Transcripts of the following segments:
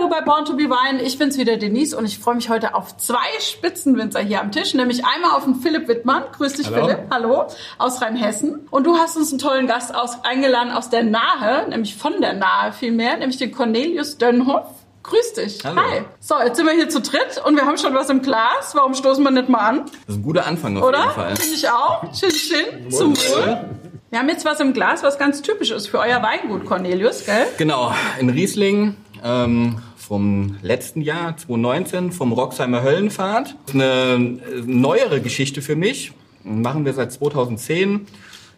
hallo bei Born to be Wine. Ich bin's wieder, Denise, und ich freue mich heute auf zwei Spitzenwinzer hier am Tisch, nämlich einmal auf den Philipp Wittmann. Grüß dich, Hallo. Philipp. Hallo. Aus Rheinhessen. Und du hast uns einen tollen Gast aus, eingeladen aus der Nahe, nämlich von der Nahe vielmehr, nämlich den Cornelius Dönhoff. Grüß dich. Hallo. Hi. So, jetzt sind wir hier zu dritt und wir haben schon was im Glas. Warum stoßen wir nicht mal an? Das ist ein guter Anfang auf Oder? jeden Fall. Finde ich auch. Chin Chin. Zum Wohl. Wir haben jetzt was im Glas, was ganz typisch ist für euer Weingut, Cornelius, gell? Genau, in Riesling ähm, vom letzten Jahr, 2019, vom Roxheimer Höllenfahrt. Eine äh, neuere Geschichte für mich. Machen wir seit 2010.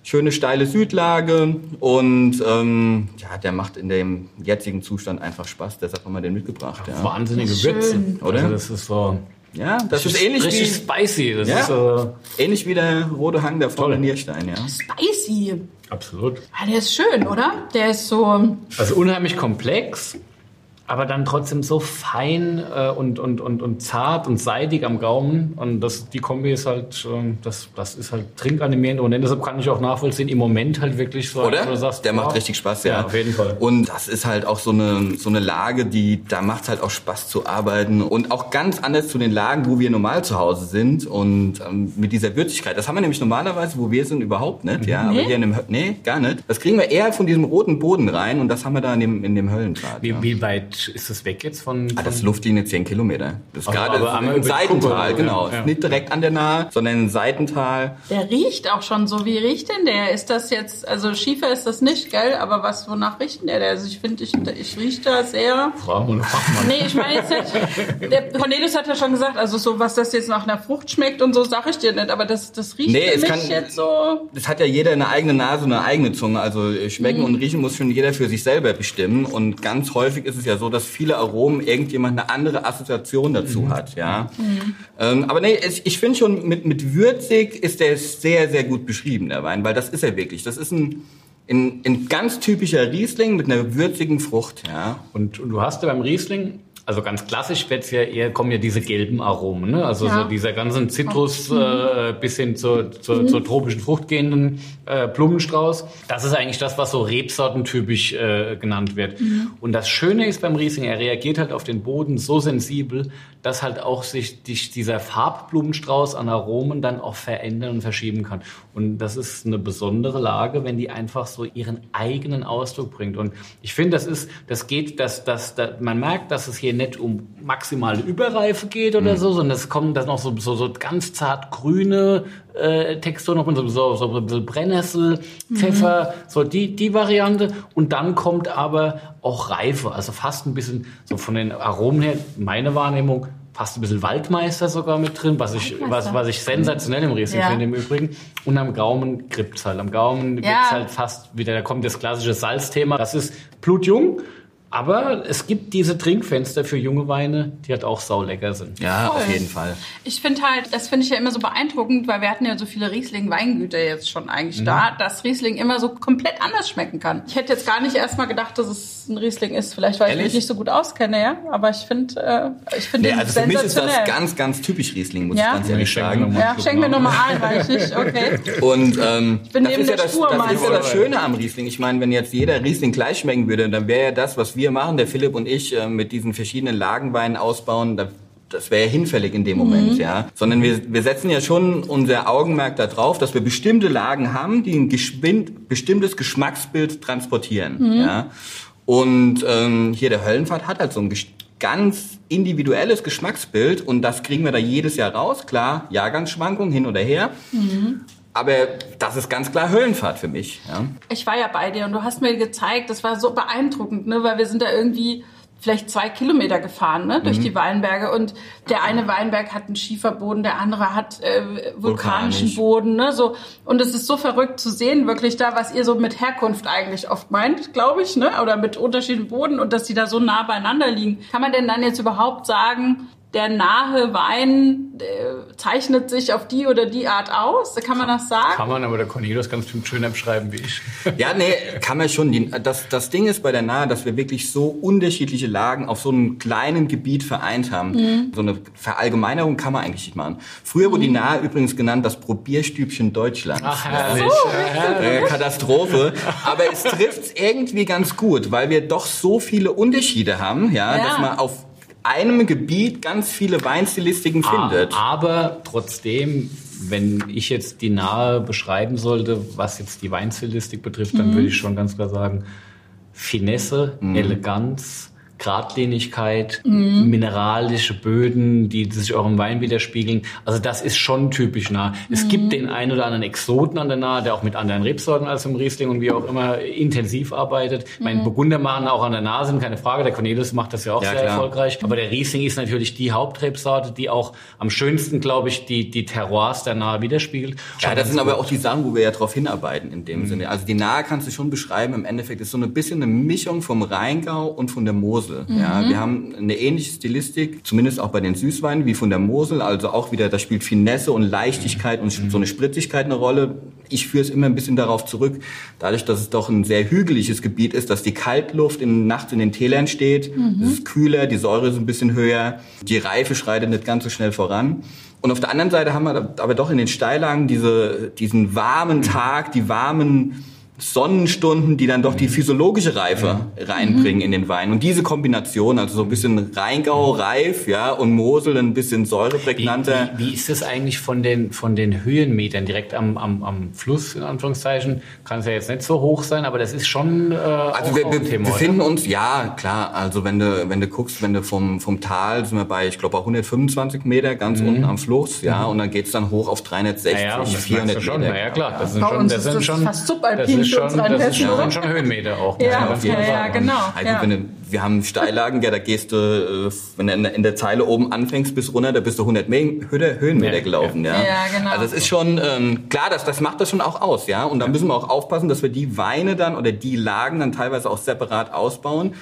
Schöne steile Südlage und ähm, ja, der macht in dem jetzigen Zustand einfach Spaß. Deshalb haben wir den mitgebracht. Ja, Wahnsinnige Schön. Würze, Oder? Also das ist so ja das ist ähnlich richtig wie, spicy. Das Ja. ist so ähnlich wie der rote Hang der Vorne Nierstein. Ja. Spicy. absolut. Ah, der ist schön, oder? Der ist so. Also unheimlich komplex, aber dann trotzdem so fein äh, und, und, und, und zart und seidig am Gaumen. Und das, die Kombi ist halt, äh, das, das ist halt trinkanimierend. Und deshalb kann ich auch nachvollziehen, im Moment halt wirklich so. Oder? du sagst, der macht wow. richtig Spaß, ja. Ja, auf jeden Fall. Und das ist halt auch so eine, so eine Lage, die, da macht halt auch Spaß zu arbeiten. Und auch ganz anders zu den Lagen, wo wir normal zu Hause sind. Und ähm, mit dieser Würzigkeit. Das haben wir nämlich normalerweise, wo wir sind, überhaupt nicht. Ja, aber Nee? hier in dem, Hö- nee, gar nicht. Das kriegen wir eher von diesem roten Boden rein. Und das haben wir da in dem, in dem Höllengrad. Wie, ja. wie weit ist das weg jetzt von. Ah, das ist von Luftlinie 10 Kilometer. Das ist Also, gerade aber einmal im Seitental, Kuppe, genau. ja. Nicht direkt an der Nahe, sondern im Seitental. Der riecht auch schon so. Wie riecht denn der? Ist das jetzt, also Schiefer ist das nicht, gell? Aber was, wonach riecht denn der? Also ich finde, ich, ich rieche da sehr. Fragen wir einen Fachmann. Nee, ich meine jetzt nicht. Der Cornelius hat ja schon gesagt, also so, was das jetzt nach einer Frucht schmeckt und so, sag ich dir nicht. Aber das, das riecht Nee, für kann- jetzt so. Das hat ja jeder eine eigene Nase, eine eigene Zunge. Also äh, schmecken Mhm. und riechen muss schon jeder für sich selber bestimmen. Und ganz häufig ist es ja so, dass viele Aromen irgendjemand eine andere Assoziation dazu hat. Ja. Ähm, aber nee, es- ich finde schon mit mit würzig ist der sehr sehr gut beschrieben der Wein, weil das ist er wirklich. Das ist ein ein, ein ganz typischer Riesling mit einer würzigen Frucht. Ja. Und, und du hast ja beim Riesling, also ganz klassisch wird's ja eher, kommen ja diese gelben Aromen, ne? Also Ja. so dieser ganzen Zitrus äh, bis hin zur, zur, zur tropischen Frucht gehenden äh, Blumenstrauß. Das ist eigentlich das, was so rebsortentypisch äh, genannt wird. Und das Schöne ist beim Riesling, er reagiert halt auf den Boden so sensibel, dass halt auch sich die, dieser Farbblumenstrauß an Aromen dann auch verändern und verschieben kann. Und das ist eine besondere Lage, wenn die einfach so ihren eigenen Ausdruck bringt. Und ich finde, das ist, das geht, dass, dass, dass man merkt, dass es hier nicht um maximale Überreife geht oder so, sondern es kommen dann noch so, so, so ganz zart grüne äh, Texturen noch, so, so, so ein bisschen Brennnessel, Pfeffer, so die, die Variante. Und dann kommt aber auch Reife, also fast ein bisschen so von den Aromen her, meine Wahrnehmung, fast ein bisschen Waldmeister sogar mit drin, was ich, was, was ich sensationell im Riesling Ja. finde im Übrigen. Und am Gaumen kribbt's halt. Am Gaumen Ja. wird's halt fast wieder, da kommt das klassische Salzthema. Das ist blutjung. Aber es gibt diese Trinkfenster für junge Weine, die halt auch saulecker sind. Ja, Voll. auf jeden Fall. Ich finde halt, das finde ich ja immer so beeindruckend, weil wir hatten ja so viele Riesling-Weingüter jetzt schon eigentlich Mhm. da, dass Riesling immer so komplett anders schmecken kann. Ich hätte jetzt gar nicht erstmal gedacht, dass es ein Riesling ist, vielleicht weil ich Ehrlich? mich nicht so gut auskenne, ja. Aber ich finde, äh, ich finde Nee, also für mich ist das ganz, ganz typisch Riesling, muss Ja? ich ganz ehrlich Ich schenke sagen. noch mal. ja, schenk mir nochmal ein, weil ich nicht, okay. Und ähm, bin das, neben ist ja der das, Spur, das ist ja das Schöne am Riesling. Ich meine, wenn jetzt jeder Riesling gleich schmecken würde, dann wäre ja das, was wir machen, der Philipp und ich, äh, mit diesen verschiedenen Lagenweinen ausbauen, da, das wäre ja hinfällig in dem Mhm. Moment, ja. Sondern wir, wir setzen ja schon unser Augenmerk darauf, dass wir bestimmte Lagen haben, die ein geschwind, bestimmtes Geschmacksbild transportieren, Mhm. ja. Und ähm, hier der Höllenfahrt hat halt so ein ganz individuelles Geschmacksbild und das kriegen wir da jedes Jahr raus. Klar, Jahrgangsschwankungen hin oder her. Aber das ist ganz klar Höllenfahrt für mich. Ja. Ich war ja bei dir und du hast mir gezeigt, das war so beeindruckend, ne, weil wir sind da irgendwie vielleicht zwei Kilometer gefahren, ne, Mhm. durch die Weinberge und der eine Weinberg hat einen Schieferboden, der andere hat äh, vulkanischen Vulkanisch. Boden, ne, so und es ist so verrückt zu sehen, wirklich da, was ihr so mit Herkunft eigentlich oft meint, glaube ich, ne, oder mit unterschiedlichen Boden und dass die da so nah beieinander liegen. Kann man denn dann jetzt überhaupt sagen, der nahe Wein äh, zeichnet sich auf die oder die Art aus? Kann man das sagen? Kann man, aber der Cornelius ganz schöner beschreiben wie ich. Ja, nee, kann man schon. Das, das Ding ist bei der Nahe, dass wir wirklich so unterschiedliche Lagen auf so einem kleinen Gebiet vereint haben. Mhm. So eine Verallgemeinerung kann man eigentlich nicht machen. Früher wurde die mhm. Nahe übrigens genannt das Probierstübchen Deutschlands. Ach, herrlich. So, äh, Katastrophe. Aber es trifft irgendwie ganz gut, weil wir doch so viele Unterschiede haben, ja, ja. dass man auf einem Gebiet ganz viele Weinstilistiken findet. Aber trotzdem, wenn ich jetzt die nahe beschreiben sollte, was jetzt die Weinstilistik betrifft, dann mhm. würde ich schon ganz klar sagen, Finesse, mhm. Eleganz, Gradlinigkeit, mhm. mineralische Böden, die sich auch im Wein widerspiegeln. Also das ist schon typisch nah. Es mhm. gibt den einen oder anderen Exoten an der Nahe, der auch mit anderen Rebsorten als im Riesling und wie auch immer intensiv arbeitet. Mhm. Mein Burgunder machen auch an der Nahe sind, keine Frage. Der Cornelis macht das ja auch ja, sehr klar. erfolgreich. Aber der Riesling ist natürlich die Hauptrebsorte, die auch am schönsten, glaube ich, die, die Terroirs der Nahe widerspiegelt. Ja, das sind aber auch die Sachen, wo wir ja darauf hinarbeiten in dem mhm. Sinne. Also die Nahe kannst du schon beschreiben. Im Endeffekt ist so ein bisschen eine Mischung vom Rheingau und von der Mosel. Mosel. Mhm. Ja, wir haben eine ähnliche Stilistik, zumindest auch bei den Süßweinen, wie von der Mosel. Also auch wieder, da spielt Finesse und Leichtigkeit und so eine Spritzigkeit eine Rolle. Ich führe es immer ein bisschen darauf zurück, dadurch, dass es doch ein sehr hügeliges Gebiet ist, dass die Kaltluft in, nachts in den Tälern steht. Mhm. Es ist kühler, die Säure ist ein bisschen höher, die Reife schreitet nicht ganz so schnell voran. Und auf der anderen Seite haben wir aber doch in den Steillagen diese, diesen warmen Tag, die warmen Sonnenstunden, die dann doch die physiologische Reife reinbringen mhm. in den Wein. Und diese Kombination, also so ein bisschen Rheingau reif, ja, und Mosel ein bisschen säureprägnanter. Wie, wie, wie ist das eigentlich von den, von den Höhenmetern direkt am, am, am Fluss, in Anführungszeichen? Kann es ja jetzt nicht so hoch sein, aber das ist schon, äh, Also wir, wir Thema, befinden oder? uns, ja, klar, also wenn du, wenn du guckst, wenn du vom, vom Tal sind wir bei, ich glaube, 125 Meter ganz mhm. unten am Fluss, ja, mhm. und dann geht's dann hoch auf 360, ja, ja, 400 schon, Meter. Ja, klar, das sind schon, das sind schon, fast subalpin schon, das schon, schon Höhenmeter auch. Ja, ja, ja, genau. Also ja. Wenn wir haben Steillagen, ja, da gehst du, äh, wenn du in der Zeile oben anfängst bis runter, da bist du 100 Höhenmeter gelaufen. Ja, ja. genau. Also es ist schon, ähm, klar, das, das macht das schon auch aus. ja. Und da müssen wir auch aufpassen, dass wir die Weine dann oder die Lagen dann teilweise auch separat ausbauen.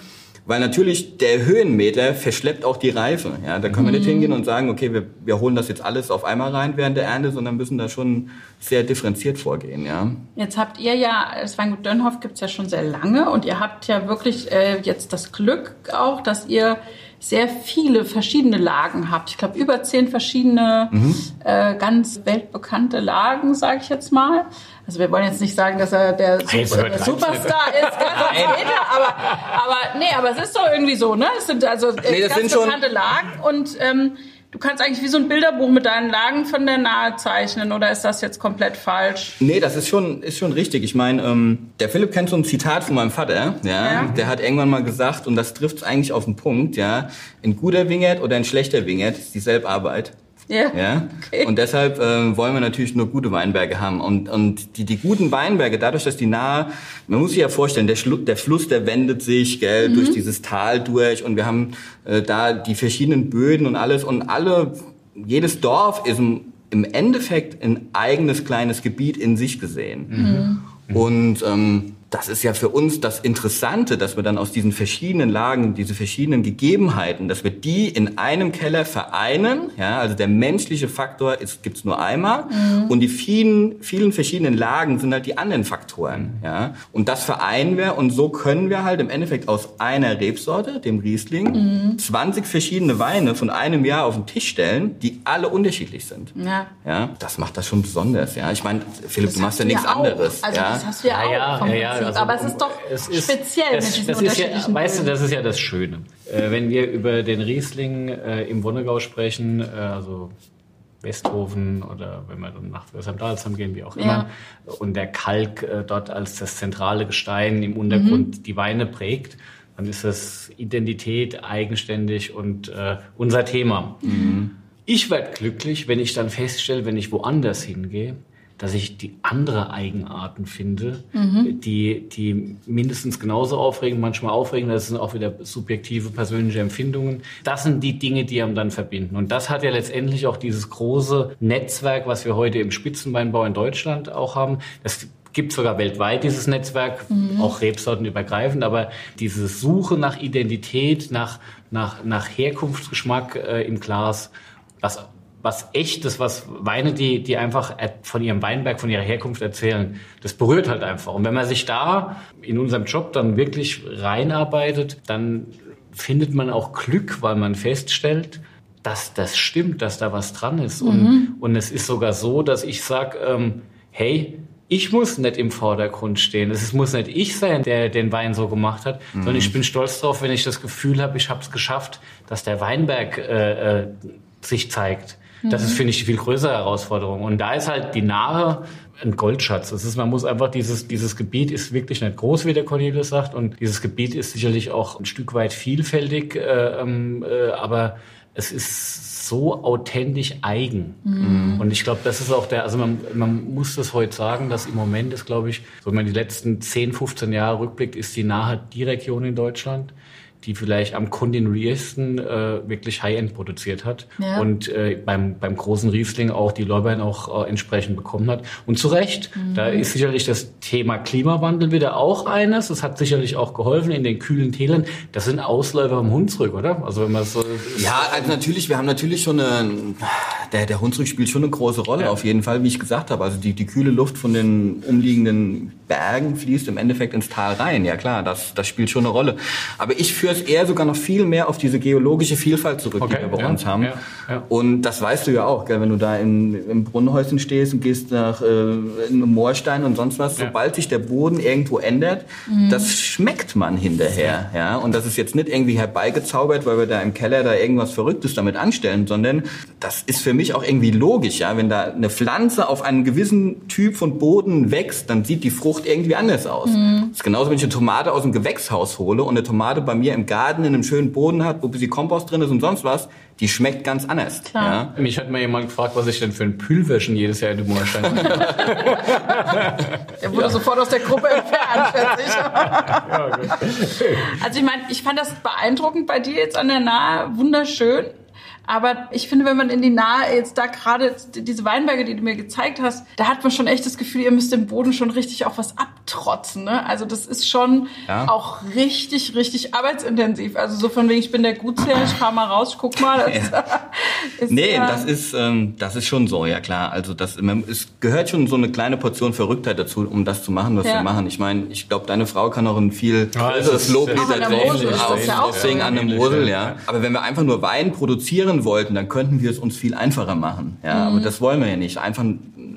Weil natürlich der Höhenmeter verschleppt auch die Reife. Ja, da können wir nicht mhm. hingehen und sagen, okay, wir, wir holen das jetzt alles auf einmal rein während der Ernte, sondern müssen da schon sehr differenziert vorgehen. Ja. Jetzt habt ihr ja, das Weingut Dönhoff gibt's ja schon sehr lange und ihr habt ja wirklich äh, jetzt das Glück auch, dass ihr sehr viele verschiedene Lagen habt. Ich glaube, über zehn verschiedene mhm. äh, ganz weltbekannte Lagen, sage ich jetzt mal. Also wir wollen jetzt nicht sagen, dass er der, Super, der Superstar ist, aber, aber nee, aber es ist doch irgendwie so, ne? Es sind also äh, nee, ganz bekannte Lagen und ähm, Du kannst eigentlich wie so ein Bilderbuch mit deinen Lagen von der Nahe zeichnen oder ist das jetzt komplett falsch? Nee, das ist schon, ist schon richtig. Ich meine, ähm, der Philipp kennt so ein Zitat von meinem Vater, ja? ja. Der hat irgendwann mal gesagt, und das trifft eigentlich auf den Punkt, ja, ein guter Wingert oder ein schlechter Wingert ist dieselbe Arbeit. Ja. ja? Okay. Und deshalb äh, wollen wir natürlich nur gute Weinberge haben. Und, und die, die guten Weinberge, dadurch, dass die nahe, man muss sich ja vorstellen, der, Schlu der Fluss, der wendet sich gell, mhm. durch dieses Tal durch und wir haben äh, da die verschiedenen Böden und alles und alle, jedes Dorf ist im, im Endeffekt ein eigenes kleines Gebiet in sich gesehen. Mhm. Und ähm, das ist ja für uns das Interessante, dass wir dann aus diesen verschiedenen Lagen, diese verschiedenen Gegebenheiten, dass wir die in einem Keller vereinen. Ja, also der menschliche Faktor ist, gibt's nur einmal mhm. und die vielen, vielen verschiedenen Lagen sind halt die anderen Faktoren. Ja, und das vereinen wir und so können wir halt im Endeffekt aus einer Rebsorte, dem Riesling, mhm. 20 verschiedene Weine von einem Jahr auf den Tisch stellen, die alle unterschiedlich sind. Ja, ja das macht das schon besonders. Ja, ich meine, Philipp, das du machst ja nichts anderes. Also ja? das hast du ja auch. Ja, ja, ja, also, aber es ist doch es ist, speziell es, mit diesen das unterschiedlichen ist ja, Weißt du, das ist ja das Schöne. Äh, wenn wir über den Riesling äh, im Wonnegau sprechen, äh, also Westhofen oder wenn wir dann nach Westheim-Dalsheim gehen, wie auch immer, ja. und der Kalk äh, dort als das zentrale Gestein im Untergrund mhm. die Weine prägt, dann ist das Identität eigenständig und äh, unser Thema. Mhm. Ich werde glücklich, wenn ich dann feststelle, wenn ich woanders hingehe, dass ich die andere Eigenarten finde, mhm. die, die mindestens genauso aufregen, manchmal aufregen. Das sind auch wieder subjektive persönliche Empfindungen. Das sind die Dinge, die einem dann verbinden. Und das hat ja letztendlich auch dieses große Netzwerk, was wir heute im Spitzenweinbau in Deutschland auch haben. Das gibt sogar weltweit dieses Netzwerk, mhm. auch Rebsorten übergreifend, aber diese Suche nach Identität, nach, nach, nach Herkunftsgeschmack äh, im Glas, was, was echtes, was Weine, die, die einfach von ihrem Weinberg, von ihrer Herkunft erzählen, das berührt halt einfach. Und wenn man sich da in unserem Job dann wirklich reinarbeitet, dann findet man auch Glück, weil man feststellt, dass das stimmt, dass da was dran ist. Mhm. Und, und es ist sogar so, dass ich sage, ähm, hey, ich muss nicht im Vordergrund stehen. Es muss nicht ich sein, der den Wein so gemacht hat, mhm. sondern ich bin stolz drauf, wenn ich das Gefühl habe, ich habe es geschafft, dass der Weinberg äh, äh, sich zeigt. Das ist, finde ich, die viel größere Herausforderung. Und da ist halt die Nahe ein Goldschatz. Das ist, man muss einfach dieses, dieses Gebiet ist wirklich nicht groß, wie der Cornelius sagt. Und dieses Gebiet ist sicherlich auch ein Stück weit vielfältig, äh, ähm, äh, aber es ist so authentisch eigen. Mhm. Und ich glaube, das ist auch der, also man, man muss das heute sagen, dass im Moment ist, glaube ich, so wenn man die letzten 10, 15 Jahre rückblickt, ist die nahe die Region in Deutschland, die vielleicht am kontinuiersten äh, wirklich High-End produziert hat ja. und äh, beim, beim großen Riesling auch die Lorbeeren auch äh, entsprechend bekommen hat. Und zu Recht, mhm. da ist sicherlich das Thema Klimawandel wieder auch eines. Das hat sicherlich auch geholfen in den kühlen Tälern. Das sind Ausläufer vom Hunsrück, oder? Also wenn man so Ja, also natürlich, wir haben natürlich schon eine, der, der Hunsrück spielt schon eine große Rolle, ja. auf jeden Fall, wie ich gesagt habe. Also die, die kühle Luft von den umliegenden Bergen fließt im Endeffekt ins Tal rein. Ja klar, das, das spielt schon eine Rolle. Aber ich führe es eher sogar noch viel mehr auf diese geologische Vielfalt zurück, okay, die wir bei ja, uns haben. Ja, ja. Und das weißt du ja auch, gell, wenn du da in, im Brunnenhäuschen stehst und gehst nach äh, in Moorstein und sonst was, sobald sich der Boden irgendwo ändert, mhm. das schmeckt man hinterher. Ja. Und das ist jetzt nicht irgendwie herbeigezaubert, weil wir da im Keller da irgendwas Verrücktes damit anstellen, sondern das ist für mich auch irgendwie logisch. Ja. Wenn da eine Pflanze auf einen gewissen Typ von Boden wächst, dann sieht die Frucht Frucht irgendwie anders aus. Mhm. Das ist genauso, wenn ich eine Tomate aus dem Gewächshaus hole und eine Tomate bei mir im Garten in einem schönen Boden hat, wo ein bisschen Kompost drin ist und sonst was, die schmeckt ganz anders. Klar. Ja? Mich hat mal jemand gefragt, was ich denn für ein Pühlwäschen jedes Jahr in den Moorstein Der wurde ja. sofort aus der Gruppe entfernt, schätze ich. ja, also ich meine, ich fand das beeindruckend bei dir jetzt an der Nahe, wunderschön. Aber ich finde, wenn man in die Nahe jetzt da gerade diese Weinberge, die du mir gezeigt hast, da hat man schon echt das Gefühl, ihr müsst dem Boden schon richtig auch was abtrotzen. Ne? Also das ist schon ja. auch richtig, richtig arbeitsintensiv. Also so von wegen, ich bin der Gutsherr, ich fahr mal raus, ich guck mal. Das ja. ist, nee, äh, das ist ähm, das ist schon so, ja klar. Also das es gehört schon so eine kleine Portion Verrücktheit dazu, um das zu machen, was ja. wir machen. Ich meine, ich glaube, deine Frau kann auch ein viel größeres Lob dieser Deswegen an der Mosel, ja. Aber wenn wir einfach nur Wein produzieren wollten, dann könnten wir es uns viel einfacher machen. Ja, mhm. aber das wollen wir ja nicht. Einfach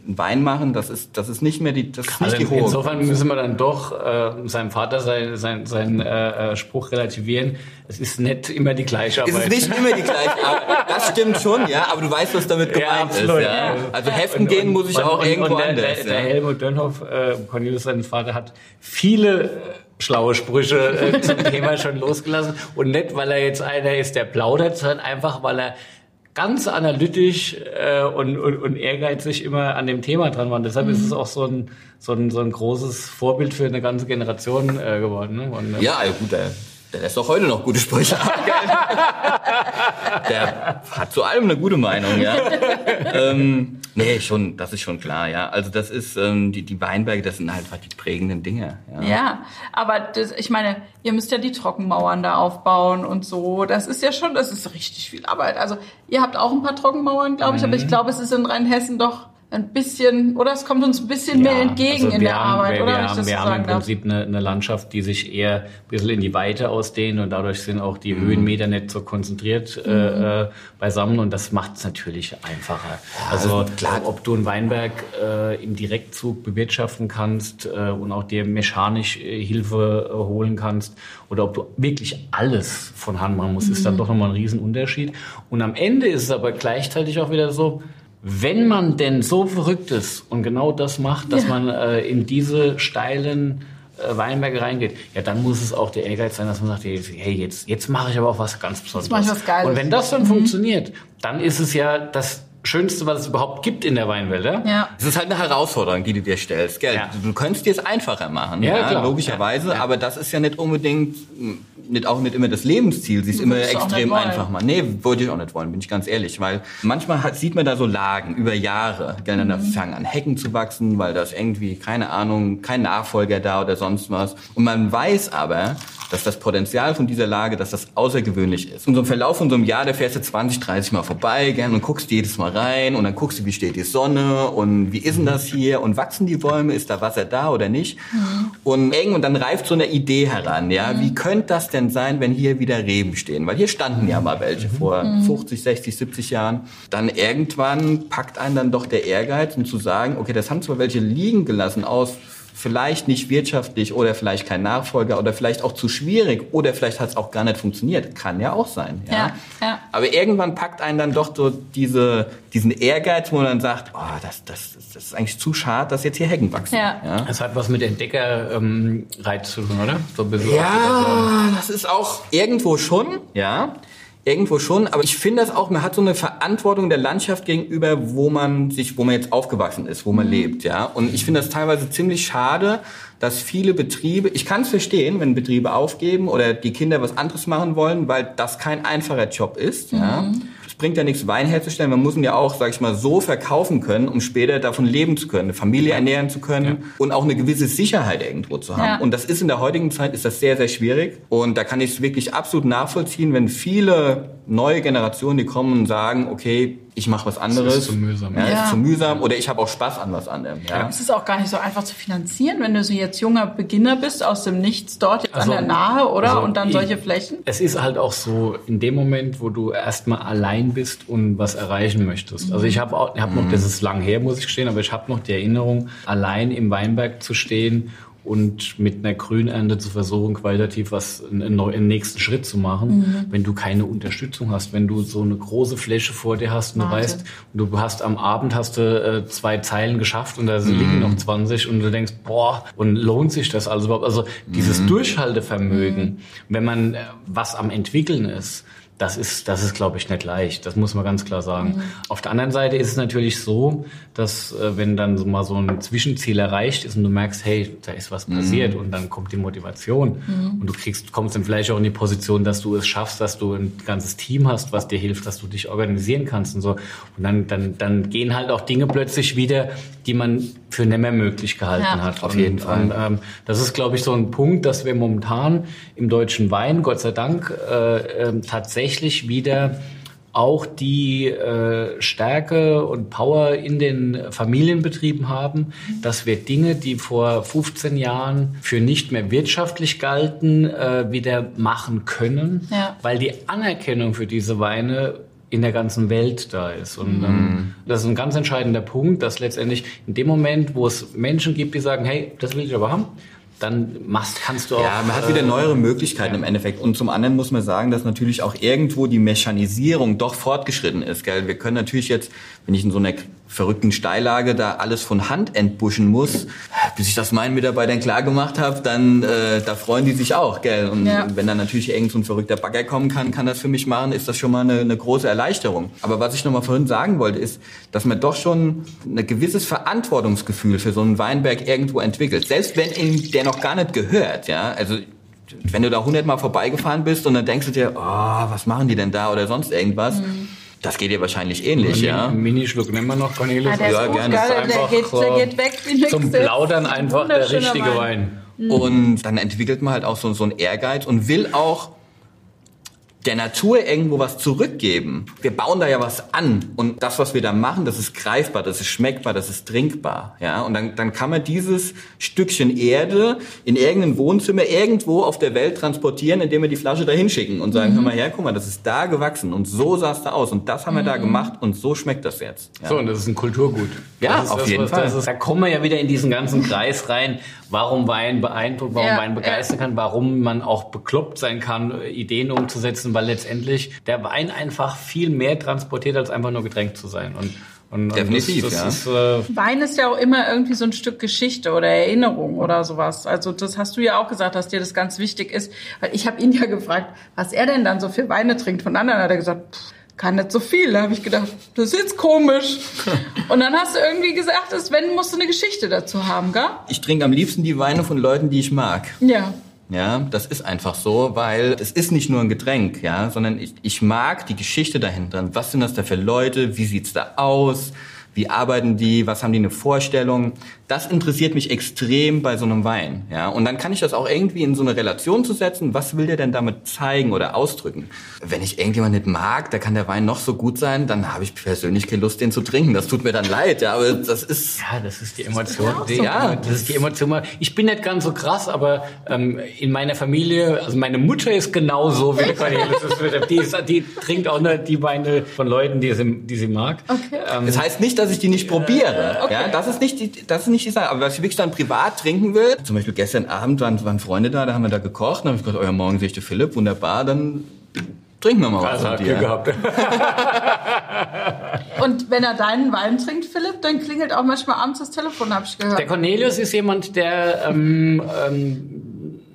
Wein machen, das ist, das ist nicht mehr die, das ist also nicht die hohe. Insofern müssen wir dann doch äh, seinem Vater seinen sein, sein, äh, äh, Spruch relativieren. Es ist nicht immer die gleiche Arbeit. Es ist nicht immer die gleiche Arbeit. Das stimmt schon, ja, aber du weißt, was damit gemeint ja, ist. Ja. Also heften und, gehen muss ich und, auch und, irgendwo der, anders. Der, der, Helmut Dönhoff, äh, Cornelius, sein Vater, hat viele schlaue Sprüche äh, zum Thema schon losgelassen. Und nicht, weil er jetzt einer ist, der plaudert, sondern einfach, weil er ganz analytisch äh, und, und, und ehrgeizig immer an dem Thema dran war. Und deshalb mhm. ist es auch so ein, so, ein, so ein großes Vorbild für eine ganze Generation äh, geworden. Ne? Und, äh, ja, gut, der der lässt auch heute noch gute Sprüche ab. der hat zu allem eine gute Meinung, ja. ähm, nee, schon, das ist schon klar, ja. Also das ist, ähm, die, die Weinberge, das sind halt die prägenden Dinge. Ja, ja aber das, ich meine, ihr müsst ja die Trockenmauern da aufbauen und so. Das ist ja schon, das ist richtig viel Arbeit. Also ihr habt auch ein paar Trockenmauern, glaube ich, mhm. aber ich glaube, es ist in Rheinhessen doch ein bisschen, oder es kommt uns ein bisschen ja, mehr entgegen also in der haben, Arbeit, wir, oder? Wir, haben, wir haben im Prinzip eine, eine, Landschaft, die sich eher ein bisschen in die Weite ausdehnt und dadurch sind auch die mhm. Höhenmeter nicht so konzentriert äh, mhm. äh, beisammen und das macht es natürlich einfacher. Ja, also, also klar. ob du einen Weinberg äh, im Direktzug bewirtschaften kannst äh, und auch dir mechanisch äh, Hilfe äh, holen kannst oder ob du wirklich alles von Hand machen musst, mhm. ist dann doch nochmal ein Riesenunterschied. Und am Ende ist es aber gleichzeitig auch wieder so, wenn man denn so verrückt ist und genau das macht, dass ja. man äh, in diese steilen äh, Weinberge reingeht, ja, dann muss es auch der Ehrgeiz sein, dass man sagt, hey, jetzt, jetzt mache ich aber auch was ganz Besonderes. Jetzt mache ich was Geiles. Und wenn das dann mhm. funktioniert, dann ist es ja das Schönste, was es überhaupt gibt in der Weinwelt. Ja? Es ist halt eine Herausforderung, die du dir stellst, gell? Ja. Du könntest dir es einfacher machen, Ja, ja, logischerweise, Ja, ja. aber das ist ja nicht unbedingt, nicht auch nicht immer das Lebensziel, sie ist immer extrem einfach machen. Nee, wollte ich auch nicht wollen, bin ich ganz ehrlich, weil manchmal hat, sieht man da so Lagen über Jahre, gell, dann Mhm. fangen an Hecken zu wachsen, weil das irgendwie, keine Ahnung, kein Nachfolger da oder sonst was. Und man weiß aber, dass das Potenzial von dieser Lage, dass das außergewöhnlich ist. Und so im Verlauf von so einem Jahr, da fährst du 20, 30 Mal vorbei, gern, und guckst jedes Mal rein und dann guckst du, wie steht die Sonne und wie ist denn das hier und wachsen die Bäume, ist da Wasser da oder nicht? Und eng und dann reift so eine Idee heran, ja, wie könnte das denn sein, wenn hier wieder Reben stehen? Weil hier standen ja mal welche vor 50, 60, 70 Jahren. Dann irgendwann packt einen dann doch der Ehrgeiz, um zu sagen, okay, das haben zwar welche liegen gelassen aus vielleicht nicht wirtschaftlich oder vielleicht kein Nachfolger oder vielleicht auch zu schwierig oder vielleicht hat es auch gar nicht funktioniert. Kann ja auch sein. Ja? Ja, ja. Aber irgendwann packt einen dann doch so diese, diesen Ehrgeiz, wo man dann sagt, oh, das, das, das ist eigentlich zu schade, dass jetzt hier Hecken wachsen. Ja. Das hat was mit Entdeckerreiz ähm, Reiz zu tun, oder? So Ja, das ist auch irgendwo schon, ja. Irgendwo schon, aber ich finde das auch, man hat so eine Verantwortung der Landschaft gegenüber, wo man sich, wo man jetzt aufgewachsen ist, wo man lebt, ja. Und ich finde das teilweise ziemlich schade, dass viele Betriebe, ich kann es verstehen, wenn Betriebe aufgeben oder die Kinder was anderes machen wollen, weil das kein einfacher Job ist, ja. Es bringt ja nichts, Wein herzustellen. Man muss ihn ja auch, sag ich mal, so verkaufen können, um später davon leben zu können, eine Familie ernähren zu können und auch eine gewisse Sicherheit irgendwo zu haben. Ja. Und das ist in der heutigen Zeit ist das sehr, sehr schwierig. Und da kann ich es wirklich absolut nachvollziehen, wenn viele neue Generationen, die kommen und sagen, okay, ich mache was anderes. ist zu mühsam. Ja, Ja. ist zu mühsam oder ich habe auch Spaß an was anderem. Ja. Es ist auch gar nicht so einfach zu finanzieren, wenn du so jetzt junger Beginner bist, aus dem Nichts dort jetzt Also, an der Nahe, oder? also und dann ich- solche Flächen. Es ist halt auch so, in dem Moment, wo du erstmal allein bist und was erreichen möchtest. Also ich habe auch, ich hab noch, das ist lang her, muss ich gestehen, aber ich habe noch die Erinnerung, allein im Weinberg zu stehen und mit einer Grünernte zu versuchen, qualitativ was, einen, einen nächsten Schritt zu machen, wenn du keine Unterstützung hast, wenn du so eine große Fläche vor dir hast und du Wahnsinn. weißt, und du hast am Abend hast du äh, zwei Zeilen geschafft und da liegen noch 20 und du denkst, boah, und lohnt sich das also überhaupt? Also dieses Durchhaltevermögen, wenn man äh, was am entwickeln ist, das ist, das ist, glaube ich, nicht leicht. Das muss man ganz klar sagen. Auf der anderen Seite ist es natürlich so, dass äh, wenn dann so mal so ein Zwischenziel erreicht ist und du merkst, hey, da ist was passiert und dann kommt die Motivation und du kriegst, kommst dann vielleicht auch in die Position, dass du es schaffst, dass du ein ganzes Team hast, was dir hilft, dass du dich organisieren kannst und so. Und dann, dann, dann gehen halt auch Dinge plötzlich wieder, die man für nicht mehr möglich gehalten Ja. hat. Auf jeden Fall. Und, ähm, das ist, glaube ich, so ein Punkt, dass wir momentan im deutschen Wein, Gott sei Dank, äh, ähm, tatsächlich wieder auch die äh, Stärke und Power in den Familienbetrieben haben, dass wir Dinge, die vor 15 Jahren für nicht mehr wirtschaftlich galten, äh, wieder machen können, Ja. weil die Anerkennung für diese Weine in der ganzen Welt da ist. Und ähm, das ist ein ganz entscheidender Punkt, dass letztendlich in dem Moment, wo es Menschen gibt, die sagen, hey, das will ich aber haben, dann machst, kannst du auch... Ja, man hat wieder äh, neuere Möglichkeiten im Endeffekt. Und zum anderen muss man sagen, dass natürlich auch irgendwo die Mechanisierung doch fortgeschritten ist. Gell? Wir können natürlich jetzt, wenn ich in so einer verrückten Steillage da alles von Hand entbuschen muss, bis ich das meinen Mitarbeitern klar gemacht habe, dann äh, da freuen die sich auch. Gell? Und Ja. wenn dann natürlich irgend so ein verrückter Bagger kommen kann, kann das für mich machen, ist das schon mal eine, eine große Erleichterung. Aber was ich noch mal vorhin sagen wollte, ist, dass man doch schon ein gewisses Verantwortungsgefühl für so einen Weinberg irgendwo entwickelt. Selbst wenn ihm der noch gar nicht gehört, ja. Also wenn du da hundertmal vorbeigefahren bist und dann denkst du dir, oh, was machen die denn da oder sonst irgendwas, das geht dir wahrscheinlich ähnlich, ja. Einen Minischluck nehmen wir noch, Cornelis. Ah, der Ja, gut, gerne. geil, Das ist der, einfach geht, so der geht weg wie Zum. Plaudern einfach der richtige Wein. Und dann entwickelt man halt auch so, so einen Ehrgeiz und will auch der Natur irgendwo was zurückgeben. Wir bauen da ja was an und das, was wir da machen, das ist greifbar, das ist schmeckbar, das ist trinkbar, ja. Und dann, dann kann man dieses Stückchen Erde in irgendein Wohnzimmer irgendwo auf der Welt transportieren, indem wir die Flasche da hinschicken und sagen, hör mal her, guck mal, das ist da gewachsen und so sah es da aus und das haben wir da gemacht und so schmeckt das jetzt. Ja. So, und das ist ein Kulturgut. Ja, auf das, jeden Fall. Das ist, da kommen wir ja wieder in diesen ganzen Kreis rein, warum Wein beeindruckt, warum Ja, Wein begeistern kann, warum man auch bekloppt sein kann, Ideen umzusetzen, weil letztendlich der Wein einfach viel mehr transportiert, als einfach nur getränkt zu sein. Und, und, Definitiv, und das, das ja. ist, äh, Wein ist ja auch immer irgendwie so ein Stück Geschichte oder Erinnerung oder sowas. Also das hast du ja auch gesagt, dass dir das ganz wichtig ist. Weil ich habe ihn ja gefragt, was er denn dann so für Weine trinkt. Von anderen hat er gesagt, pff, kann nicht so viel. Da habe ich gedacht, das ist jetzt komisch. Und dann hast du irgendwie gesagt, dass wenn musst du eine Geschichte dazu haben, gell? Ich trinke am liebsten die Weine von Leuten, die ich mag. Ja. Ja, das ist einfach so, weil es ist nicht nur ein Getränk, ja, sondern ich, ich mag die Geschichte dahinter. Was sind das da für Leute? Wie sieht's da aus? Wie arbeiten die? Was haben die eine Vorstellung? Das interessiert mich extrem bei so einem Wein. Ja? Und dann kann ich das auch irgendwie in so eine Relation zu setzen. Was will der denn damit zeigen oder ausdrücken? Wenn ich irgendjemand nicht mag, da kann der Wein noch so gut sein, dann habe ich persönlich keine Lust, den zu trinken. Das tut mir dann leid. Ja, aber das ist... Ja, das ist die Emotion. Die, ja, das ist die Emotion. Ich bin nicht ganz so krass, aber ähm, in meiner Familie, also meine Mutter ist genauso wie der Cornelius. Die, ist, die trinkt auch nur die Weine von Leuten, die sie, die sie mag. Okay. Ähm, das heißt nicht, dass ich die nicht probiere. Äh, okay. Ja, das ist nicht die, das ist nicht die Sache. Aber was ich wirklich dann privat trinken will, zum Beispiel gestern Abend waren, waren Freunde da, da haben wir da gekocht, dann habe ich gesagt, euer Morgen sehe ich der Philipp, wunderbar, dann trinken wir mal was. Also, gehabt. Und wenn er deinen Wein trinkt, Philipp, dann klingelt auch manchmal abends das Telefon, habe ich gehört. Der Cornelius ist jemand, der ähm, ähm,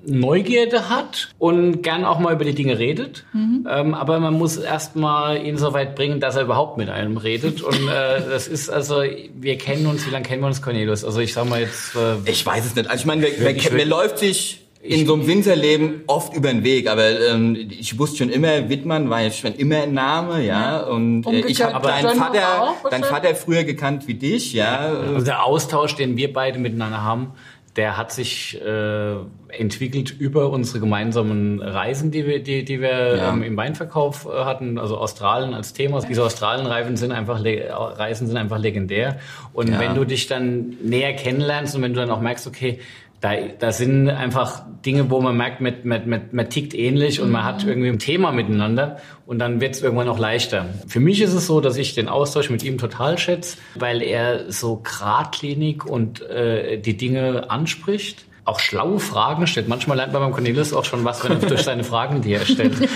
Neugierde hat und gern auch mal über die Dinge redet. Mhm. Ähm, aber man muss erst mal ihn so weit bringen, dass er überhaupt mit einem redet. Und äh, das ist also, wir kennen uns, wie lange kennen wir uns, Cornelius? Also ich sag mal jetzt. Äh, ich weiß es nicht. Also ich meine, wer, wer, wer läuft sich in so einem Winterleben oft über den Weg, aber ähm, ich wusste schon immer, Wittmann war jetzt schon immer ein Name, ja, und äh, ich habe deinen Vater, deinen Vater früher gekannt wie dich, ja. Also der Austausch, den wir beide miteinander haben, der hat sich äh, entwickelt über unsere gemeinsamen Reisen, die wir, die, die wir ja. ähm, im Weinverkauf äh, hatten, also Australien als Thema. Diese Australienreisen sind einfach Reisen sind einfach legendär. Und ja. wenn du dich dann näher kennenlernst und wenn du dann auch merkst, okay, da, da sind einfach Dinge, wo man merkt, man, man, man, man tickt ähnlich und man hat mhm. irgendwie ein Thema miteinander und dann wird es irgendwann auch leichter. Für mich ist es so, dass ich den Austausch mit ihm total schätze, weil er so geradlinig und äh, die Dinge anspricht auch schlaue Fragen stellt. Manchmal lernt man beim Cornelius auch schon was, wenn er durch seine Fragen, die er stellt.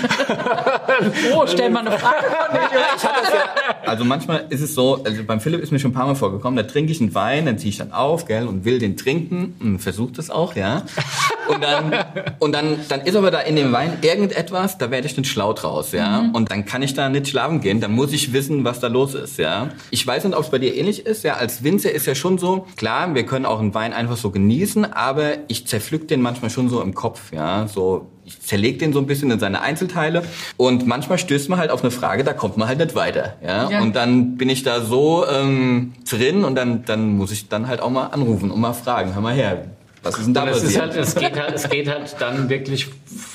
oh, stell mal eine Frage, Cornelius. Ja, also manchmal ist es so, also beim Philipp ist mir schon ein paar Mal vorgekommen, da trinke ich einen Wein, dann ziehe ich dann auf, gell, und will den trinken und versuche das auch, ja. Und dann, und dann, dann ist aber da in dem Wein irgendetwas, da werde ich nicht schlau draus, ja. Mhm. Und dann kann ich da nicht schlafen gehen, dann muss ich wissen, was da los ist, ja. Ich weiß nicht, ob es bei dir ähnlich ist, ja. Als Winzer ist ja schon so, klar, wir können auch einen Wein einfach so genießen, aber ich zerpflück den manchmal schon so im Kopf, ja, so ich zerleg den so ein bisschen in seine Einzelteile. Und manchmal stößt man halt auf eine Frage, da kommt man halt nicht weiter, ja, ja. und dann bin ich da so ähm, drin und dann dann muss ich dann halt auch mal anrufen und mal fragen, hör mal her, was ist denn da passiert? Halt, es, geht halt, es geht halt dann wirklich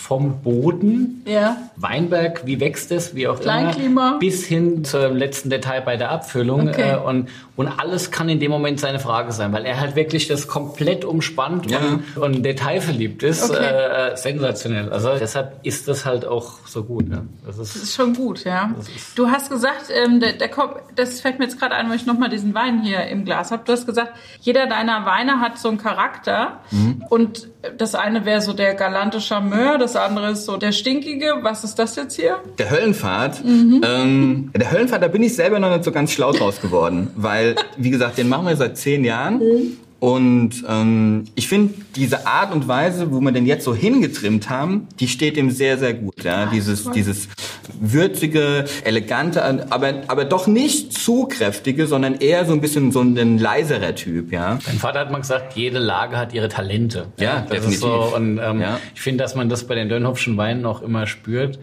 vom Boden, ja. Weinberg, wie wächst es, wie auch Kleinklima. immer, bis hin zum letzten Detail bei der Abfüllung. Okay. Äh, und, und alles kann in dem Moment seine Frage sein, weil er halt wirklich das komplett umspannt ja. und, und detailverliebt ist. Okay. Äh, sensationell. Also deshalb ist das halt auch so gut. Ja. Das, ist, das ist schon gut, ja. Du hast gesagt, ähm, der, der Kopf, das fällt mir jetzt gerade ein, weil ich nochmal diesen Wein hier im Glas habe. Du hast gesagt, jeder deiner Weine hat so einen Charakter. Mhm. Und das eine wäre so der galante Charmeur, das andere ist so der stinkige. Was ist das jetzt hier? Der Höllenfahrt. Mhm. Ähm, der Höllenfahrt, da bin ich selber noch nicht so ganz schlau draus geworden, weil, wie gesagt, den machen wir seit zehn Jahren. Mhm. Und ähm, ich finde diese Art und Weise, wo wir den jetzt so hingetrimmt haben, die steht ihm sehr, sehr gut. Ja? Ach, dieses, dieses würzige, elegante, aber, aber doch nicht zu kräftige, sondern eher so ein bisschen so ein leiserer Typ. Ja? Mein Vater hat mal gesagt, jede Lage hat ihre Talente. Ja, ja definitiv. So, und ähm, ja. ich finde, dass man das bei den Dönhoffschen Weinen auch immer spürt,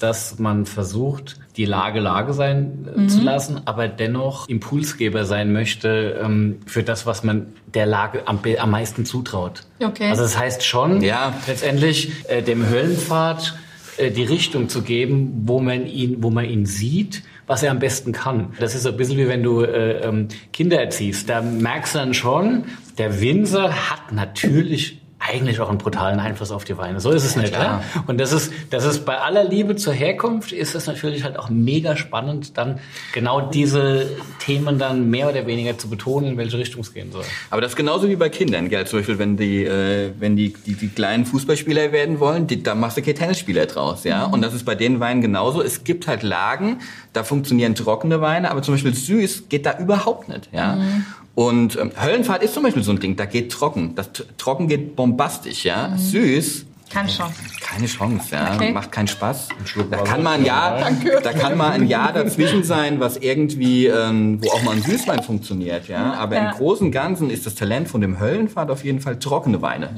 dass man versucht, die Lage Lage sein äh, mhm. zu lassen, aber dennoch Impulsgeber sein möchte ähm, für das, was man der Lage am, am meisten zutraut. Okay. Also das heißt schon, ja. letztendlich äh, dem Höllenpfad äh, die Richtung zu geben, wo man ihn, wo man ihn sieht, was er am besten kann. Das ist so ein bisschen wie wenn du äh, ähm, Kinder erziehst. Da merkst du dann schon, der Winzer hat natürlich eigentlich auch einen brutalen Einfluss auf die Weine. So ist es ja, nicht. Ja? Und das ist, das ist bei aller Liebe zur Herkunft ist es natürlich halt auch mega spannend, dann genau diese Themen dann mehr oder weniger zu betonen, in welche Richtung es gehen soll. Aber das ist genauso wie bei Kindern, gell? Zum Beispiel, wenn die, äh, wenn die, die, die kleinen Fußballspieler werden wollen, die, da machst du kein Tennisspieler draus, ja. Mhm. Und das ist bei den Weinen genauso. Es gibt halt Lagen, da funktionieren trockene Weine, aber zum Beispiel süß geht da überhaupt nicht, ja. Mhm. Und ähm, Höllenfahrt ist zum Beispiel so ein Ding, da geht trocken. Das trocken geht bombastisch, ja. Mhm. Süß Keine Chance. Keine Chance, ja. Okay. Macht keinen Spaß. Da kann mal ein Jahr, Danke. da kann mal ein Jahr dazwischen sein, was irgendwie, ähm, wo auch mal ein Süßwein funktioniert, ja. Aber Ja. im Großen und Ganzen ist das Talent von dem Höllenfahrt auf jeden Fall trockene Weine.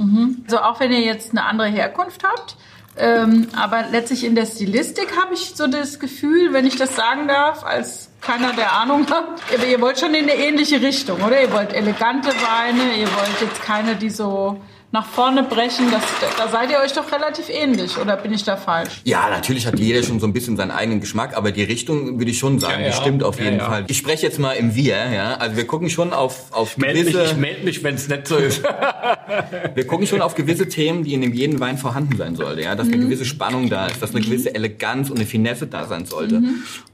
Also auch wenn ihr jetzt eine andere Herkunft habt, ähm, aber letztlich in der Stilistik habe ich so das Gefühl, wenn ich das sagen darf, als keiner der Ahnung hat, ihr wollt schon in eine ähnliche Richtung, oder? Ihr wollt elegante Weine, ihr wollt jetzt keine, die so nach vorne brechen. Das, da seid ihr euch doch relativ ähnlich, oder bin ich da falsch? Ja, natürlich hat jeder schon so ein bisschen seinen eigenen Geschmack, aber die Richtung würde ich schon sagen, Ja, ja. die stimmt auf jeden ja. Fall. Ich spreche jetzt mal im Wir, ja. Also wir gucken schon auf, auf Meld mich, gewisse, ich melde mich, wenn es nicht so ist. wir gucken schon auf gewisse Themen, die in dem jeden Wein vorhanden sein sollte, ja. Dass eine gewisse Spannung da ist, dass eine gewisse Eleganz und eine Finesse da sein sollte.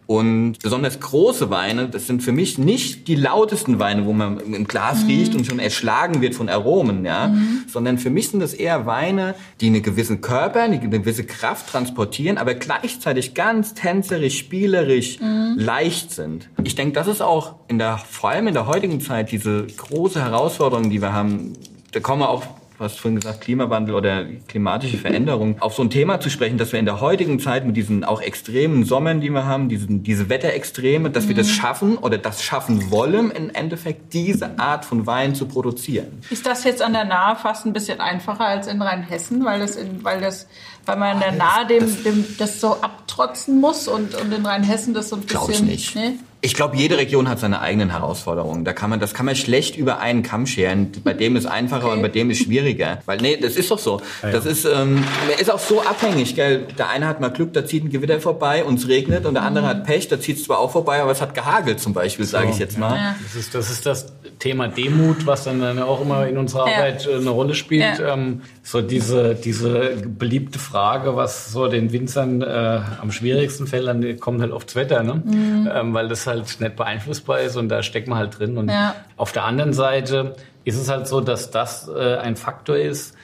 Und besonders große Weine, das sind für mich nicht die lautesten Weine, wo man im Glas riecht und schon erschlagen wird von Aromen, ja, sondern für mich sind das eher Weine, die einen gewissen Körper, eine gewisse Kraft transportieren, aber gleichzeitig ganz tänzerisch, spielerisch, leicht sind. Ich denke, das ist auch in der, vor allem in der heutigen Zeit, diese große Herausforderung, die wir haben, da kommen wir auch du hast vorhin gesagt, Klimawandel oder klimatische Veränderung, auf so ein Thema zu sprechen, dass wir in der heutigen Zeit mit diesen auch extremen Sommern, die wir haben, diesen, diese Wetterextreme, dass wir das schaffen oder das schaffen wollen, im Endeffekt diese Art von Wein zu produzieren. Ist das jetzt an der Nahe fast ein bisschen einfacher als in Rheinhessen, weil das in, weil das, weil man in der Nahe dem, dem das so abtrotzen muss und, und in Rheinhessen das so ein bisschen. Glaube ich nicht. Nee? Ich glaube, jede Region hat seine eigenen Herausforderungen. Da kann man, das kann man schlecht über einen Kamm scheren. Bei dem ist einfacher Okay. und bei dem ist schwieriger. Weil nee, das ist doch so. Das ist, ähm, ist auch so abhängig, gell. Der eine hat mal Glück, da zieht ein Gewitter vorbei und es regnet, und der andere hat Pech, da zieht es zwar auch vorbei, aber es hat gehagelt zum Beispiel, sage ich jetzt mal. Ja. Das ist, das ist das Thema Demut, was dann, dann auch immer in unserer Ja. Arbeit äh, eine Rolle spielt. Ja. Ähm, so diese, diese beliebte Frage, was so den Winzern äh, am schwierigsten fällt, dann kommt halt oft das Wetter, ne? Mhm. Ähm, weil das halt nicht beeinflussbar ist und da steckt man halt drin. Und Ja. auf der anderen Seite ist es halt so, dass das äh, ein Faktor ist,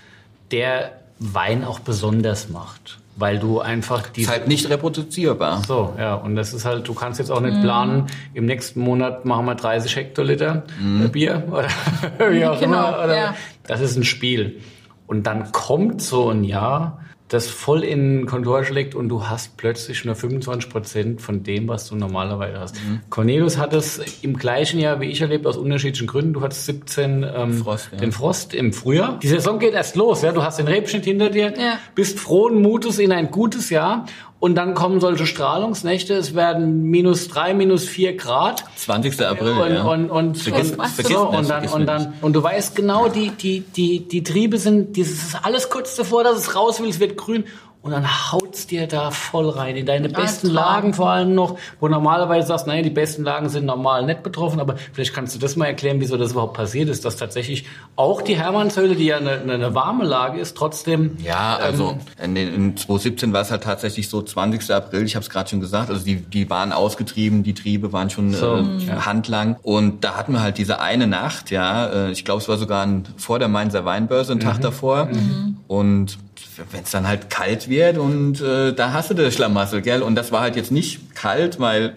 der Wein auch besonders macht. Weil du einfach Ist diese halt nicht reproduzierbar. so, ja, und das ist halt, du kannst jetzt auch nicht planen, im nächsten Monat machen wir 30 Hektoliter äh, Bier oder wie auch Genau, immer. Oder, ja. Das ist ein Spiel. Und dann kommt so ein Jahr, das voll in den Kontor schlägt und du hast plötzlich nur 25 Prozent von dem, was du normalerweise hast. Cornelius hat es im gleichen Jahr wie ich erlebt, aus unterschiedlichen Gründen. Du hattest 17 ähm, Frost, ja. den Frost im Frühjahr. Die Saison geht erst los, ja. Du hast den Rebschnitt hinter dir, Ja. bist frohen Mutes in ein gutes Jahr und dann kommen solche Strahlungsnächte. Es werden minus drei, minus vier Grad. 20. April, Und, ja. und, und, Vergiss- und, vergiss so, nicht, und dann, und dann, und du weißt genau, die, die, die, die Triebe sind, dieses ist alles kurz davor, dass es raus will, es wird grün. Und dann haut's dir da voll rein, in deine besten Traum. Lagen vor allem noch, wo normalerweise sagst, naja, die besten Lagen sind normal nicht betroffen, aber vielleicht kannst du das mal erklären, wieso das überhaupt passiert ist, dass tatsächlich auch die Hermannshöhle, die ja eine, eine, eine warme Lage ist, trotzdem Ja, also in, den- in 2017 war es halt tatsächlich so 20. April, ich habe es gerade schon gesagt, also die, die waren ausgetrieben, die Triebe waren schon So, äh, ja. handlang und da hatten wir halt diese eine Nacht, ja, äh, ich glaube es war sogar ein, vor der Mainzer Weinbörse, ein Tag davor und wenn es dann halt kalt wird und äh, da hast du das Schlamassel, gell, und das war halt jetzt nicht kalt, weil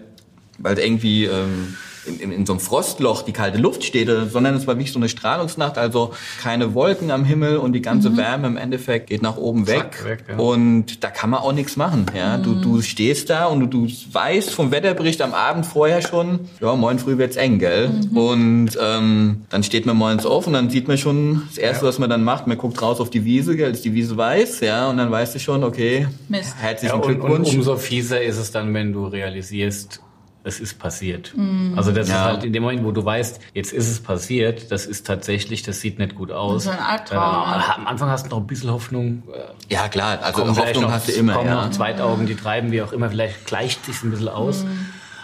weil irgendwie ähm, in, in, so einem Frostloch die kalte Luft steht, sondern es war wirklich so eine Strahlungsnacht, also keine Wolken am Himmel und die ganze Wärme im Endeffekt geht nach oben weg. Zack, weg, ja. Und da kann man auch nichts machen. Ja? Du, du stehst da und du, du weißt vom Wetterbericht am Abend vorher schon, ja, morgen früh wird's eng, gell? Und ähm, dann steht man morgens auf und dann sieht man schon, das Erste, was man dann macht, man guckt raus auf die Wiese, gell? Ist die Wiese weiß, ja, und dann weißt du schon, okay, Mist. Ja, herzlichen und, und Glückwunsch. umso fieser ist es dann, wenn du realisierst, es ist passiert. Also das Ja. ist halt in dem Moment, wo du weißt, jetzt ist es passiert, das ist tatsächlich, das sieht nicht gut aus. Das ist ein Albtraum. Äh, am Anfang hast du noch ein bisschen Hoffnung. Äh, ja, klar, also Hoffnung noch, hast du immer, kommen ja. noch Zweitaugen, die treiben, wie auch immer, vielleicht gleicht sich ein bisschen aus.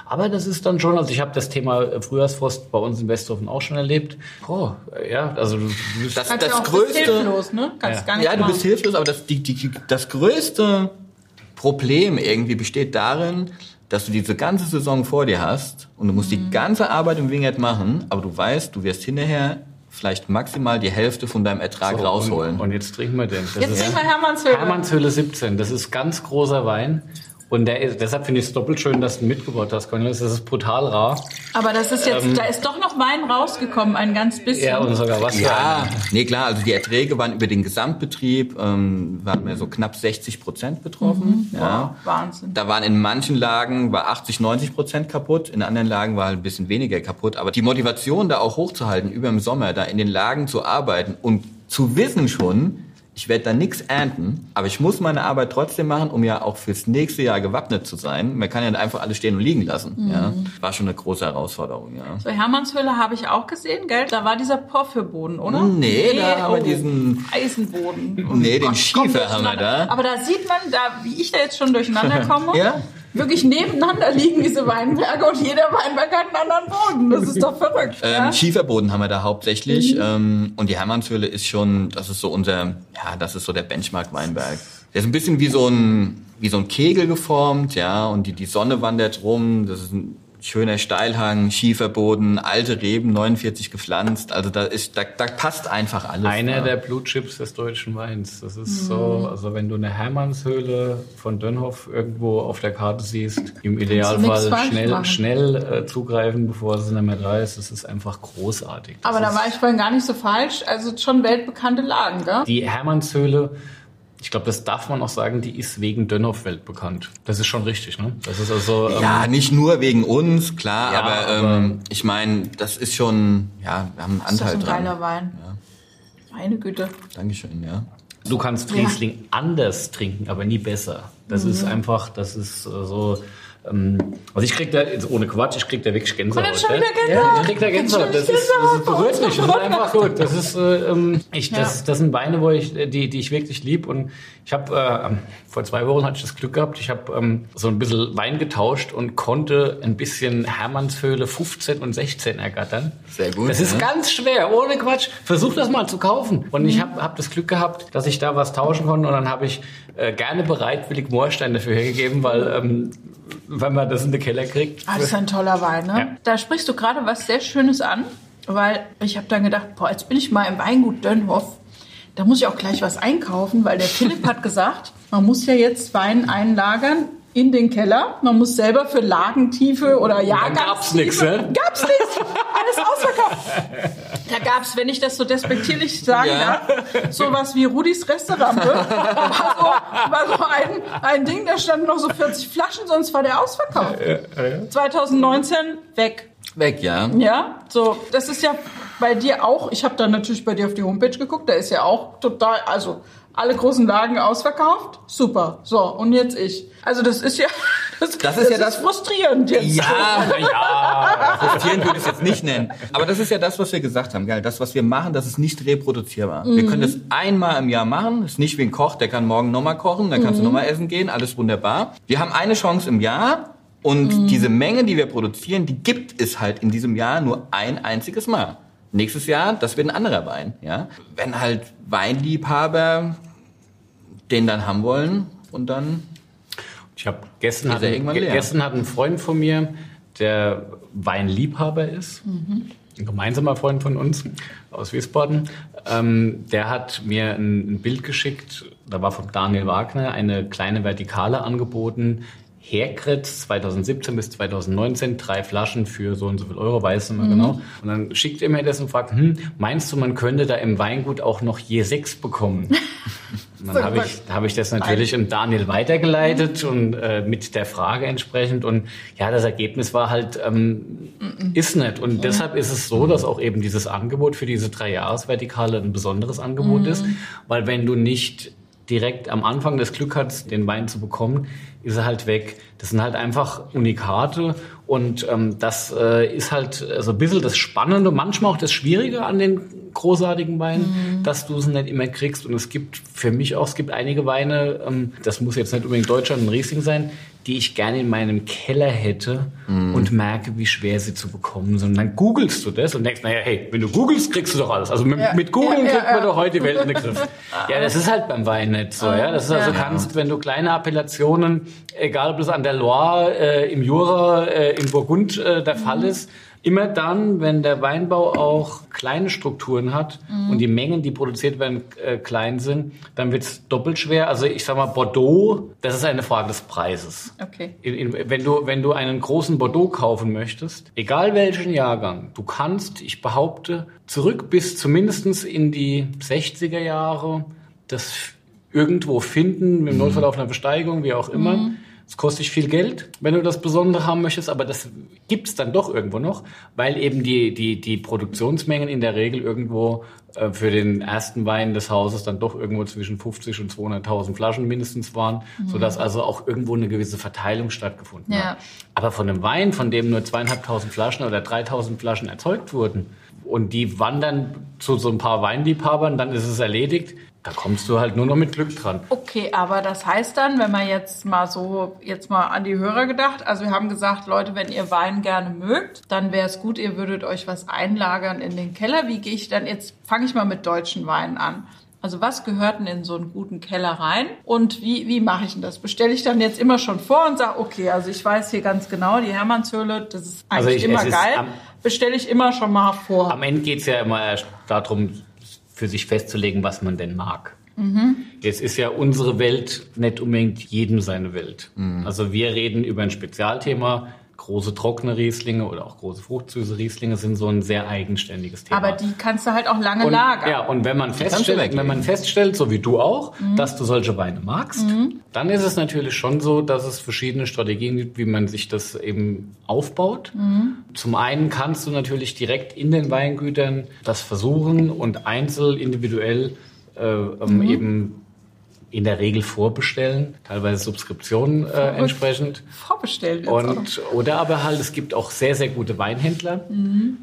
Aber das ist dann schon, also ich habe das Thema äh, Frühjahrsfrost bei uns in Westhofen auch schon erlebt. Oh, ja, also du, bist Das, das bist größte, hilflos, ne? Kannst Ja. gar nicht Ja, du machen. bist hilflos, aber das, die, die, das größte Problem irgendwie besteht darin, dass du diese ganze Saison vor dir hast und du musst Mhm. die ganze Arbeit im Wingert machen, aber du weißt, du wirst hinterher vielleicht maximal die Hälfte von deinem Ertrag so, rausholen. Und, und jetzt trinken wir den. Das Jetzt trinken wir Hermannshöhle. Hermannshöhle 17. Das ist ganz großer Wein. Und der ist, deshalb finde ich es doppelt schön, dass du ihn mitgebracht hast, Cornelis. Das ist brutal rar. Aber das ist jetzt, da ist doch noch Wein rausgekommen, ein ganz bisschen. Ja, und sogar was Ja, nee, klar, also die Erträge waren über den Gesamtbetrieb, ähm, waren wir so knapp 60 Prozent betroffen. Ja. Wow, Wahnsinn. Da waren in manchen Lagen war 80, 90 Prozent kaputt, in anderen Lagen war halt ein bisschen weniger kaputt. Aber die Motivation da auch hochzuhalten, über im Sommer da in den Lagen zu arbeiten und zu wissen schon, ich werde da nichts ernten, aber ich muss meine Arbeit trotzdem machen, um ja auch fürs nächste Jahr gewappnet zu sein. Man kann ja nicht einfach alles stehen und liegen lassen. Ja. War schon eine große Herausforderung, ja. So, Hermannshöhle habe ich auch gesehen, gell? Da war dieser Porphyrboden, oder? Nee, da haben wir diesen- Eisenboden. Nee, den Gott, Schiefer haben wir da. Aber da sieht man, da, wie ich da jetzt schon durcheinander komme. Ja. Wirklich nebeneinander liegen diese Weinberge und jeder Weinberg hat einen anderen Boden. Das ist doch verrückt. ja? Ähm, Schieferboden haben wir da hauptsächlich. Ähm, und die Hermannshöhle ist schon, das ist so unser, ja, das ist so der Benchmark-Weinberg. Der ist ein bisschen wie so ein, wie so ein Kegel geformt, ja, und die, die Sonne wandert rum. Das ist ein schöner Steilhang, Schieferboden, alte Reben, 49 gepflanzt. Also da ist, da, da passt einfach alles. Einer ja. der Blue Chips des deutschen Weins. Das ist so, also wenn du eine Hermannshöhle von Dönhoff irgendwo auf der Karte siehst, im Idealfall schnell, machen. schnell äh, zugreifen, bevor es nicht mehr da ist. Das ist einfach großartig. Das Aber da war ich vorhin gar nicht so falsch. Also schon weltbekannte Lagen, gell? die Hermannshöhle, ich glaube, das darf man auch sagen, die ist wegen Dönhoff weltbekannt. Das ist schon richtig, ne? Das ist also ähm, Ja, nicht nur wegen uns, klar, Ja, aber, aber- ähm, ich meine, das ist schon, ja, wir haben einen Das ist doch Anteil so ein dran. geiler Wein. Meine Güte. Dankeschön, ja. Du kannst Ja. Riesling anders trinken, aber nie besser. Das Mhm. ist einfach, das ist äh, so. Ähm, also ich krieg da, jetzt ohne Quatsch, ich krieg da wirklich Gänsehaut. Und jetzt schon gell? wieder Gänsehaut. Ja, ich krieg da Gänsehaut. Das ist, das ist berührt mich. Das ist einfach gut. Das ist, äh, ähm, ich, das, das sind Weine, wo ich, äh, die, die ich wirklich lieb. Und ich habe äh, vor zwei Wochen hatte ich das Glück gehabt. Ich habe ähm, so ein bisschen Wein getauscht und konnte ein bisschen Hermannshöhle 15 und 16 ergattern. Sehr gut, Das ist ja. ganz schwer, ohne Quatsch. Versuch das mal zu kaufen. Und Mhm. ich habe hab das Glück gehabt, dass ich da was tauschen konnte. Und dann habe ich äh, gerne bereitwillig Moorstein dafür hergegeben, weil ähm, wenn man das in den Keller kriegt. Ah, das ist ein toller Wein, ne? Ja. Da sprichst du gerade was sehr Schönes an, weil ich habe dann gedacht, boah, jetzt bin ich mal im Weingut Dönhoff. Da muss ich auch gleich was einkaufen, weil der Philipp hat gesagt, man muss ja jetzt Wein einlagern in den Keller. Man muss selber für Lagentiefe oder Jahrgangstiefe... gab's nix, ne? Gab's nichts. Alles ausverkauft. Da gab's, wenn ich das so despektierlich sagen Ja. darf, sowas wie Rudis Resterampe. War so, war so ein, ein Ding, da standen noch so 40 Flaschen, sonst war der ausverkauft. 2019 weg. Weg, ja. Ja, so, das ist ja bei dir auch, ich habe dann natürlich bei dir auf die Homepage geguckt, da ist ja auch total, also alle großen Lagen ausverkauft, super. So, und jetzt ich. Also das ist ja, das, Das ist ja das- frustrierend jetzt. Ja, Ja, frustrierend würde ich es jetzt nicht nennen. Aber das ist ja das, was wir gesagt haben, gell? Das, was wir machen, das ist nicht reproduzierbar. Wir können das einmal im Jahr machen. Das ist nicht wie ein Koch, der kann morgen nochmal kochen, dann kannst du nochmal essen gehen, alles wunderbar. Wir haben eine Chance im Jahr und diese Menge, die wir produzieren, die gibt es halt in diesem Jahr nur ein einziges Mal. Nächstes Jahr, das wird ein anderer Wein, ja. Wenn halt Weinliebhaber den dann haben wollen und dann Ich habe gestern, hat, er ein- gestern hat ein Freund von mir, der Weinliebhaber ist, ein gemeinsamer Freund von uns aus Wiesbaden, ähm, der hat mir ein, ein Bild geschickt, da war von Daniel Wagner eine kleine Vertikale angeboten. Herkretz 2017 bis 2019, drei Flaschen für so und so viel Euro, weiß ich nicht mehr genau. Und dann schickt er mir das und fragt, hm, meinst du, man könnte da im Weingut auch noch je sechs bekommen? Dann habe ich, habe ich das natürlich im Daniel weitergeleitet und äh, mit der Frage entsprechend. Und ja, das Ergebnis war halt, ähm, ist nicht. Und deshalb ist es so, dass auch eben dieses Angebot für diese drei Jahresvertikale ein besonderes Angebot ist. Weil wenn du nicht direkt am Anfang das Glück hast, den Wein zu bekommen, ist er halt weg. Das sind halt einfach Unikate und ähm, das äh, ist halt so ein bisschen das Spannende, manchmal auch das Schwierige an den großartigen Weinen, dass du es nicht immer kriegst. Und es gibt für mich auch, es gibt einige Weine, ähm, das muss jetzt nicht unbedingt Deutschland und Riesling sein, die ich gerne in meinem Keller hätte und merke, wie schwer sie zu bekommen sind. Und dann googelst du das und denkst, naja, hey, wenn du googelst, kriegst du doch alles. Also mit, Ja. mit Googeln Ja, ja, kriegt man ja. doch heute die Welt in den Griff. Ja, das ist halt beim Wein nicht so. Ja, das ist also, Ja. kannst, wenn du kleine Appellationen, egal ob das an der Loire, äh, im Jura, äh, im Burgund äh, der Fall ist, Immer dann, wenn der Weinbau auch kleine Strukturen hat Mhm. und die Mengen, die produziert werden, äh, klein sind, dann wird es doppelt schwer. Also ich sag mal, Bordeaux, das ist eine Frage des Preises. Okay. In, in, wenn, du, wenn du einen großen Bordeaux kaufen möchtest, egal welchen Jahrgang, du kannst, ich behaupte, zurück bis zumindestens in die 60er Jahre das irgendwo finden, im Notfall auf einer Besteigung, wie auch immer. Es kostet dich viel Geld, wenn du das Besondere haben möchtest, aber das gibt's dann doch irgendwo noch, weil eben die, die, die Produktionsmengen in der Regel irgendwo äh, für den ersten Wein des Hauses dann doch irgendwo zwischen 50 und 200.000 Flaschen mindestens waren, sodass also auch irgendwo eine gewisse Verteilung stattgefunden Ja. hat. Aber von einem Wein, von dem nur zweieinhalbtausend Flaschen oder 3000 Flaschen erzeugt wurden und die wandern zu so ein paar Weinliebhabern, dann ist es erledigt. Da kommst du halt nur noch mit Glück dran. Okay, aber das heißt dann, wenn man jetzt mal so, jetzt mal an die Hörer gedacht, also wir haben gesagt, Leute, wenn ihr Wein gerne mögt, dann wäre es gut, ihr würdet euch was einlagern in den Keller. Wie gehe ich dann, jetzt fange ich mal mit deutschen Weinen an. Also was gehört denn in so einen guten Keller rein? Und wie, wie mache ich denn das? Bestelle ich dann jetzt immer schon vor und sage, okay, also ich weiß hier ganz genau, die Hermannshöhle, das ist Also eigentlich ich- immer es geil. Bestelle ich immer schon mal vor. Am Ende geht's ja immer erst darum, für sich festzulegen, was man denn mag. Jetzt ist ja unsere Welt nicht unbedingt jedem seine Welt. Also wir reden über ein Spezialthema. Große trockene Rieslinge oder auch große fruchtsüße Rieslinge sind so ein sehr eigenständiges Thema. aber die kannst du halt auch lange und, lagern. Ja, und wenn man du feststellt, wenn man feststellt, so wie du auch, dass du solche Weine magst, dann ist es natürlich schon so, dass es verschiedene Strategien gibt, wie man sich das eben aufbaut. Zum einen kannst du natürlich direkt in den Weingütern das versuchen und einzeln individuell äh, ähm, eben in der Regel vorbestellen, teilweise Subskriptionen äh, entsprechend. Auch. Und, oder aber halt, es gibt auch sehr, sehr gute Weinhändler,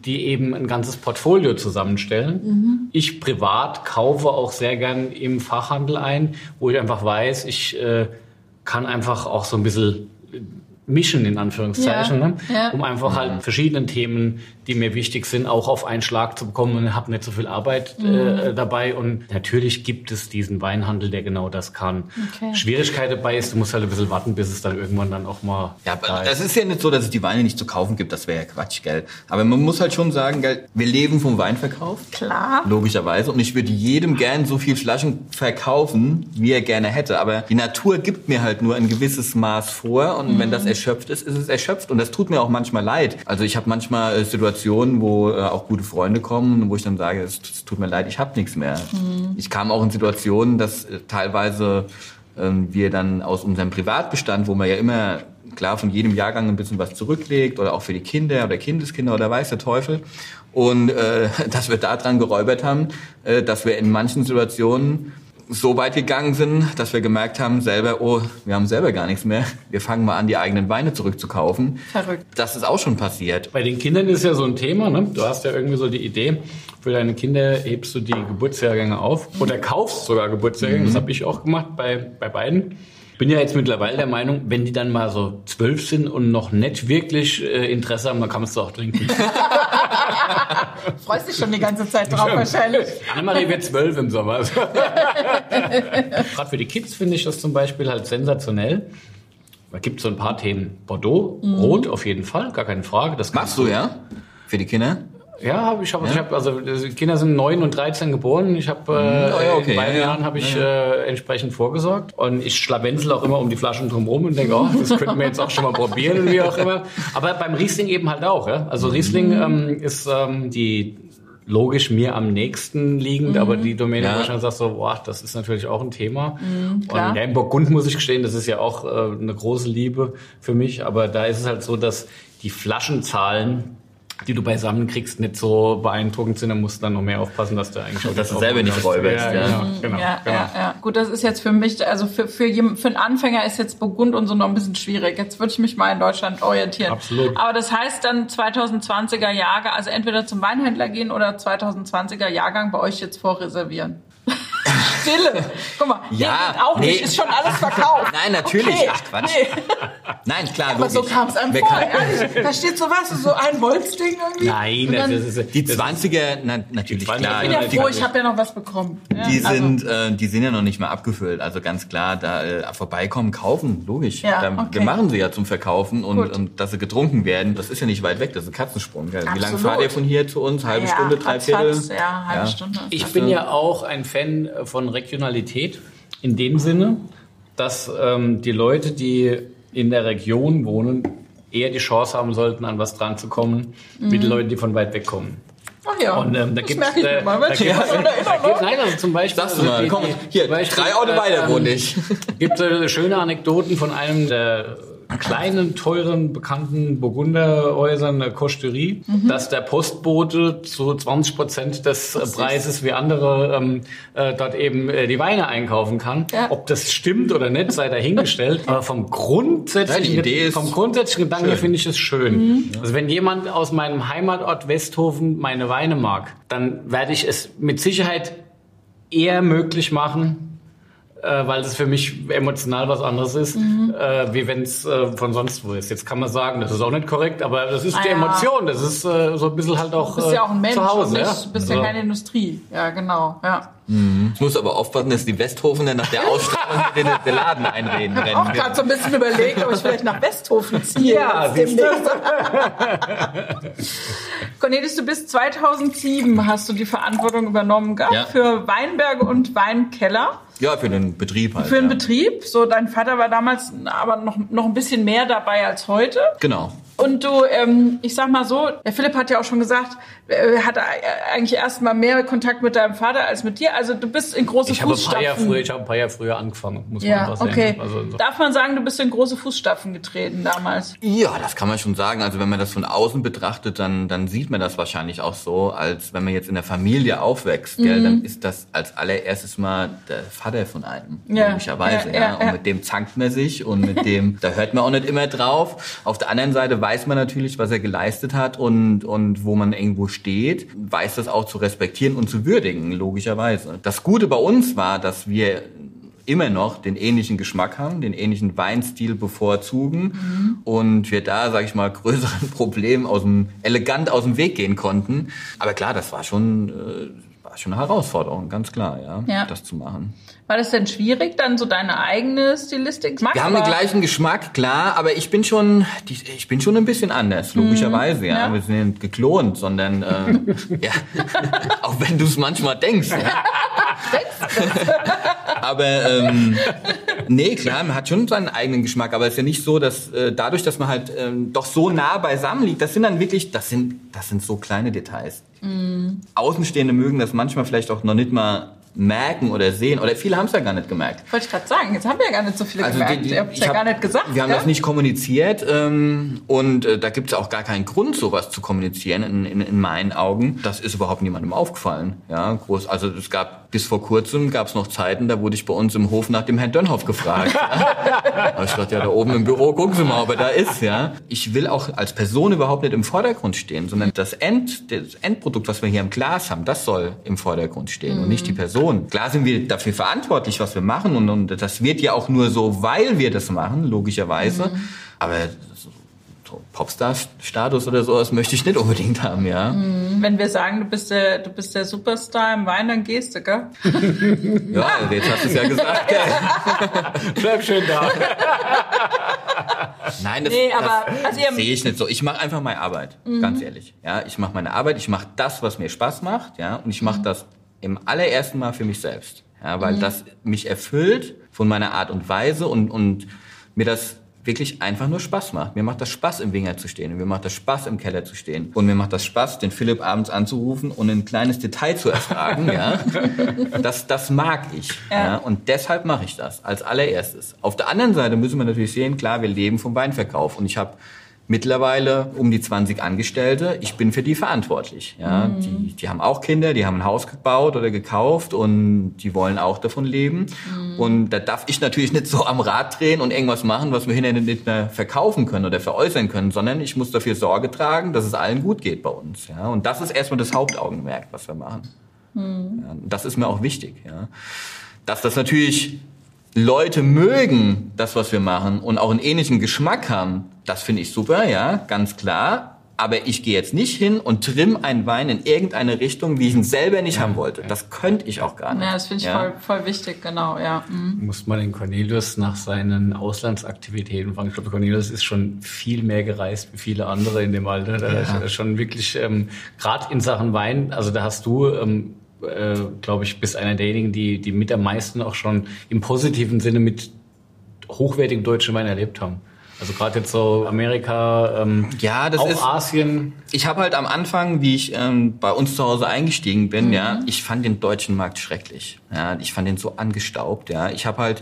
die eben ein ganzes Portfolio zusammenstellen. Ich privat kaufe auch sehr gern im Fachhandel ein, wo ich einfach weiß, ich äh, kann einfach auch so ein bisschen mischen, in Anführungszeichen, Ja, ne? ja. um einfach halt verschiedenen Themen, die mir wichtig sind, auch auf einen Schlag zu bekommen und habe nicht so viel Arbeit Mhm. äh, dabei. Und natürlich gibt es diesen Weinhandel, der genau das kann. Okay. Schwierigkeit dabei ist, du musst halt ein bisschen warten, bis es dann irgendwann dann auch mal Ja, da aber das ist ja nicht so, dass es die Weine nicht zu kaufen gibt. Das wäre ja Quatsch, gell? Aber man muss halt schon sagen, gell, wir leben vom Weinverkauf. Klar. Logischerweise. Und ich würde jedem gern so viel Flaschen verkaufen, wie er gerne hätte. Aber die Natur gibt mir halt nur ein gewisses Maß vor. Und wenn das erschöpft ist, ist es erschöpft. Und das tut mir auch manchmal leid. Also ich habe manchmal äh, Situationen, wo äh, auch gute Freunde kommen, wo ich dann sage, es, tut mir leid, ich habe nichts mehr. Ich kam auch in Situationen, dass äh, teilweise ähm, wir dann aus unserem Privatbestand, wo man ja immer klar von jedem Jahrgang ein bisschen was zurücklegt oder auch für die Kinder oder Kindeskinder oder weiß der Teufel. Und äh, dass wir daran geräubert haben, äh, dass wir in manchen Situationen so weit gegangen sind, dass wir gemerkt haben, selber, oh, wir haben selber gar nichts mehr. Wir fangen mal an, die eigenen Weine zurückzukaufen. Verrückt. Das ist auch schon passiert. Bei den Kindern ist ja so ein Thema, ne? Du hast ja irgendwie so die Idee, für deine Kinder hebst du die Geburtsjahrgänge auf oder kaufst sogar Geburtsjahrgänge. Das habe ich auch gemacht bei, bei beiden. Bin ja jetzt mittlerweile der Meinung, wenn die dann mal so zwölf sind und noch nicht wirklich äh, Interesse haben, dann kann man es auch trinken. Freust dich schon die ganze Zeit drauf wahrscheinlich. Annemarie wird zwölf im Sommer. Gerade für die Kids finde ich das zum Beispiel halt sensationell. Da gibt so ein paar Themen. Bordeaux, Rot auf jeden Fall, gar keine Frage. Das Machst du, ja? Für die Kinder? Ja, hab ich habe ich hab, also die Kinder sind 9 und 13 geboren. Ich habe äh, Oh ja, okay, in beiden ja, ja. Jahren habe ich äh, entsprechend vorgesorgt und ich schlawenzel auch immer um die Flaschen drumherum und denke, oh, das könnten wir jetzt auch schon mal probieren und wie auch immer. Aber beim Riesling eben halt auch, ja. Also Riesling ähm, ist ähm, die logisch mir am nächsten liegend, aber die Domäne Ja. wahrscheinlich sagt so, boah, das ist natürlich auch ein Thema. klar. und ja, in Burgund muss ich gestehen, das ist ja auch äh, eine große Liebe für mich, aber da ist es halt so, dass die Flaschenzahlen die du beisammen kriegst, nicht so beeindruckend sind, dann musst du dann noch mehr aufpassen, dass du eigentlich auch Dass du selber nicht räuberst, Ja, ja. genau, genau, ja, genau. ja, ja. Gut, das ist jetzt für mich, also für, für, für einen Anfänger ist jetzt Burgund und so noch ein bisschen schwierig. Jetzt würde ich mich mal in Deutschland orientieren. Absolut. Aber das heißt dann 2020er Jahrgang, also entweder zum Weinhändler gehen oder 2020er Jahrgang bei euch jetzt vorreservieren. Stille. Guck mal, Ja, nee, auch nicht, nee. ist schon alles verkauft. Nein, natürlich. Okay. Ach, Quatsch. Nee. Nein, klar, Aber so logisch. kam es einem Wer vor, kann- ehrlich. Da steht so was, so ein Holzding irgendwie. Nein, dann- das ist, Die das 20er, na, natürlich Die 20er klar. Ich bin ja froh, ich habe ja noch was bekommen. Ja, die also- sind, äh, die sind ja noch nicht mal abgefüllt. Also ganz klar, da äh, vorbeikommen, kaufen, logisch. Ja, okay. Wir machen sie ja zum Verkaufen und, und dass sie getrunken werden, das ist ja nicht weit weg, das ist ein Katzensprung. Gell? Wie lange fahrt ihr von hier zu uns? Halbe ja, Stunde, drei Viertel? Ja, halbe Ja. Stunde. Ich bin ja auch ein Fan von Regionalität in dem Sinne, dass ähm, die Leute, die in der Region wohnen, eher die Chance haben sollten, an was dran zu kommen, wie die Leute, die von weit weg kommen. Ach ja, Und ähm, da das gibt merke ich mir mal. da gibt's- da immer da noch? gibt- Nein, also zum Beispiel. Sagst du also mal, die- komm, hier, Beispiel, drei Orte äh, weiter ähm, wohne ich. gibt äh, schöne Anekdoten von einem der kleinen, teuren, bekannten Burgunderhäusern der Kosterie, Mhm. dass der Postbote zu 20 Prozent des äh, Preises wie andere ähm, äh, dort eben äh, die Weine einkaufen kann. Ja. Ob das stimmt oder nicht, sei dahingestellt. Aber vom grundsätzlichen, Ja, vom grundsätzlichen Gedanken finde ich es schön. Mhm. Also wenn jemand aus meinem Heimatort Westhofen meine Weine mag, dann werde ich es mit Sicherheit eher möglich machen, äh, weil es für mich emotional was anderes ist, Mhm. äh, wie wenn es äh, von sonst wo ist. Jetzt kann man sagen, das ist auch nicht korrekt, aber das ist Ah die ja. Emotion, das ist äh, so ein bisschen halt auch Du bist ja auch ein äh, Mensch zu Hause. und nicht, ja? du bist ja So. keine Industrie. Ja, genau. Ja. Ich muss aber aufpassen, dass die Westhofener nach der Ausstrahlung in den Laden einreden Ich habe auch gerade so ein bisschen überlegt, ob ich vielleicht nach Westhofen ziehe. Ja, jetzt siehst du. demnächst. Cornelis, du bist 2007 hast du die Verantwortung übernommen gehabt Ja. für Weinberge und Weinkeller. Ja, für den Betrieb halt. Für den ja. Betrieb. So, dein Vater war damals aber noch, noch ein bisschen mehr dabei als heute. Genau. Und du, ähm, ich sag mal so, der Philipp hat ja auch schon gesagt, er hatte eigentlich erst mal mehr Kontakt mit deinem Vater als mit dir. Also du bist in große Ich habe ein paar Jahre Fußstapfen. früher, ich habe ein paar Jahre früher angefangen, muss man ja, einfach sagen. okay. Also, so. Darf man sagen, du bist in große Fußstapfen getreten damals? Ja, das kann man schon sagen. Also wenn man das von außen betrachtet, dann, dann sieht man das wahrscheinlich auch so, als wenn man jetzt in der Familie aufwächst, gell, Mhm. dann ist das als allererstes mal der Vater von einem, Ja, logischerweise. ja, Ja, ja, und mit dem zankt man sich und mit dem, da hört man auch nicht immer drauf. Auf der anderen Seite weiß man natürlich, was er geleistet hat und, und wo man irgendwo steht, weiß das auch zu respektieren und zu würdigen, logischerweise. Das Gute bei uns war, dass wir immer noch den ähnlichen Geschmack haben, den ähnlichen Weinstil bevorzugen und wir da, sag ich mal, größeren Problemen aus dem, elegant aus dem Weg gehen konnten. Aber klar, das war schon, äh, war schon eine Herausforderung, ganz klar, ja, Ja. das zu machen. War das denn schwierig, dann so deine eigene Stilistik? Wir haben den gleichen Geschmack, klar, aber ich bin schon, ich bin schon ein bisschen anders, logischerweise, ja. ja. Wir sind nicht geklont, sondern, äh, ja, auch wenn du es manchmal denkst, ja. aber ähm, nee, klar, man hat schon seinen eigenen Geschmack, aber es ist ja nicht so, dass äh, dadurch, dass man halt ähm, doch so nah beisammen liegt, das sind dann wirklich, das sind, das sind so kleine Details. Außenstehende mögen das manchmal vielleicht auch noch nicht mal merken oder sehen, oder viele haben es ja gar nicht gemerkt. Wollte ich gerade sagen, jetzt haben wir ja gar nicht so viele Also gemerkt. die- die- Ihr habt ja hab- gar nicht gesagt. Wir haben das nicht kommuniziert ähm, und äh, da gibt es auch gar keinen Grund, sowas zu kommunizieren in, in, in meinen Augen. Das ist überhaupt niemandem aufgefallen. Ja, groß. Also es gab bis vor kurzem gab es noch Zeiten, da wurde ich bei uns im Hof nach dem Herrn Dönhoff gefragt. ja. Aber ich dachte, ja, da oben im Büro gucken Sie mal, ob er da ist. Ja, ich will auch als Person überhaupt nicht im Vordergrund stehen, sondern das End, das Endprodukt, was wir hier im Glas haben, das soll im Vordergrund stehen und nicht die Person. Klar sind wir dafür verantwortlich, was wir machen und, und das wird ja auch nur so, weil wir das machen, logischerweise. Aber so, so Popstar-Status oder sowas möchte ich nicht unbedingt haben, ja. Wenn wir sagen, du bist der, du bist der Superstar im Wein, dann gehst du, gell? Ja, jetzt hast du es ja gesagt. gell? Bleib schön da. Nein, das, Nee, aber, das also sehe ich nicht so. Ich mache einfach meine Arbeit, ganz ehrlich. Ja, ich mache meine Arbeit, ich mache das, was mir Spaß macht, ja, und ich mache das im allerersten Mal für mich selbst, ja, weil das mich erfüllt von meiner Art und Weise und und mir das wirklich einfach nur Spaß macht. Mir macht das Spaß, im Winger zu stehen. Und mir macht das Spaß, im Keller zu stehen. Und mir macht das Spaß, den Philipp abends anzurufen und ein kleines Detail zu erfragen. ja. Das, das mag ich. Ja. Und deshalb mache ich das als allererstes. Auf der anderen Seite müssen wir natürlich sehen, klar, wir leben vom Weinverkauf. Und ich habe mittlerweile um die 20 Angestellte. Ich bin für die verantwortlich. Ja, die, die haben auch Kinder, die haben ein Haus gebaut oder gekauft und die wollen auch davon leben. Und da darf ich natürlich nicht so am Rad drehen und irgendwas machen, was wir hinterher nicht mehr verkaufen können oder veräußern können, sondern ich muss dafür Sorge tragen, dass es allen gut geht bei uns. Ja, und das ist erstmal das Hauptaugenmerk, was wir machen. Mhm. Ja, das ist mir auch wichtig. Ja. Dass das natürlich Leute mögen, das, was wir machen und auch einen ähnlichen Geschmack haben, das finde ich super, ja, ganz klar aber ich gehe jetzt nicht hin und trimm einen Wein in irgendeine Richtung, wie ich ihn selber nicht ja, haben wollte. Das könnte ich auch gar nicht. Ja, das finde ich ja. voll, voll wichtig, genau, ja. Mhm. Muss man den Cornelius nach seinen Auslandsaktivitäten fragen. Ich glaube, Cornelius ist schon viel mehr gereist wie viele andere in dem Alter. Da ist schon wirklich, ähm, gerade in Sachen Wein, also da hast du, ähm, äh, glaube ich, bist einer derjenigen, die, die mit am meisten auch schon im positiven Sinne mit hochwertigen deutschen Wein erlebt haben. Also gerade jetzt so Amerika, ähm, ja, das auch ist, Asien. Ich habe halt am Anfang, wie ich ähm, bei uns zu Hause eingestiegen bin, mhm. ja, ich fand den deutschen Markt schrecklich. Ja, ich fand den so angestaubt. Ja, ich habe halt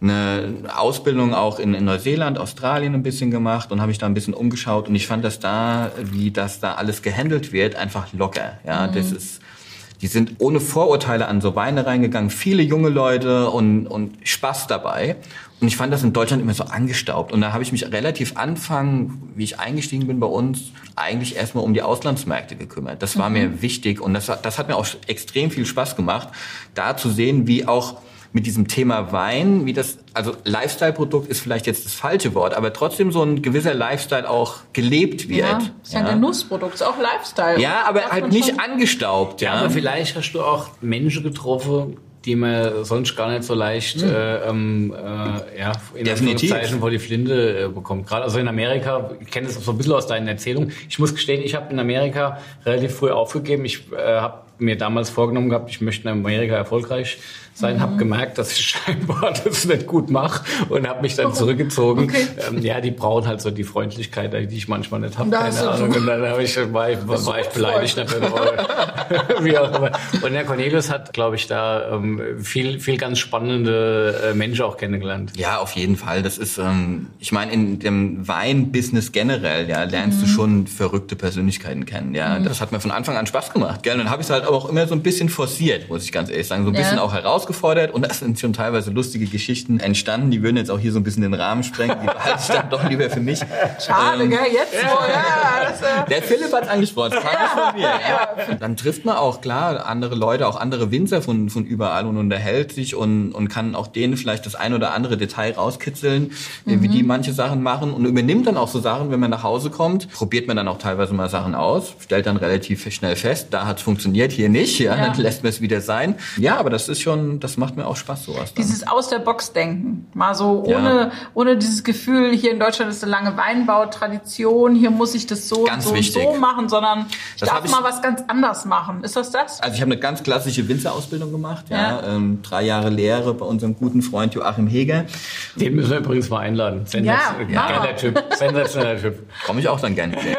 eine Ausbildung auch in, in, Neuseeland, Australien ein bisschen gemacht und habe mich da ein bisschen umgeschaut und ich fand das da, wie das da alles gehandelt wird, einfach locker. Ja, mhm. das ist die sind ohne Vorurteile an so Weine reingegangen, viele junge Leute und, und Spaß dabei. Und ich fand das in Deutschland immer so angestaubt. Und da habe ich mich relativ Anfang, wie ich eingestiegen bin bei uns, eigentlich erstmal um die Auslandsmärkte gekümmert. Das war mhm. mir wichtig und das, das hat mir auch extrem viel Spaß gemacht, da zu sehen, wie auch mit diesem Thema Wein, wie das, also Lifestyle-Produkt ist vielleicht jetzt das falsche Wort, aber trotzdem so ein gewisser Lifestyle auch gelebt wird. Ja, ist ja, ein Genussprodukt, ist auch Lifestyle. Ja, aber halt nicht angestaubt, ja. ja. Aber vielleicht hast du auch Menschen getroffen, die man sonst gar nicht so leicht hm. äh, ähm, äh, ja, in Zeichen vor die Flinte äh, bekommt. Gerade also in Amerika, ich kenne das so ein bisschen aus deinen Erzählungen. Ich muss gestehen, ich habe in Amerika relativ früh aufgegeben. Ich äh, habe mir damals vorgenommen gehabt, ich möchte in Amerika erfolgreich sein, mhm. habe gemerkt, dass ich scheinbar das nicht gut mache und habe mich dann oh, zurückgezogen. Okay. Ähm, ja, die brauchen halt so die Freundlichkeit, die ich manchmal nicht habe, keine Ahnung. Und dann ich, war, ich, war, war ich beleidigt. Wie auch immer. Und der Cornelius hat, glaube ich, da ähm, viel, viel ganz spannende äh, Menschen auch kennengelernt. Ja, auf jeden Fall. Das ist, ähm, ich meine, in dem Wein-Business generell, ja, lernst mhm. du schon verrückte Persönlichkeiten kennen. Ja, mhm. das hat mir von Anfang an Spaß gemacht. Gell? Und dann habe ich es halt auch immer so ein bisschen forciert, muss ich ganz ehrlich sagen, so ein ja. bisschen auch heraus herausgefordert und da sind schon teilweise lustige Geschichten entstanden. Die würden jetzt auch hier so ein bisschen den Rahmen sprengen. Die behalte ich dann doch lieber für mich. Schade, ähm, gell? Jetzt. Wo, ja, das, äh Der Philipp hat angesprochen, das kam von mir. Ja. Dann trifft man auch, klar, andere Leute, auch andere Winzer von, von überall und unterhält sich und, und kann auch denen vielleicht das ein oder andere Detail rauskitzeln, mhm. wie die manche Sachen machen und übernimmt dann auch so Sachen, wenn man nach Hause kommt, probiert man dann auch teilweise mal Sachen aus, stellt dann relativ schnell fest, da hat es funktioniert, hier nicht, ja, ja. dann lässt man es wieder sein. Ja, aber das ist schon, das macht mir auch Spaß, sowas. Dann. Dieses aus der Box denken. Mal so ohne, ja. ohne dieses Gefühl, hier in Deutschland ist eine lange Weinbautradition, hier muss ich das so ganz so, wichtig. so machen, sondern ich das darf ich, mal was ganz anders machen. Ist das das? Also ich habe eine ganz klassische Winzerausbildung gemacht, ja. ja. Ähm, drei Jahre Lehre bei unserem guten Freund Joachim Heger. Den müssen wir übrigens mal einladen. Sensationeller ja, geiler Typ. Sensationeller Typ. Komme ich auch dann gerne. Ja, geil,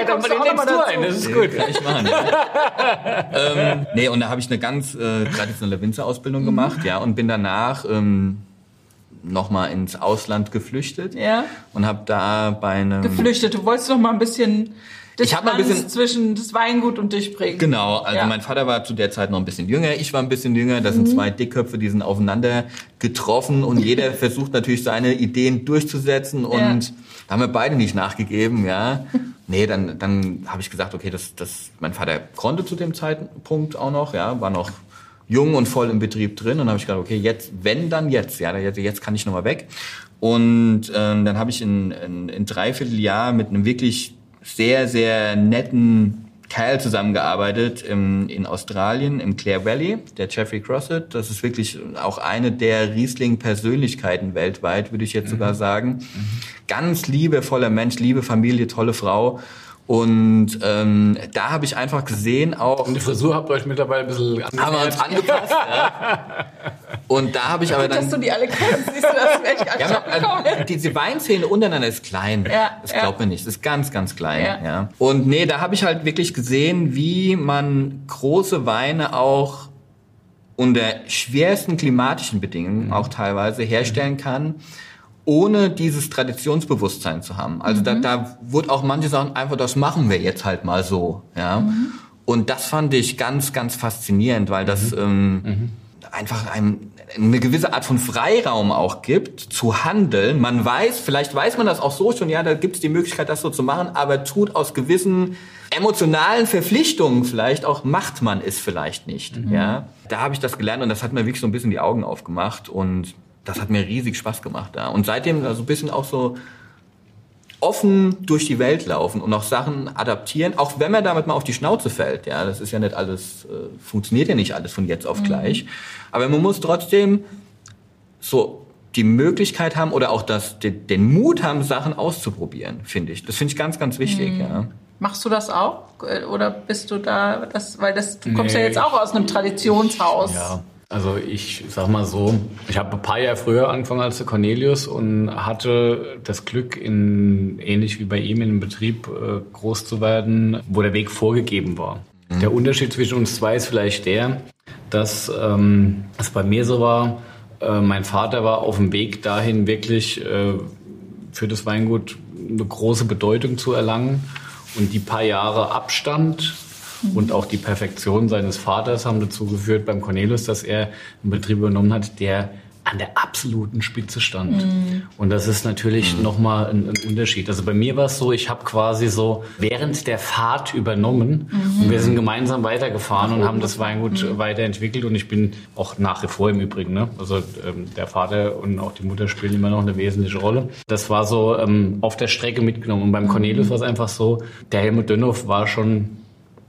ja, dann den nimmst du ein, das ist gut. Kann ich machen. ähm, nee, und da habe ich eine ganz äh, traditionelle Winzerausbildung mhm. gemacht, ja, und bin danach ähm, nochmal ins Ausland geflüchtet ja. und habe da bei einem... Geflüchtet, du wolltest noch mal ein bisschen... Ich habe ein bisschen zwischen das Weingut und dich bringen. Genau, also ja. mein Vater war zu der Zeit noch ein bisschen jünger, ich war ein bisschen jünger. Das mhm. sind zwei Dickköpfe, die sind aufeinander getroffen und jeder versucht natürlich seine Ideen durchzusetzen und ja. da haben wir beide nicht nachgegeben, ja. Nee, dann dann habe ich gesagt, okay, das das mein Vater konnte zu dem Zeitpunkt auch noch, ja, war noch jung und voll im Betrieb drin und habe ich gedacht, okay, jetzt, wenn dann jetzt, ja, jetzt kann ich nochmal weg. Und ähm, dann habe ich in, in, in dreiviertel Jahr mit einem wirklich sehr, sehr netten Kerl zusammengearbeitet im, in Australien, im Clare Valley, der Jeffrey Crossett. Das ist wirklich auch eine der Riesling-Persönlichkeiten weltweit, würde ich jetzt mhm. sogar sagen. Mhm. Ganz liebevoller Mensch, liebe Familie, tolle Frau. Und ähm, da habe ich einfach gesehen auch. Und die Frisur habt ihr euch mittlerweile ein bisschen angepasst. Haben wir uns angepasst, ja. Und da habe ich aber dann. Dass du die alle kennst, siehst du, das ich ja, also, Diese Weinszene untereinander ist klein. Ja, das glaubt ja. mir nicht. Das ist ganz, ganz klein. Ja. ja. Und nee, da habe ich halt wirklich gesehen, wie man große Weine auch unter schwersten klimatischen Bedingungen mhm. auch teilweise herstellen kann ohne dieses Traditionsbewusstsein zu haben. Also mhm. da, da wurde auch manche sagen, einfach das machen wir jetzt halt mal so. Ja. Mhm. Und das fand ich ganz, ganz faszinierend, weil das, mhm. ähm, mhm. einfach einem eine gewisse Art von Freiraum auch gibt, zu handeln. Man weiß, vielleicht weiß man das auch so schon, ja, da gibt es die Möglichkeit, das so zu machen, aber tut aus gewissen emotionalen Verpflichtungen vielleicht auch, macht man es vielleicht nicht. Mhm. Ja, Da habe ich das gelernt und das hat mir wirklich so ein bisschen die Augen aufgemacht und das hat mir riesig Spaß gemacht. Ja. Und seitdem also ein bisschen auch so offen durch die Welt laufen und auch Sachen adaptieren, auch wenn man damit mal auf die Schnauze fällt. Ja, das ist ja nicht alles, äh, funktioniert ja nicht alles von jetzt auf mhm. gleich. Aber man muss trotzdem so die Möglichkeit haben oder auch das, den, den Mut haben, Sachen auszuprobieren, finde ich. Das finde ich ganz, ganz wichtig. Mhm. Ja. Machst du das auch? Oder bist du da, das, weil das, du kommst nee, ja jetzt auch aus einem Traditionshaus. Ja, also ich sag mal so, ich habe ein paar Jahre früher angefangen als der Cornelius und hatte das Glück, in, ähnlich wie bei ihm in einem Betrieb äh, groß zu werden, wo der Weg vorgegeben war. Mhm. Der Unterschied zwischen uns zwei ist vielleicht der, dass ähm, es bei mir so war, äh, mein Vater war auf dem Weg dahin, wirklich äh, für das Weingut eine große Bedeutung zu erlangen. Und die paar Jahre Abstand und auch die Perfektion seines Vaters haben dazu geführt beim Cornelius, dass er einen Betrieb übernommen hat, der an der absoluten Spitze stand. Mhm. Und das ist natürlich mhm. nochmal ein, ein Unterschied. Also bei mir war es so, ich habe quasi so während der Fahrt übernommen mhm. und wir sind gemeinsam weitergefahren und haben das Weingut mhm. weiterentwickelt und ich bin auch nach wie vor im Übrigen. Ne? Also ähm, der Vater und auch die Mutter spielen immer noch eine wesentliche Rolle. Das war so ähm, auf der Strecke mitgenommen. Und beim mhm. Cornelius war es einfach so, der Helmut Dönhoff war schon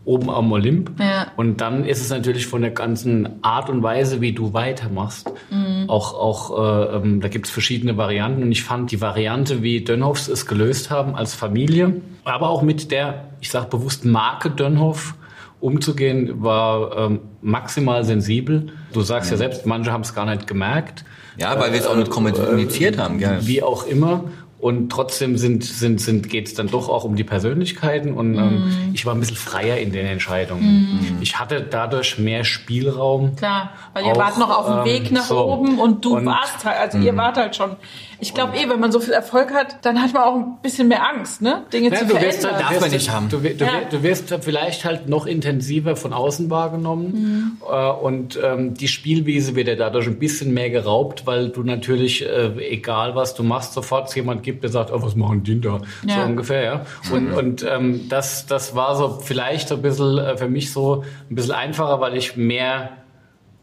oben am Olymp. Ja. Und dann ist es natürlich von der ganzen Art und Weise, wie du weitermachst, mhm. auch, auch äh, ähm, da gibt es verschiedene Varianten. Und ich fand die Variante, wie Dönhoffs es gelöst haben als Familie, aber auch mit der, ich sage bewusst, Marke Dönhoff umzugehen, war ähm, maximal sensibel. Du sagst mhm. ja selbst, manche haben es gar nicht gemerkt. Ja, weil wir es auch nicht kommuniziert äh, haben, gell? Wie auch immer. Und trotzdem sind, sind, sind, geht es dann doch auch um die Persönlichkeiten. Und ähm, mm. ich war ein bisschen freier in den Entscheidungen. Mm. Ich hatte dadurch mehr Spielraum. Klar, weil ihr auch, wart noch auf dem Weg nach so. oben und du und, warst halt, also mm. ihr mhm. wart halt schon ich glaube eh, wenn man so viel Erfolg hat, dann hat man auch ein bisschen mehr Angst, ne? Dinge ja, zu du verändern. Wirst, darf man nicht haben. Du, du, ja. du, wirst vielleicht halt noch intensiver von außen wahrgenommen mhm. äh, und ähm, die Spielwiese wird dir dadurch ein bisschen mehr geraubt, weil du natürlich, äh, egal was du machst, sofort jemand gibt, der sagt, oh, was machen die da? Ja. So ungefähr, ja. Und, mhm. und ähm, das, das war so vielleicht so ein bisschen äh, für mich so ein bisschen einfacher, weil ich mehr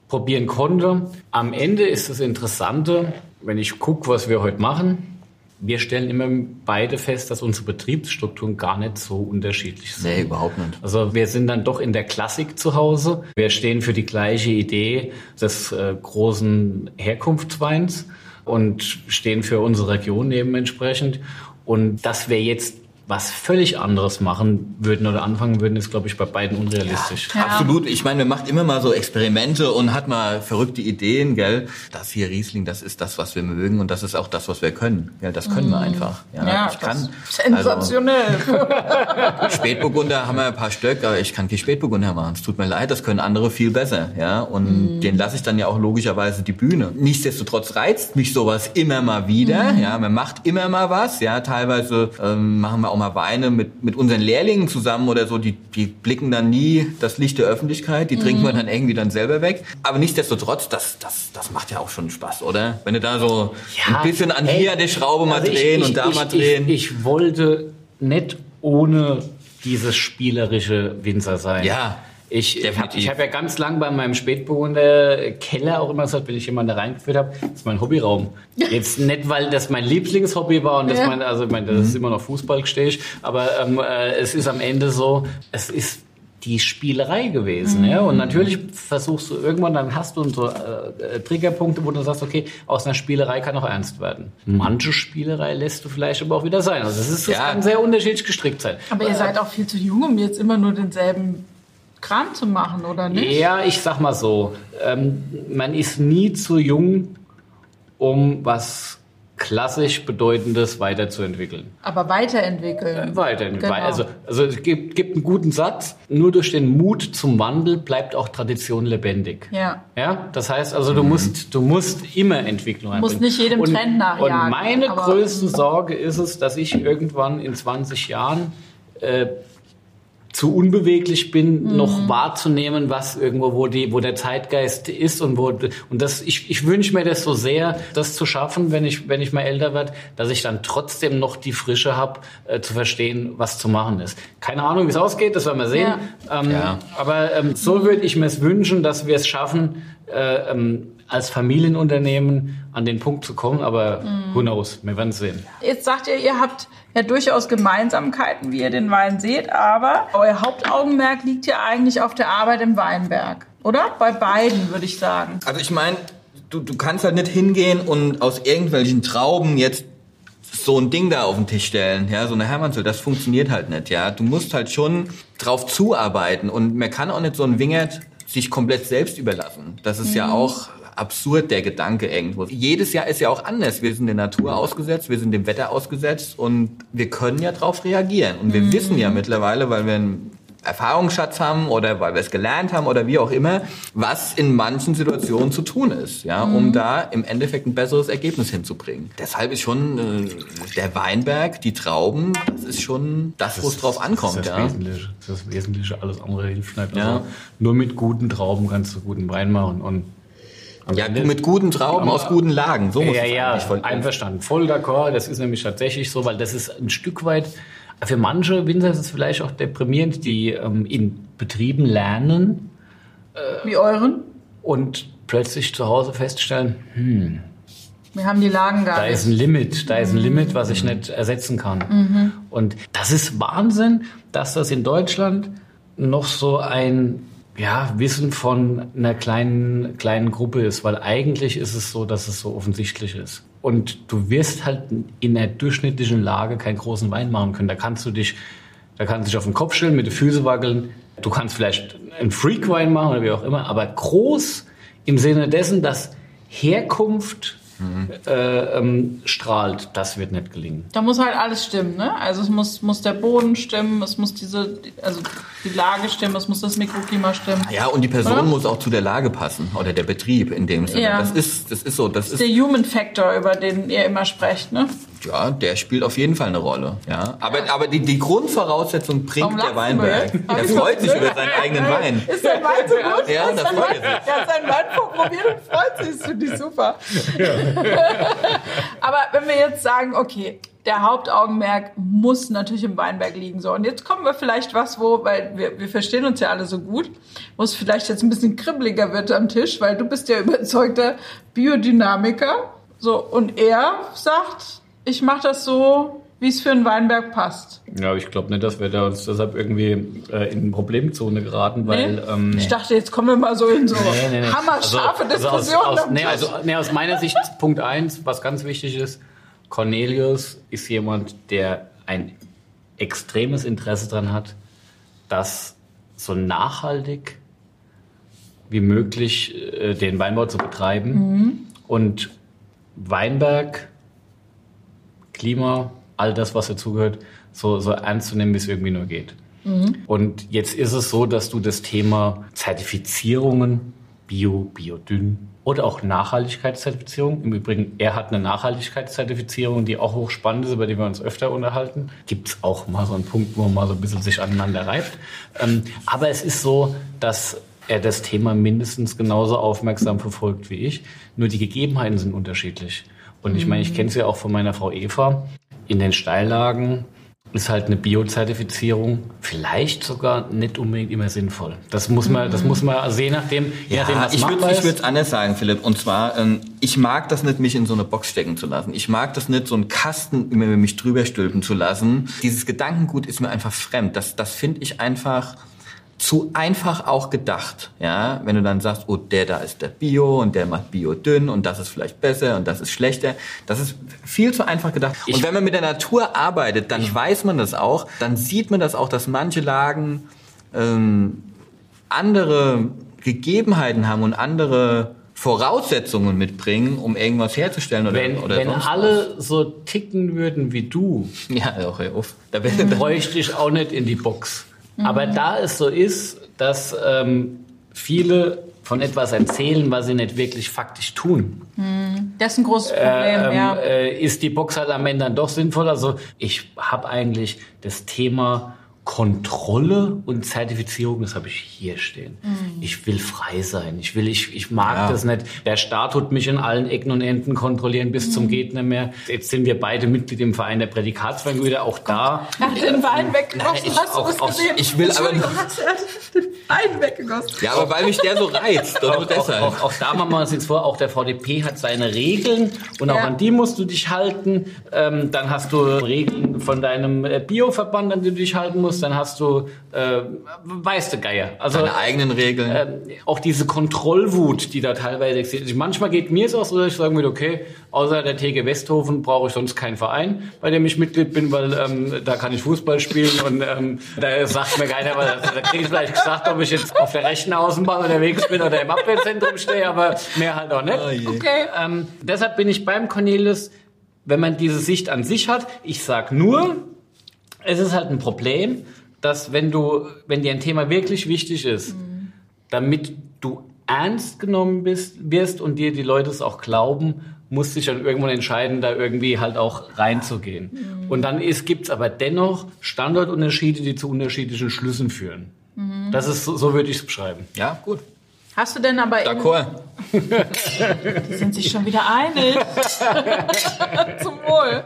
probieren konnte. Am Ende ist das Interessante, wenn ich gucke, was wir heute machen, wir stellen immer beide fest, dass unsere Betriebsstrukturen gar nicht so unterschiedlich sind. Nee, überhaupt nicht. Also wir sind dann doch in der Klassik zu Hause. Wir stehen für die gleiche Idee des äh, großen Herkunftsweins und stehen für unsere Region dementsprechend. Und dass wir jetzt was völlig anderes machen würden oder anfangen würden, ist, glaube ich, bei beiden unrealistisch. Ja, ja. Absolut. Ich meine, man macht immer mal so Experimente und hat mal verrückte Ideen, gell? Das hier Riesling, das ist das, was wir mögen und das ist auch das, was wir können. Gell? Das können mm. wir mhm. einfach. Ja, ja ich kann. Sensationell. Also, Spätburgunder haben wir ein paar Stück, aber ich kann kein Spätburgunder machen. Es tut mir leid, das können andere viel besser. Ja, und mm. den lasse ich dann ja auch logischerweise die Bühne. Nichtsdestotrotz reizt mich sowas immer mal wieder. Mm. Ja, man macht immer mal was. Ja, teilweise ähm, machen wir auch mal Weine mit, mit unseren Lehrlingen zusammen oder so, die, die blicken dann nie das Licht der Öffentlichkeit, die mhm. trinken wir dann irgendwie dann selber weg. Aber nichtsdestotrotz, das, das, das macht ja auch schon Spaß, oder? Wenn du da so ja, ein bisschen an ey, hier die Schraube mal also drehen ich, ich, und da ich, mal drehen. Ich, wollte nicht ohne dieses spielerische Winzer sein. Ja. Ich, ich habe hab ja ganz lang bei meinem Spätburgunder Keller auch immer gesagt, wenn ich jemanden da reingeführt habe, das ist mein Hobbyraum. Jetzt nicht, weil das mein Lieblingshobby war und das ja. mein, also ich meine, das ist mhm. immer noch Fußball, stehe ich, aber ähm, äh, es ist am Ende so, es ist die Spielerei gewesen. Mhm. Ja? Und natürlich versuchst du irgendwann, dann hast du so äh, Triggerpunkte, wo du sagst, okay, aus einer Spielerei kann auch ernst werden. Manche Spielerei lässt du vielleicht aber auch wieder sein. Also das, ist, das ja. kann sehr unterschiedlich gestrickt sein. Aber ihr seid auch viel zu jung, um jetzt immer nur denselben Kram zu machen, oder nicht? Ja, ich sag mal so, ähm, man ist nie zu jung, um was klassisch Bedeutendes weiterzuentwickeln. Aber weiterentwickeln. Äh, weiterentwickeln. Genau. Also, also es gibt, gibt einen guten Satz, nur durch den Mut zum Wandel bleibt auch Tradition lebendig. Ja. Ja, das heißt also, du musst, du musst immer Entwicklung einbringen. Du musst nicht jedem und, Trend nachjagen. Und meine größte Sorge ist es, dass ich irgendwann in 20 Jahren äh, zu unbeweglich bin, mhm. noch wahrzunehmen, was irgendwo, wo die, wo der Zeitgeist ist und wo, und das, ich, ich wünsche mir das so sehr, das zu schaffen, wenn ich, wenn ich mal älter werde, dass ich dann trotzdem noch die Frische habe, äh, zu verstehen, was zu machen ist. Keine Ahnung, wie es ausgeht, das werden wir sehen. Ja. Ähm, ja. Aber ähm, so würde ich mir es wünschen, dass wir es schaffen, äh, ähm, als Familienunternehmen an den Punkt zu kommen, aber mm. who knows, wir werden es sehen. Jetzt sagt ihr, ihr habt ja durchaus Gemeinsamkeiten, wie ihr den Wein seht, aber euer Hauptaugenmerk liegt ja eigentlich auf der Arbeit im Weinberg, oder? Bei beiden, würde ich sagen. Also ich meine, du, du kannst halt nicht hingehen und aus irgendwelchen Trauben jetzt so ein Ding da auf den Tisch stellen, ja, so eine Hermannsöl, das funktioniert halt nicht, ja. Du musst halt schon drauf zuarbeiten und man kann auch nicht so ein Wingert sich komplett selbst überlassen. Das ist mhm. ja auch absurd, der Gedanke irgendwo. Jedes Jahr ist ja auch anders. Wir sind der Natur ausgesetzt, wir sind dem Wetter ausgesetzt und wir können ja darauf reagieren. Und wir mhm. wissen ja mittlerweile, weil wir einen Erfahrungsschatz haben oder weil wir es gelernt haben oder wie auch immer, was in manchen Situationen zu tun ist, ja, um mhm. da im Endeffekt ein besseres Ergebnis hinzubringen. Deshalb ist schon äh, der Weinberg, die Trauben, das ist schon das, wo es drauf ankommt. Das ist das ja. Wesentliche. Das, ist das Wesentliche, alles andere hilft nicht. Also ja. nur mit guten Trauben kannst du guten Wein machen und ja, mit guten Trauben aus guten Lagen. So muss ja, ja, voll einverstanden. Voll d'accord. Das ist nämlich tatsächlich so, weil das ist ein Stück weit, für manche Winzer ist es vielleicht auch deprimierend, die ähm, in Betrieben lernen. Äh, Wie euren? Und plötzlich zu Hause feststellen, hm, wir haben die Lagen gar da nicht. Da ist ein Limit, da ist ein Limit, was ich nicht ersetzen kann. Mhm. Und das ist Wahnsinn, dass das in Deutschland noch so ein ja, Wissen von einer kleinen, kleinen Gruppe ist, weil eigentlich ist es so, dass es so offensichtlich ist. Und du wirst halt in der durchschnittlichen Lage keinen großen Wein machen können. Da kannst du dich, da kannst du dich auf den Kopf stellen, mit den Füßen wackeln. Du kannst vielleicht einen Freak-Wein machen oder wie auch immer, aber groß im Sinne dessen, dass Herkunft äh, ähm, strahlt, das wird nicht gelingen. Da muss halt alles stimmen, ne? Also es muss, muss der Boden stimmen, es muss diese, also die Lage stimmen, es muss das Mikroklima stimmen. Ja, und die Person oder? muss auch zu der Lage passen oder der Betrieb in dem Sinne. Ja. Das ist, das ist so. Das, das ist der Human Factor, über den ihr immer sprecht, ne? Ja, der spielt auf jeden Fall eine Rolle. Ja, aber, ja. aber die, die Grundvoraussetzung bringt der Weinberg. Er freut sich über seinen eigenen Wein. Ist dein Wein so gut? Ja, das freut sich. Er hat seinen Wein probiert und freut sich. Das finde ich super. Ja. aber wenn wir jetzt sagen, okay, der Hauptaugenmerk muss natürlich im Weinberg liegen. So, und jetzt kommen wir vielleicht was, wo, weil wir, wir verstehen uns ja alle so gut, wo es vielleicht jetzt ein bisschen kribbeliger wird am Tisch, weil du bist ja überzeugter Biodynamiker. So, und er sagt, ich mache das so, wie es für einen Weinberg passt. Ja, ich glaube nicht, dass wir da uns deshalb irgendwie äh, in Problemzone geraten, weil. Nee? Ähm, ich dachte, jetzt kommen wir mal so in so nee, nee, hammerscharfe also, Diskussionen. Also aus, nee, also, nee, aus meiner Sicht, Punkt eins, was ganz wichtig ist, Cornelius ist jemand, der ein extremes Interesse daran hat, dass so nachhaltig wie möglich äh, den Weinbau zu betreiben. Mhm. Und Weinberg Klima, all das, was dazugehört, so, so ernst zu nehmen, wie es irgendwie nur geht. Mhm. Und jetzt ist es so, dass du das Thema Zertifizierungen, Bio, Biodünn oder auch Nachhaltigkeitszertifizierung, im Übrigen, er hat eine Nachhaltigkeitszertifizierung, die auch hochspannend ist, über die wir uns öfter unterhalten. Gibt es auch mal so einen Punkt, wo man mal so ein bisschen sich aneinander reibt. Ähm, aber es ist so, dass er das Thema mindestens genauso aufmerksam verfolgt wie ich. Nur die Gegebenheiten sind unterschiedlich. Und ich meine, ich kenne es ja auch von meiner Frau Eva. In den Steillagen ist halt eine Biozertifizierung vielleicht sogar nicht unbedingt immer sinnvoll. Das muss man, das muss man sehen, nachdem, ja, nachdem was ich würde, ich würde es anders sagen, Philipp. Und zwar, ähm, ich mag das nicht, mich in so eine Box stecken zu lassen. Ich mag das nicht, so einen Kasten immer mich drüber stülpen zu lassen. Dieses Gedankengut ist mir einfach fremd. Das, das finde ich einfach zu einfach auch gedacht. Ja, wenn du dann sagst, oh, der da ist der Bio und der macht Bio dünn und das ist vielleicht besser und das ist schlechter. Das ist viel zu einfach gedacht. Ich und wenn man mit der Natur arbeitet, dann weiß man das auch. Dann sieht man das auch, dass manche Lagen ähm, andere Gegebenheiten haben und andere Voraussetzungen mitbringen, um irgendwas herzustellen oder Wenn, oder wenn alle was. so ticken würden wie du, ja, auch, ja, da bräuchte ich auch nicht in die Box. Aber mhm. da es so ist, dass ähm, viele von etwas erzählen, was sie nicht wirklich faktisch tun. Mhm. Das ist ein großes Problem, ähm, ja. Äh, ist die Box halt am Ende dann doch sinnvoll? Also ich habe eigentlich das Thema Kontrolle und Zertifizierung, das habe ich hier stehen. Mhm. Ich will frei sein. Ich will, ich, ich mag ja. das nicht. Der Staat tut mich in allen Ecken und Enden kontrollieren bis mhm. zum nicht mehr. Jetzt sind wir beide Mitglied im Verein der Prädikatsweingüter, auch da. Nach den Wein weggegossen, hast du das gesehen? Ich will aber hast du den Wein weggegossen. Ja, aber weil mich der so reizt. auch, auch, auch, auch, da machen wir uns jetzt vor, auch der VDP hat seine Regeln und ja. auch an die musst du dich halten. Ähm, dann hast du Regeln von deinem äh, Bioverband, an die du dich halten musst dann hast du, äh, weißt du, Geier. Also, Deine eigenen Regeln. Äh, auch diese Kontrollwut, die da teilweise existiert. Manchmal geht mir es auch so, dass ich sagen würde, okay, außer der TG Westhofen brauche ich sonst keinen Verein, bei dem ich Mitglied bin, weil ähm, da kann ich Fußball spielen und ähm, da sagt mir keiner, weil da kriege ich vielleicht gesagt, ob ich jetzt auf der rechten Außenbahn unterwegs bin oder im Abwehrzentrum stehe, aber mehr halt auch nicht. Oh okay. Ähm, deshalb bin ich beim Cornelius, wenn man diese Sicht an sich hat, ich sag nur, es ist halt ein Problem, dass wenn du, wenn dir ein Thema wirklich wichtig ist, mhm. damit du ernst genommen bist, wirst und dir die Leute es auch glauben, musst dich dann irgendwann entscheiden, da irgendwie halt auch reinzugehen. Mhm. Und dann gibt es aber dennoch Standortunterschiede, die zu unterschiedlichen Schlüssen führen. Mhm. Das ist, so, so würde ich es beschreiben. Ja, gut. Hast du denn aber... D'accord. die sind sich schon wieder einig. Zum Wohl.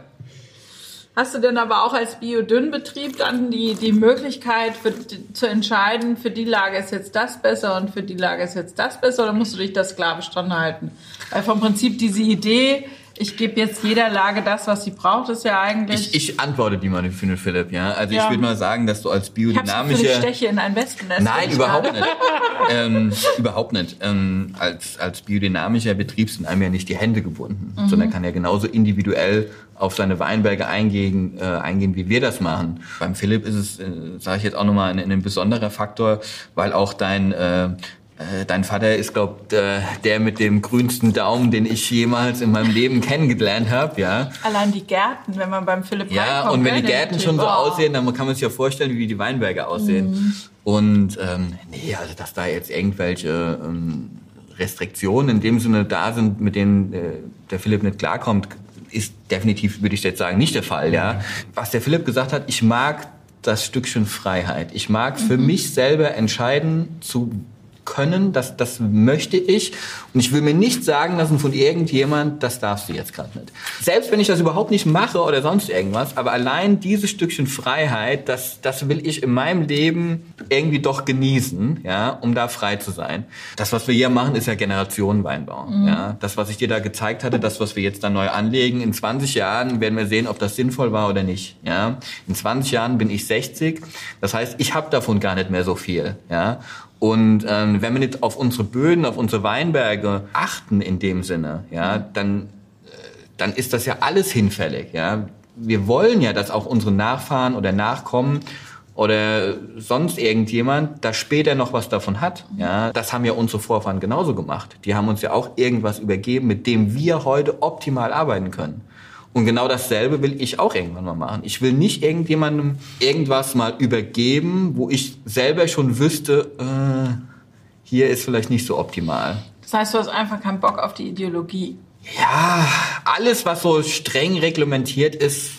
Hast du denn aber auch als Biodünnbetrieb dann die, die Möglichkeit für, zu entscheiden, für die Lage ist jetzt das besser und für die Lage ist jetzt das besser oder musst du dich das sklavisch dran halten? Weil vom Prinzip diese Idee, ich gebe jetzt jeder Lage das, was sie braucht, ist ja eigentlich. Ich, ich antworte die mal für den Philipp, ja. Also ja. ich würde mal sagen, dass du als biodynamische. Ich Steche in ein Wespennest. Nein, überhaupt nicht. ähm, überhaupt nicht. Ähm, als, als biodynamischer Betrieb sind einem ja nicht die Hände gebunden, mhm. sondern kann ja genauso individuell auf seine Weinberge eingehen, äh, eingehen, wie wir das machen. Beim Philipp ist es, äh, sage ich jetzt auch nochmal, ein, ein besonderer Faktor, weil auch dein äh, Dein Vater ist, glaub, der, der mit dem grünsten Daumen, den ich jemals in meinem Leben kennengelernt habe, ja. Allein die Gärten, wenn man beim Philipp Ja, reinkommt, und wenn die Gärten schon so aussehen, dann kann man sich ja vorstellen, wie die Weinberge aussehen. Mhm. Und ähm, nee, also dass da jetzt irgendwelche ähm, Restriktionen in dem Sinne da sind, mit denen äh, der Philipp nicht klarkommt, ist definitiv, würde ich jetzt sagen, nicht der Fall, ja. Was der Philipp gesagt hat, ich mag das Stückchen Freiheit. Ich mag für mhm. mich selber entscheiden, zu können, das, das möchte ich. Und ich will mir nicht sagen lassen von irgendjemand, das darfst du jetzt gerade nicht. Selbst wenn ich das überhaupt nicht mache oder sonst irgendwas, aber allein dieses Stückchen Freiheit, das, das will ich in meinem Leben irgendwie doch genießen, ja, um da frei zu sein. Das, was wir hier machen, ist ja Generationenweinbau. Mhm. Ja. Das, was ich dir da gezeigt hatte, das, was wir jetzt da neu anlegen, in 20 Jahren werden wir sehen, ob das sinnvoll war oder nicht. Ja. In 20 Jahren bin ich 60. Das heißt, ich habe davon gar nicht mehr so viel. Ja. Und ähm, wenn wir nicht auf unsere Böden, auf unsere Weinberge achten in dem Sinne, ja, dann, äh, dann ist das ja alles hinfällig. Ja. Wir wollen ja, dass auch unsere Nachfahren oder Nachkommen oder sonst irgendjemand da später noch was davon hat. Ja, das haben ja unsere Vorfahren genauso gemacht. Die haben uns ja auch irgendwas übergeben, mit dem wir heute optimal arbeiten können. Und genau dasselbe will ich auch irgendwann mal machen. Ich will nicht irgendjemandem irgendwas mal übergeben, wo ich selber schon wüsste, äh, hier ist vielleicht nicht so optimal. Das heißt, du hast einfach keinen Bock auf die Ideologie. Ja, alles, was so streng reglementiert ist,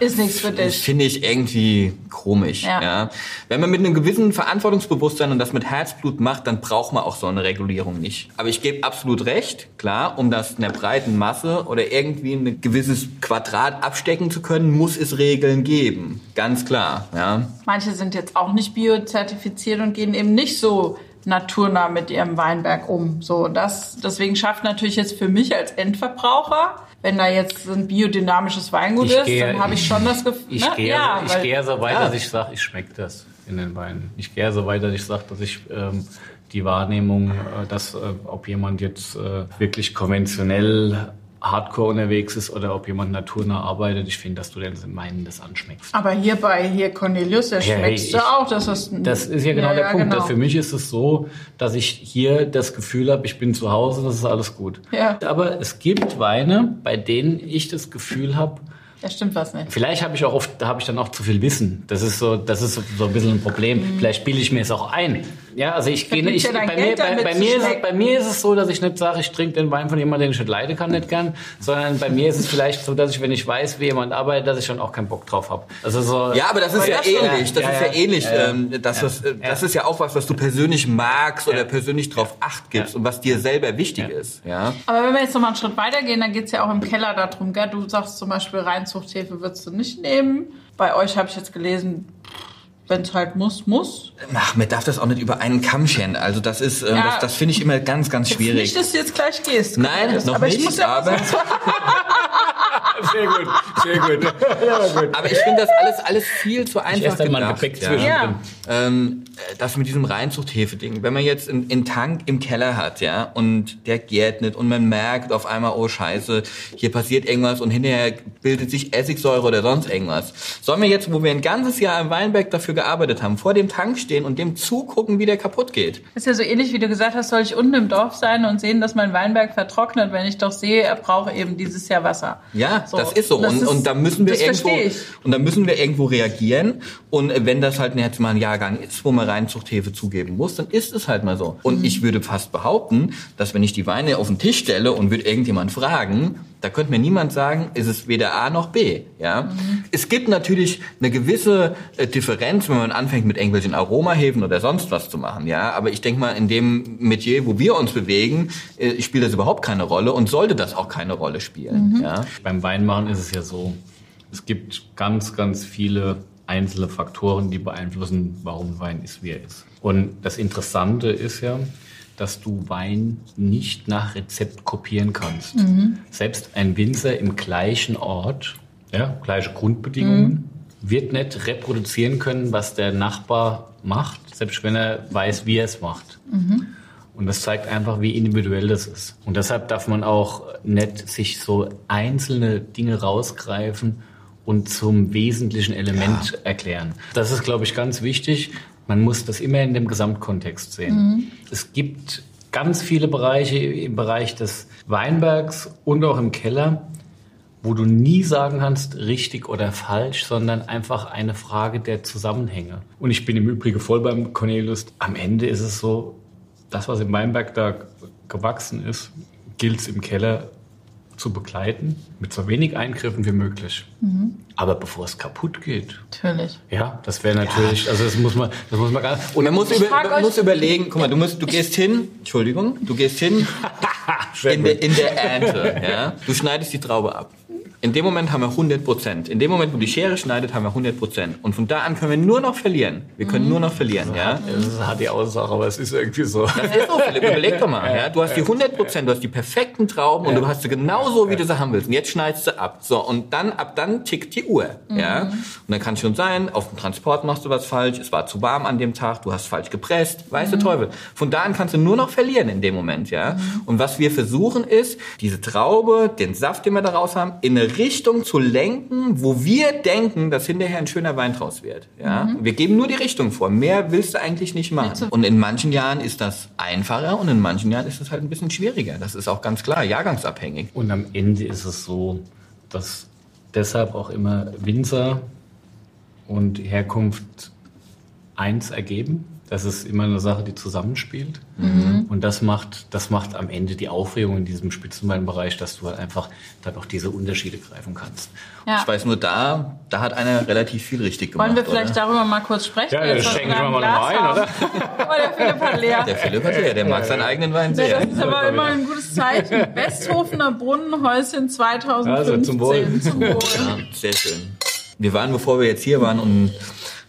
ist nichts für dich. Finde ich irgendwie komisch. Ja. ja. Wenn man mit einem gewissen Verantwortungsbewusstsein und das mit Herzblut macht, dann braucht man auch so eine Regulierung nicht. Aber ich gebe absolut recht, klar, um das in der breiten Masse oder irgendwie ein gewisses Quadrat abstecken zu können, muss es Regeln geben. Ganz klar. Ja. Manche sind jetzt auch nicht biozertifiziert und gehen eben nicht so naturnah mit ihrem Weinberg um. So, das, deswegen schafft natürlich jetzt für mich als Endverbraucher wenn da jetzt ein biodynamisches Weingut ich ist, gehe, dann habe ich schon das Gefühl. Ich, ne? gehe, ja, ich gehe so weit, ja. dass ich sage, ich schmecke das in den Weinen. Ich gehe so weit, dass ich sage, dass ich ähm, die Wahrnehmung, äh, dass äh, ob jemand jetzt äh, wirklich konventionell hardcore unterwegs ist oder ob jemand naturnah arbeitet. Ich finde, dass du den meinen das anschmeckst. Aber hier bei hier Cornelius, der hey, schmeckst du auch. Dass das, das ist ja genau ja, der ja, Punkt. Genau. Für mich ist es so, dass ich hier das Gefühl habe, ich bin zu Hause, das ist alles gut. Ja. Aber es gibt Weine, bei denen ich das Gefühl habe, Ja, stimmt was nicht. Vielleicht habe ich auch oft, habe ich dann auch zu viel Wissen. Das ist so, das ist so, so ein bisschen ein Problem. Mhm. Vielleicht bilde ich mir es auch ein. Ja, also ich gehe, ich, ja bei, mir, bei, bei, mir ist, es- bei mir ist es so, dass ich nicht sage, ich trinke den Wein von jemandem, den ich nicht leiden kann, nicht gern, sondern bei mir ist es vielleicht so, dass ich, wenn ich weiß, wie jemand arbeitet, dass ich dann auch keinen Bock drauf habe. Also so. Ja, aber das ist ja das schon. ähnlich. Das Ja, ist ja ja. ähnlich. Ähm, Das, ist, äh, das Ja. ist ja auch was, was du persönlich magst oder Ja. persönlich drauf acht gibst Ja. und was dir selber wichtig Ja. ist. Ja. Aber wenn wir jetzt noch mal einen Schritt weitergehen, dann geht's ja auch im Keller darum, gell? Du sagst zum Beispiel, Reinzuchthefe würdest du nicht nehmen. Bei euch habe ich jetzt gelesen, wenn es halt muss, muss. Ach, man darf das auch nicht über einen Kamm scheren. Also das ist, ähm, Ja. das, das finde ich immer ganz, ganz Jetzt schwierig. nicht, dass du jetzt gleich gehst. Nein, noch aber nicht, ich muss ja aber, Sehr gut, sehr gut. Ja, gut. aber ich finde das alles, alles viel zu Ich einfach mal ein gedacht. Gepäck ja. zwischen. Ja. ähm, das mit diesem Reinzuchthefe-Ding. Wenn man jetzt einen, einen Tank im Keller hat, ja, und der gärt nicht und man merkt auf einmal, oh Scheiße, hier passiert irgendwas und hinterher bildet sich Essigsäure oder sonst irgendwas. Sollen wir jetzt, wo wir ein ganzes Jahr im Weinberg dafür gearbeitet haben, vor dem Tank stehen und dem zugucken, wie der kaputt geht? ist ja so ähnlich, wie du gesagt hast, soll ich unten im Dorf sein und sehen, dass mein Weinberg vertrocknet, wenn ich doch sehe, er braucht eben dieses Jahr Wasser. Ja, So, das ist so. das und, ist- und da müssen wir irgendwo, und da müssen wir irgendwo reagieren. Und wenn das halt jetzt mal ein Jahrgang ist, wo man Reinzuchthefe zugeben muss, dann ist es halt mal so. Mhm. Und ich würde fast behaupten, dass wenn ich die Weine auf den Tisch stelle und würde irgendjemand fragen, da könnte mir niemand sagen, ist es weder A noch B. Ja, Mhm. es gibt natürlich eine gewisse äh, Differenz, wenn man anfängt mit irgendwelchen Aromahefen oder sonst was zu machen. Ja, aber ich denke mal, in dem Metier, wo wir uns bewegen, äh, spielt das überhaupt keine Rolle und sollte das auch keine Rolle spielen. Mhm. Ja. Beim Weinmachen ist es ja so, es gibt ganz, ganz viele einzelne Faktoren, die beeinflussen, warum Wein ist, wie er ist. Und das Interessante ist ja, dass du Wein nicht nach Rezept kopieren kannst. Selbst ein Winzer im gleichen Ort, ja, gleiche Grundbedingungen, wird nicht reproduzieren können, was der Nachbar macht, selbst wenn er weiß, wie er es macht. Und das zeigt einfach, wie individuell das ist. Und deshalb darf man auch nicht sich so einzelne Dinge rausgreifen und zum wesentlichen Element erklären. Das ist, glaube ich, ganz wichtig. Man muss das immer in dem Gesamtkontext sehen. Es gibt ganz viele Bereiche im Bereich des Weinbergs und auch im Keller, wo du nie sagen kannst, richtig oder falsch, sondern einfach eine Frage der Zusammenhänge. Und ich bin im Übrigen voll beim Cornelius. Am Ende ist es so, das, was im Weinberg da gewachsen ist, gilt es im Keller zu begleiten, mit so wenig Eingriffen wie möglich. Aber bevor es kaputt geht, Natürlich. ja, das wäre natürlich, also das muss man, das muss man gar Und man muss, über, man muss überlegen, guck mal, du, musst, du gehst hin, Entschuldigung, du gehst hin in, der, in der Ernte, ja, du schneidest die Traube ab. In dem Moment haben wir 100 Prozent. In dem Moment, wo die Schere schneidet, haben wir 100 Prozent. Und von da an können wir nur noch verlieren. Wir können nur noch verlieren, ja. Das ist hart die Aussage, aber es ist irgendwie so. Das ist so, Philipp, überleg doch mal. Ja? Du hast die 100 Prozent, du hast die perfekten Trauben und du hast sie genauso, wie du sie haben willst. Und jetzt schneidest du ab. So, und dann, ab dann tickt die Uhr. Ja? Und dann kann schon sein, auf dem Transport machst du was falsch, es war zu warm an dem Tag, du hast falsch gepresst, weißt du Teufel. Von da an kannst du nur noch verlieren in dem Moment. ja. Und was wir versuchen ist, diese Traube, den Saft, den wir daraus haben, in eine Richtung zu lenken, wo wir denken, dass hinterher ein schöner Wein draus wird. Ja? Wir geben nur die Richtung vor. Mehr willst du eigentlich nicht machen. Und in manchen Jahren ist das einfacher und in manchen Jahren ist es halt ein bisschen schwieriger. Das ist auch ganz klar, jahrgangsabhängig. Und am Ende ist es so, dass deshalb auch immer Winzer und Herkunft eins ergeben. Das ist immer eine Sache, die zusammenspielt. Und das macht, das macht am Ende die Aufregung in diesem Spitzenweinbereich, dass du halt einfach dann auch diese Unterschiede greifen kannst. Ja. Ich weiß nur, da, da hat einer relativ viel richtig gemacht. Wollen wir vielleicht oder? darüber mal kurz sprechen? Ja, Jetzt das schenken wir mal Glas noch ein, haben. oder? Aber der Philipp hat leer. Der Philipp hat ja, der mag seinen eigenen Wein Ja, sehr. das ist aber immer ein gutes Zeichen. Westhofener Brunnenhäuschen 2015. Also zum Wohl. Zum Wohl. Ja, sehr schön. Wir waren, bevor wir jetzt hier waren, und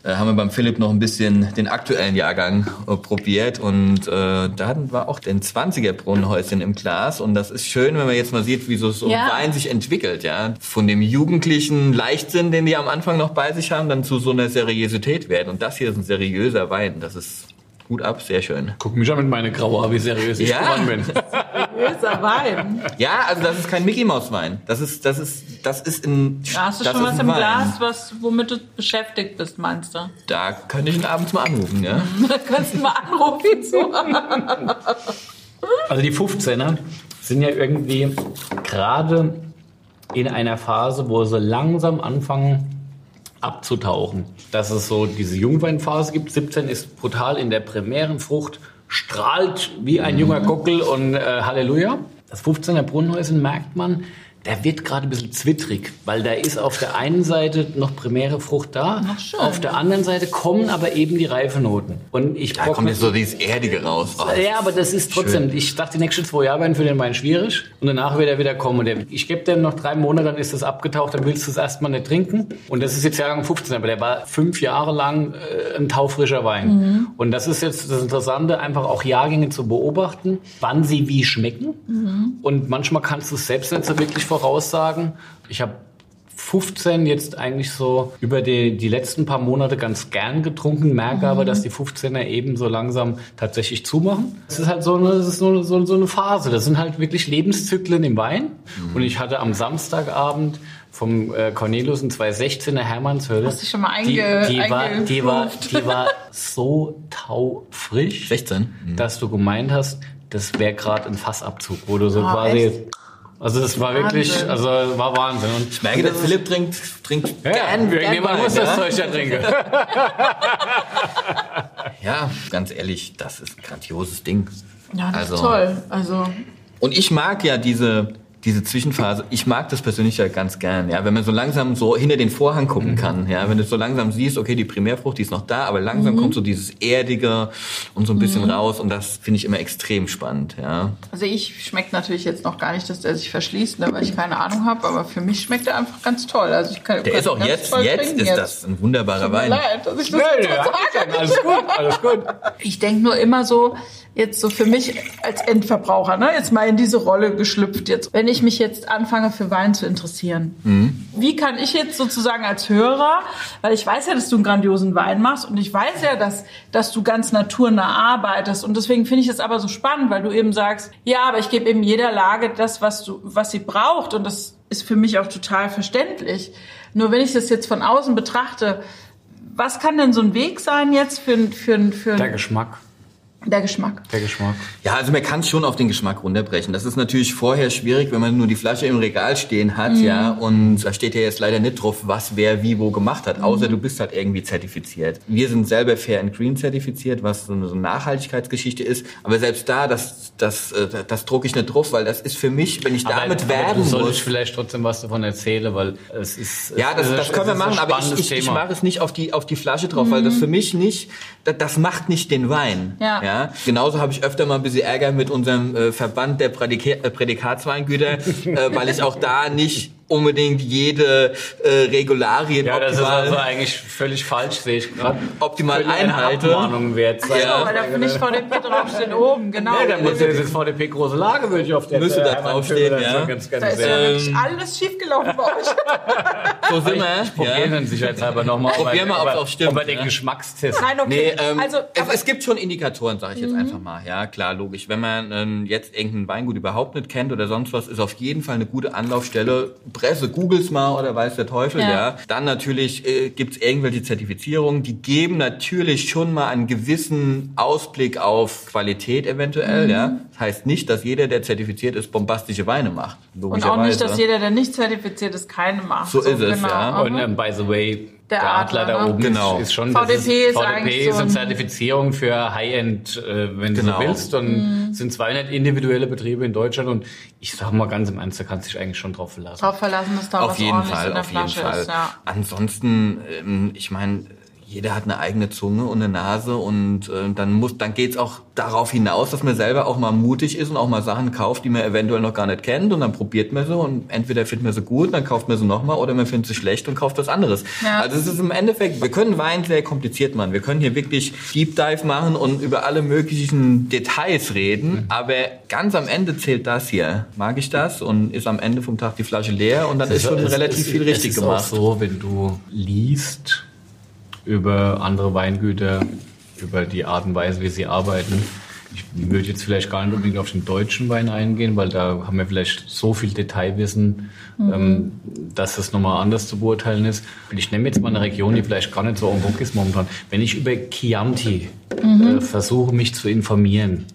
haben wir beim Philipp noch ein bisschen den aktuellen Jahrgang äh, probiert und äh, da hatten wir auch den 20er Brunnenhäuschen im Glas und das ist schön, wenn man jetzt mal sieht, wie so, so Ja. Wein sich entwickelt, ja. Von dem jugendlichen Leichtsinn, den die am Anfang noch bei sich haben, dann zu so einer Seriosität werden und das hier ist ein seriöser Wein, das ist gut ab, sehr schön. Guck mich an mit meiner Graue, wie seriös ich Ja. geworden bin. Böser Wein. Ja, also das ist kein Mickey Maus Wein, das ist, das ist, das ist ein, Da hast du das schon was im Wein. Glas, was, womit du beschäftigt bist, meinst du? Da könnte ich ihn abends mal anrufen, ja. Da kannst du mal anrufen. So. Also die 15er sind ja irgendwie gerade in einer Phase, wo sie langsam anfangen abzutauchen. Dass es so diese Jungweinphase gibt. 17 ist brutal in der primären Frucht, strahlt wie ein junger Gockel und äh, Halleluja. Das 15er Brunnenhäuschen merkt man, der wird gerade ein bisschen zwittrig, weil da ist auf der einen Seite noch primäre Frucht da, schön. auf der anderen Seite kommen aber eben die Reifenoten. Und ich Da kommt jetzt so dieses Erdige raus. Oh, ja, aber das ist trotzdem, ich dachte, die nächsten zwei Jahre werden für den Wein schwierig und danach wird er wieder kommen. Und der, ich gebe dem noch drei Monate, dann ist das abgetaucht, dann willst du es erstmal nicht trinken. Und das ist jetzt Jahrgang 15, aber der war fünf Jahre lang äh, ein taufrischer Wein. Und das ist jetzt das Interessante, einfach auch Jahrgänge zu beobachten, wann sie wie schmecken. Und manchmal kannst du es selbst nicht so wirklich voraussagen. Ich habe 15 jetzt eigentlich so über die, die letzten paar Monate ganz gern getrunken, merke aber, dass die 15er eben so langsam tatsächlich zumachen. Es ist halt so eine, ist so, so, so eine Phase. Das sind halt wirklich Lebenszyklen im Wein. Und ich hatte am Samstagabend vom äh, Cornelius ein 216er Hermannshöhle. Hast du schon mal die, einge- die, war, die, war, die war so taufrisch, 16? dass du gemeint hast, das wäre gerade ein Fassabzug, wo du so Ah, quasi... echt? Also das war wirklich, Wahnsinn. also war Wahnsinn. Und Ich merke, der Philipp trinkt, trinkt ja, gern, gern Wein, muss das ja? Zeug ja trinken. Ja, ganz ehrlich, das ist ein grandioses Ding. Ja, das Also- ist toll. Also, Und ich mag ja diese, diese Zwischenphase, ich mag das persönlich ja ganz gern, ja, wenn man so langsam so hinter den Vorhang gucken kann, ja, wenn du so langsam siehst, okay, die Primärfrucht, die ist noch da, aber langsam kommt so dieses Erdige und so ein bisschen raus und das finde ich immer extrem spannend, ja. also ich schmeckt natürlich jetzt noch gar nicht, dass der sich verschließt, ne, weil ich keine Ahnung habe, aber für mich schmeckt er einfach ganz toll. Also ich kann, Der kann ist auch jetzt, jetzt ist das ein wunderbarer Wein. leid, dass ich das jetzt nee, so alles gut, alles gut. Ich denke nur immer so, jetzt so für mich als Endverbraucher, ne, jetzt mal in diese Rolle geschlüpft, jetzt, wenn ich mich jetzt anfange für Wein zu interessieren. Mhm. Wie kann ich jetzt sozusagen als Hörer, weil ich weiß ja, dass du einen grandiosen Wein machst und ich weiß ja, dass, dass du ganz naturnah arbeitest und deswegen finde ich es aber so spannend, weil du eben sagst, ja, aber ich gebe eben jeder Lage das, was du, was sie braucht und das ist für mich auch total verständlich. Nur wenn ich das jetzt von außen betrachte, was kann denn so ein Weg sein jetzt für, für, ein- für, Der Geschmack, der Geschmack? der Geschmack. Ja, also man kann es schon auf den Geschmack runterbrechen. Das ist natürlich vorher schwierig, wenn man nur die Flasche im Regal stehen hat, ja, und da steht ja jetzt leider nicht drauf, was wer wie wo gemacht hat, außer du bist halt irgendwie zertifiziert. Wir sind selber Fair and Green zertifiziert, was so eine, so eine Nachhaltigkeitsgeschichte ist, aber selbst da, das, das, äh, das drucke ich nicht drauf, weil das ist für mich, wenn ich damit aber werben du solltest muss. vielleicht trotzdem was davon erzählen, weil es ist Ja, das, es ist- das können wir machen, aber ich, ich, ich mache es nicht auf die, auf die Flasche drauf, weil das für mich nicht, das, das macht nicht den Wein. Ja. Ja? Genauso habe ich öfter mal ein bisschen Ärger mit unserem äh, Verband der Prädika äh, Prädikatsweingüter, äh, weil ich auch da nicht unbedingt jede äh, Regularien Ja, das ist optimal, also eigentlich völlig falsch, sehe ich gerade. optimal Könnte eine einhalte. Abmahnung wert sein. Ja, weil da nicht VDP draufsteht oben, genau. Nee, da muss jetzt VDP große Lage, würde ich auf der Müsste da draufstehen, ja. so Ganz, da ganz ist ja wirklich alles schiefgelaufen bei euch. So sind wir. Ich probiere ja. dann sicherheitshalber nochmal, ob, Probier er- mal, ob, er- auch stimmt, ob er den ja. Geschmackstest Nein, okay. Nee, ähm, also, es, aber- es gibt schon Indikatoren, sage ich jetzt einfach mal. Ja, klar, logisch. Wenn man ähm, jetzt irgendein Weingut überhaupt nicht kennt oder sonst was, ist auf jeden Fall eine gute Anlaufstelle. Presse, googles mal oder weiß der Teufel, ja. Ja. Dann natürlich äh, gibt's irgendwelche Zertifizierungen, die geben natürlich schon mal einen gewissen Ausblick auf Qualität eventuell, Mhm. ja. Das heißt nicht, dass jeder, der zertifiziert ist, bombastische Weine macht. und auch nicht, dass jeder, der nicht zertifiziert ist, keine macht. So ist es, ja. Und ähm, by the way, der, Der Adler, Adler, da ne? oben Genau. ist, ist schon VDP das ist VDP ist so eine ein- Zertifizierung für High-End, äh, wenn Genau. du so willst. Und sind 200 individuelle Betriebe in Deutschland. Und ich sag mal ganz im Ernst, da kannst du dich eigentlich schon drauf verlassen. Drauf verlassen, dass da Auf was jeden Fall, in der auf jeden Flasche Fall. ist. Ja. Ansonsten, ähm, ich meine, jeder hat eine eigene Zunge und eine Nase und äh, dann muss, dann geht's auch darauf hinaus, dass man selber auch mal mutig ist und auch mal Sachen kauft, die man eventuell noch gar nicht kennt und dann probiert man sie und entweder findet man sie gut, dann kauft man sie nochmal oder man findet sie schlecht und kauft was anderes. Ja. Also es ist im Endeffekt, wir können Wein sehr kompliziert machen, wir können hier wirklich Deep Dive machen und über alle möglichen Details reden, aber ganz am Ende zählt das hier. Mag ich das und ist am Ende vom Tag die Flasche leer und dann ist schon Es- relativ es- viel richtig es ist gemacht. auch so, wenn du liest über andere Weingüter, über die Art und Weise, wie sie arbeiten. Ich würde jetzt vielleicht gar nicht unbedingt auf den deutschen Wein eingehen, weil da haben wir vielleicht so viel Detailwissen, ähm, dass das nochmal anders zu beurteilen ist. Ich nehme jetzt mal eine Region, die vielleicht gar nicht so en vogue ist momentan. Wenn ich über Chianti äh, versuche, mich zu informieren,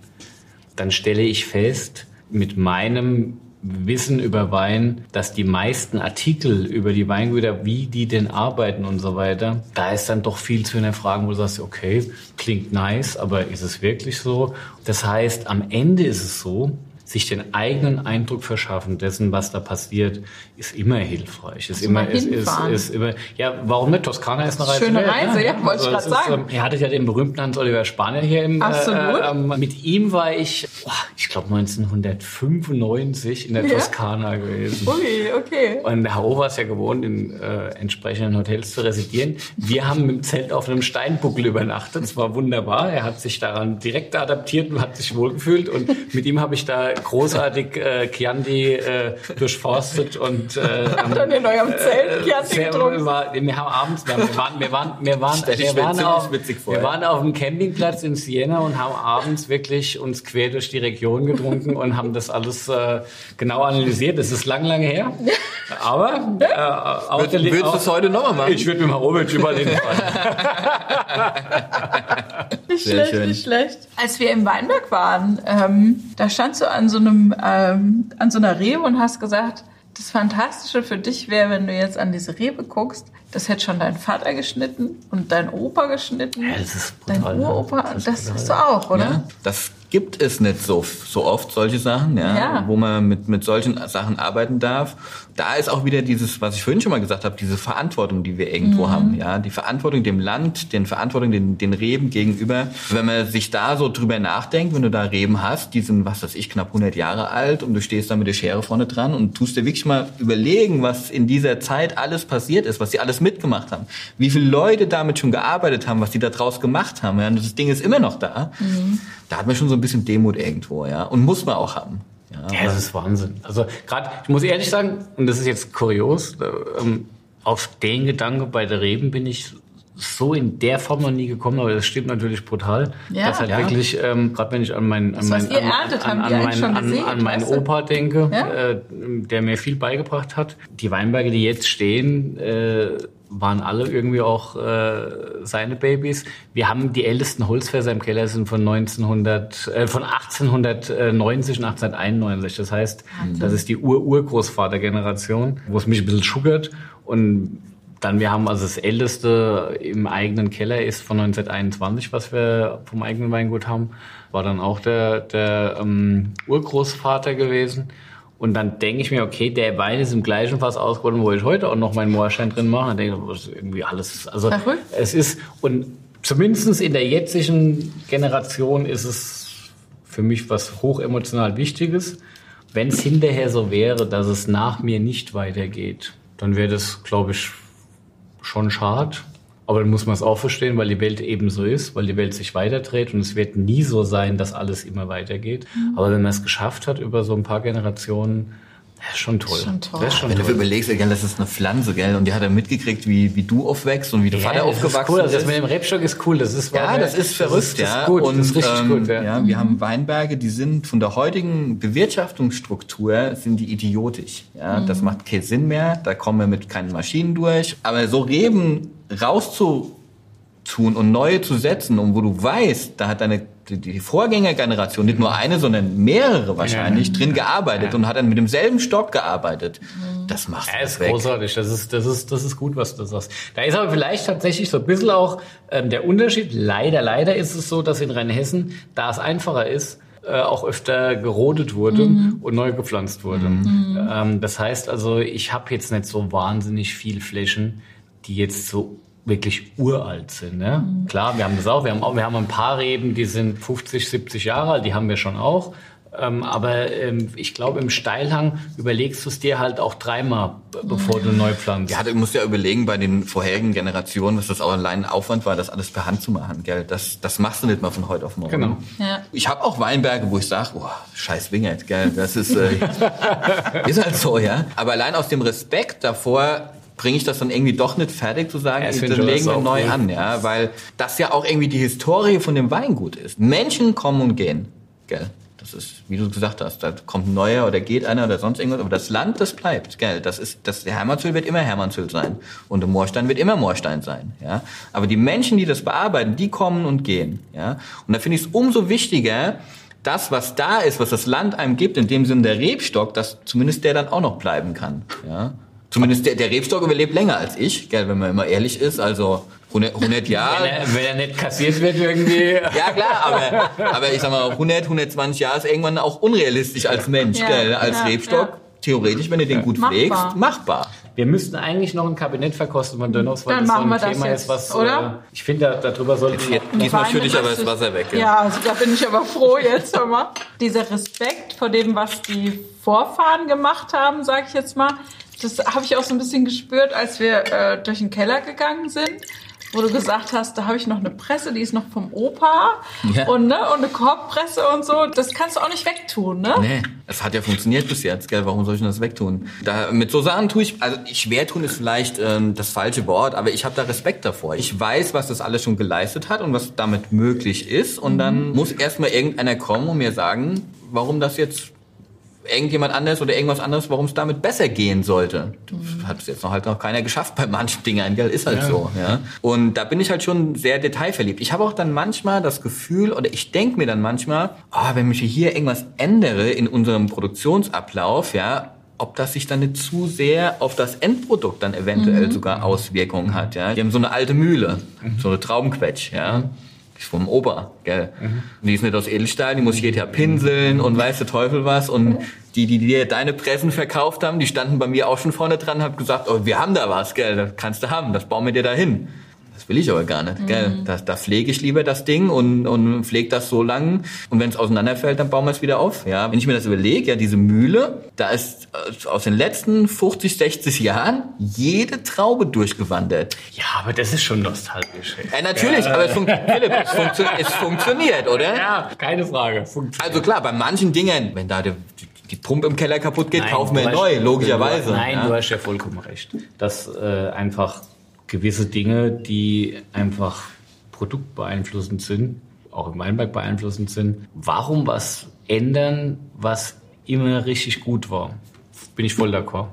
dann stelle ich fest, mit meinem Wissen über Wein, dass die meisten Artikel über die Weingüter, wie die denn arbeiten und so weiter, da ist dann doch viel zu hinterfragen, wo du sagst, okay, klingt nice, aber ist es wirklich so? Das heißt, am Ende ist es so, sich den eigenen Eindruck verschaffen dessen, was da passiert, ist immer hilfreich. Ist immer, ist, ist, ist, immer, ja, warum nicht? Toskana ist eine Reise. Schöne Reise, ja, ja wollte also ich gerade sagen. Ähm, ihr hattet ja den berühmten Hans-Oliver Spanier hier im, Absolut. Äh, ähm, mit ihm war ich, oh, ich glaube 1995 in der ja? Toskana gewesen. Ui, okay. Und Herr Over ist ja gewohnt, in äh, entsprechenden Hotels zu residieren. Wir haben im Zelt auf einem Steinbuckel übernachtet. Es war wunderbar. Er hat sich daran direkt adaptiert und hat sich wohlgefühlt. Und mit ihm habe ich da großartig äh, Chianti äh, durchforstet und äh, Habt dann in eurem Zelt Chianti getrunken? War, wir haben abends, wir, waren, wir waren, wir waren, wir waren, auf, wir waren auf dem Campingplatz in Siena und haben abends wirklich uns quer durch die Region getrunken und haben das alles äh, genau analysiert. Das ist lang, lange her. Aber äh, auch Würd, würdest du es heute nochmal machen? Ich würde mit Robert überlegen. nicht Sehr schlecht, schön. nicht schlecht. Als wir im Weinberg waren, ähm, da standst du an so einem ähm, an so einer Rebe und hast gesagt, das Fantastische für dich wäre, wenn du jetzt an diese Rebe guckst, das hätte schon dein Vater geschnitten und dein Opa geschnitten. Ja, das ist brutal, dein Uropa, das, das hast du auch, oder? Ja, das gibt es nicht so, so oft, solche Sachen, ja, ja. wo man mit, mit solchen Sachen arbeiten darf. Da ist auch wieder dieses, was ich vorhin schon mal gesagt habe, diese Verantwortung, die wir irgendwo mhm. haben, ja, die Verantwortung dem Land, den Verantwortung den, den Reben gegenüber. Wenn man sich da so drüber nachdenkt, wenn du da Reben hast, die sind, was weiß ich, knapp 100 Jahre alt und du stehst da mit der Schere vorne dran und tust dir wirklich mal überlegen, was in dieser Zeit alles passiert ist, was sie alles mitgemacht haben, wie viele Leute damit schon gearbeitet haben, was die da draus gemacht haben, ja, und das Ding ist immer noch da. Mhm da hat man schon so ein bisschen Demut irgendwo, ja. Und muss man auch haben. Ja, ja das ist Wahnsinn. Also gerade, ich muss ehrlich sagen, und das ist jetzt kurios, ähm, auf den Gedanke bei der Reben bin ich so in der Form noch nie gekommen, aber das stimmt natürlich brutal. Ja, dass halt ja. wirklich, ähm, gerade wenn ich an meinen an mein, an, an, an, mein, an, an meinen Opa denke, ja? äh, der mir viel beigebracht hat. Die Weinberge, die jetzt stehen, äh, waren alle irgendwie auch äh, seine Babys. Wir haben die ältesten Holzfässer im Keller sind von 1900, äh, von 1890 und 1891. Das heißt, Wahnsinn. das ist die Ur-Urgroßvatergeneration, wo es mich ein bisschen schuggert. Und dann, wir haben also das älteste im eigenen Keller ist von 1921, was wir vom eigenen Weingut haben. War dann auch der, der ähm, Urgroßvater gewesen. Und dann denke ich mir, okay, der Wein ist im gleichen Fass ausgebaut, wo ich heute auch noch meinen Moorstein drin mache. Dann denke ich, das ist irgendwie alles. Also Verrückt. es ist, und zumindest in der jetzigen Generation ist es für mich was hochemotional Wichtiges. Wenn es hinterher so wäre, dass es nach mir nicht weitergeht, dann wäre das, glaube ich, schon schade. Aber dann muss man es auch verstehen, weil die Welt eben so ist, weil die Welt sich weiterdreht und es wird nie so sein, dass alles immer weitergeht. Mhm. Aber wenn man es geschafft hat über so ein paar Generationen, das ist schon toll. Schon toll. Das ist schon Wenn toll. du überlegst, gell, das ist eine Pflanze, gell, und die hat er mitgekriegt, wie, wie du aufwächst und wie der ja, Vater aufgewachsen ist. Cool. Also das mit dem Rebstock ist cool. Das ist ja, das ist verrückt, das ist, das ist gut. Und, das ist richtig ähm, gut. Ja. ja, wir haben Weinberge, die sind von der heutigen Bewirtschaftungsstruktur sind die idiotisch. Ja, mhm. das macht keinen Sinn mehr. Da kommen wir mit keinen Maschinen durch. Aber so Reben rauszutun und neue zu setzen und wo du weißt, da hat deine die Vorgängergeneration, nicht nur eine, sondern mehrere wahrscheinlich, ja, drin ja, gearbeitet ja. und hat dann mit demselben Stock gearbeitet. Mhm. Das macht ja, ist weg. großartig. Das ist, das ist, das ist gut, was du sagst. Da ist aber vielleicht tatsächlich so ein bisschen auch ähm, der Unterschied. Leider, leider ist es so, dass in Rheinhessen, da es einfacher ist, äh, auch öfter gerodet wurde mhm. und neu gepflanzt wurde. Mhm. Ähm, das heißt also, ich habe jetzt nicht so wahnsinnig viel Flächen, die jetzt so wirklich uralt sind. Ne? Mhm. Klar, wir haben das auch. Wir haben auch, wir haben ein paar Reben, die sind 50, 70 Jahre alt, die haben wir schon auch. Ähm, aber ähm, ich glaube, im Steilhang überlegst du es dir halt auch dreimal, bevor du neu pflanzt. Ja, du musst ja überlegen, bei den vorherigen Generationen, was das auch allein ein Aufwand war, das alles per Hand zu machen. Gell? Das, das machst du nicht mal von heute auf morgen. Genau. Ja. Ich habe auch Weinberge, wo ich sage, oh, scheiß Wingert, gell? das ist, äh, ist halt so, ja. Aber allein aus dem Respekt davor, bringe ich das dann irgendwie doch nicht fertig zu sagen, ja, dann legen wir neu cool. an, ja, weil das ja auch irgendwie die Historie von dem Weingut ist. Menschen kommen und gehen, gell. Das ist, wie du gesagt hast, da kommt ein neuer oder geht einer oder sonst irgendwas, aber das Land, das bleibt, gell. Das ist, das, der Hermannshöhl wird immer Hermannshöhl sein und der Moorstein wird immer Moorstein sein, ja. Aber die Menschen, die das bearbeiten, die kommen und gehen, ja. Und da finde ich es umso wichtiger, das, was da ist, was das Land einem gibt, in dem Sinne der Rebstock, dass zumindest der dann auch noch bleiben kann. Ja? Zumindest der, der Rebstock überlebt länger als ich, gell, wenn man immer ehrlich ist. Also 100, 100 Jahre. Wenn er, wenn er nicht kassiert wird irgendwie. Ja klar, aber, aber ich sag mal, 100, 120 Jahre ist irgendwann auch unrealistisch als Mensch, Ja, gell? Als ja, Rebstock. ja. Theoretisch, wenn du den gut Machbar. pflegst, machbar. Wir müssten eigentlich noch ein Kabinett verkosten von Dönhoffs, weil Dann das so machen ein wir das Thema jetzt, ist, was oder? Äh, ich finde, da, darüber sollten wir. Jetzt, diesmal schütte ich aber das Wasser weg. gell? Ja, also da bin ich aber froh jetzt hör mal. Dieser Respekt vor dem, was die Vorfahren gemacht haben, sage ich jetzt mal, das habe ich auch so ein bisschen gespürt, als wir äh, durch den Keller gegangen sind. Wo du gesagt hast, da habe ich noch eine Presse, die ist noch vom Opa Ja. und, ne, und eine Korbpresse und so. Das kannst du auch nicht wegtun, ne? Nee, es hat ja funktioniert bis jetzt, gell? Warum soll ich denn das wegtun? Da, mit so Sachen tue ich, also schwer tun ist vielleicht ähm, das falsche Wort, aber ich habe da Respekt davor. Ich weiß, was das alles schon geleistet hat und was damit möglich ist. Und dann muss erstmal irgendeiner kommen und mir sagen, warum das jetzt irgendjemand anders oder irgendwas anderes, warum es damit besser gehen sollte. Das hat bis jetzt noch halt noch keiner geschafft bei manchen Dingern, gell? Ist halt Ja. so, ja. Und da bin ich halt schon sehr detailverliebt. Ich habe auch dann manchmal das Gefühl, oder ich denke mir dann manchmal, ah, wenn ich hier irgendwas ändere in unserem Produktionsablauf, ja, ob das sich dann nicht zu sehr auf das Endprodukt dann eventuell sogar Auswirkungen hat, ja. Die haben so eine alte Mühle, so eine Traubenquetsch, ja. Ist vom Opa, gell. Und die ist nicht aus Edelstahl, die muss Jahr pinseln und weiß der Teufel was. Und die, die dir deine Pressen verkauft haben, die standen bei mir auch schon vorne dran, hab gesagt, oh, wir haben da was, gell, das kannst du haben, das bauen wir dir da hin. Das will ich aber gar nicht, gell. Da, da pflege ich lieber das Ding und, und pflege das so lang. Und wenn es auseinanderfällt, dann bauen wir es wieder auf. Ja, wenn ich mir das überlege, ja, diese Mühle, da ist äh, aus den letzten 50, 60 Jahren jede Traube durchgewandert. Ja, aber das ist schon nostalgisch. ey. Ja, natürlich, aber es, fun Philipp, es, funktio es funktioniert, oder? Ja, keine Frage. Funktioniert. Also klar, bei manchen Dingen, wenn da die, die, Pumpe im Keller kaputt geht, Nein, kaufen wir neu, logischerweise. Du, nein, ja. du hast ja vollkommen recht. Dass äh, einfach gewisse Dinge, die einfach produktbeeinflussend sind, auch im Weinberg beeinflussend sind, warum was ändern, was immer richtig gut war? Bin ich voll d'accord.